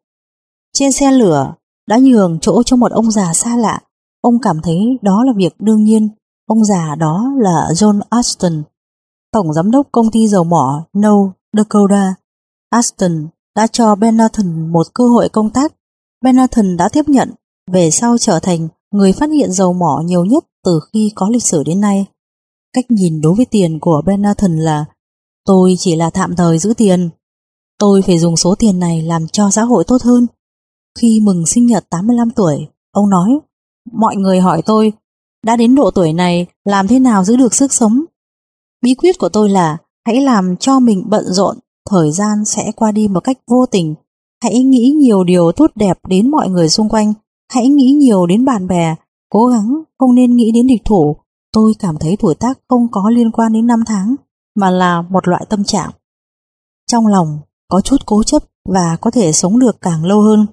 trên xe lửa đã nhường chỗ cho một ông già xa lạ, ông cảm thấy đó là việc đương nhiên. Ông già đó là John Aston, tổng giám đốc công ty dầu mỏ No Dakota. Aston đã cho Benathan một cơ hội công tác. Benathan đã tiếp nhận, về sau trở thành người phát hiện dầu mỏ nhiều nhất từ khi có lịch sử đến nay. Cách nhìn đối với tiền của Benathan là tôi chỉ là tạm thời giữ tiền. Tôi phải dùng số tiền này làm cho xã hội tốt hơn. Khi mừng sinh nhật 85 tuổi, ông nói Mọi người hỏi tôi, đã đến độ tuổi này làm thế nào giữ được sức sống? Bí quyết của tôi là hãy làm cho mình bận rộn thời gian sẽ qua đi một cách vô tình. Hãy nghĩ nhiều điều tốt đẹp đến mọi người xung quanh, hãy nghĩ nhiều đến bạn bè, cố gắng không nên nghĩ đến địch thủ. Tôi cảm thấy tuổi tác không có liên quan đến năm tháng, mà là một loại tâm trạng. Trong lòng có chút cố chấp và có thể sống được càng lâu hơn.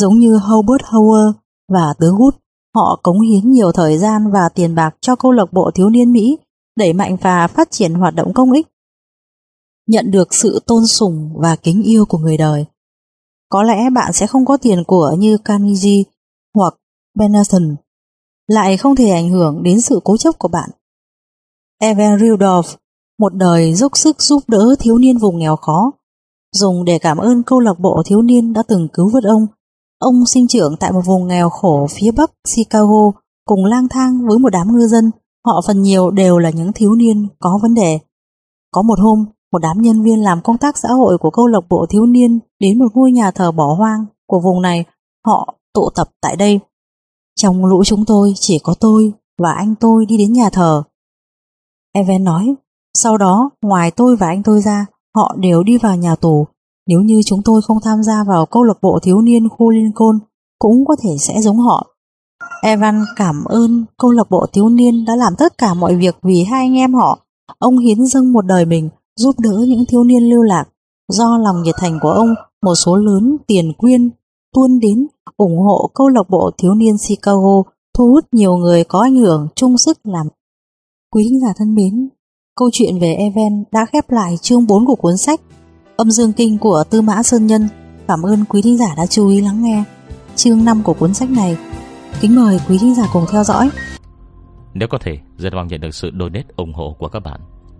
Giống như Howard Howard và tướng Hút, họ cống hiến nhiều thời gian và tiền bạc cho câu lạc bộ thiếu niên Mỹ, đẩy mạnh và phát triển hoạt động công ích nhận được sự tôn sùng và kính yêu của người đời. Có lẽ bạn sẽ không có tiền của như Carnegie hoặc Benetton, lại không thể ảnh hưởng đến sự cố chấp của bạn. Evan Rudolph, một đời dốc sức giúp đỡ thiếu niên vùng nghèo khó, dùng để cảm ơn câu lạc bộ thiếu niên đã từng cứu vớt ông. Ông sinh trưởng tại một vùng nghèo khổ phía bắc Chicago cùng lang thang với một đám ngư dân. Họ phần nhiều đều là những thiếu niên có vấn đề. Có một hôm, một đám nhân viên làm công tác xã hội của câu lạc bộ thiếu niên đến một ngôi nhà thờ bỏ hoang của vùng này, họ tụ tập tại đây. Trong lũ chúng tôi chỉ có tôi và anh tôi đi đến nhà thờ. Evan nói, sau đó ngoài tôi và anh tôi ra, họ đều đi vào nhà tù. Nếu như chúng tôi không tham gia vào câu lạc bộ thiếu niên khu Lincoln, cũng có thể sẽ giống họ. Evan cảm ơn câu lạc bộ thiếu niên đã làm tất cả mọi việc vì hai anh em họ. Ông hiến dâng một đời mình giúp đỡ những thiếu niên lưu lạc. Do lòng nhiệt thành của ông, một số lớn tiền quyên tuôn đến ủng hộ câu lạc bộ thiếu niên Chicago thu hút nhiều người có ảnh hưởng chung sức làm. Quý khán giả thân mến, câu chuyện về Even đã khép lại chương 4 của cuốn sách Âm Dương Kinh của Tư Mã Sơn Nhân. Cảm ơn quý thính giả đã chú ý lắng nghe chương 5 của cuốn sách này. Kính mời quý thính giả cùng theo dõi. Nếu có thể, rất mong nhận được sự donate ủng hộ của các bạn.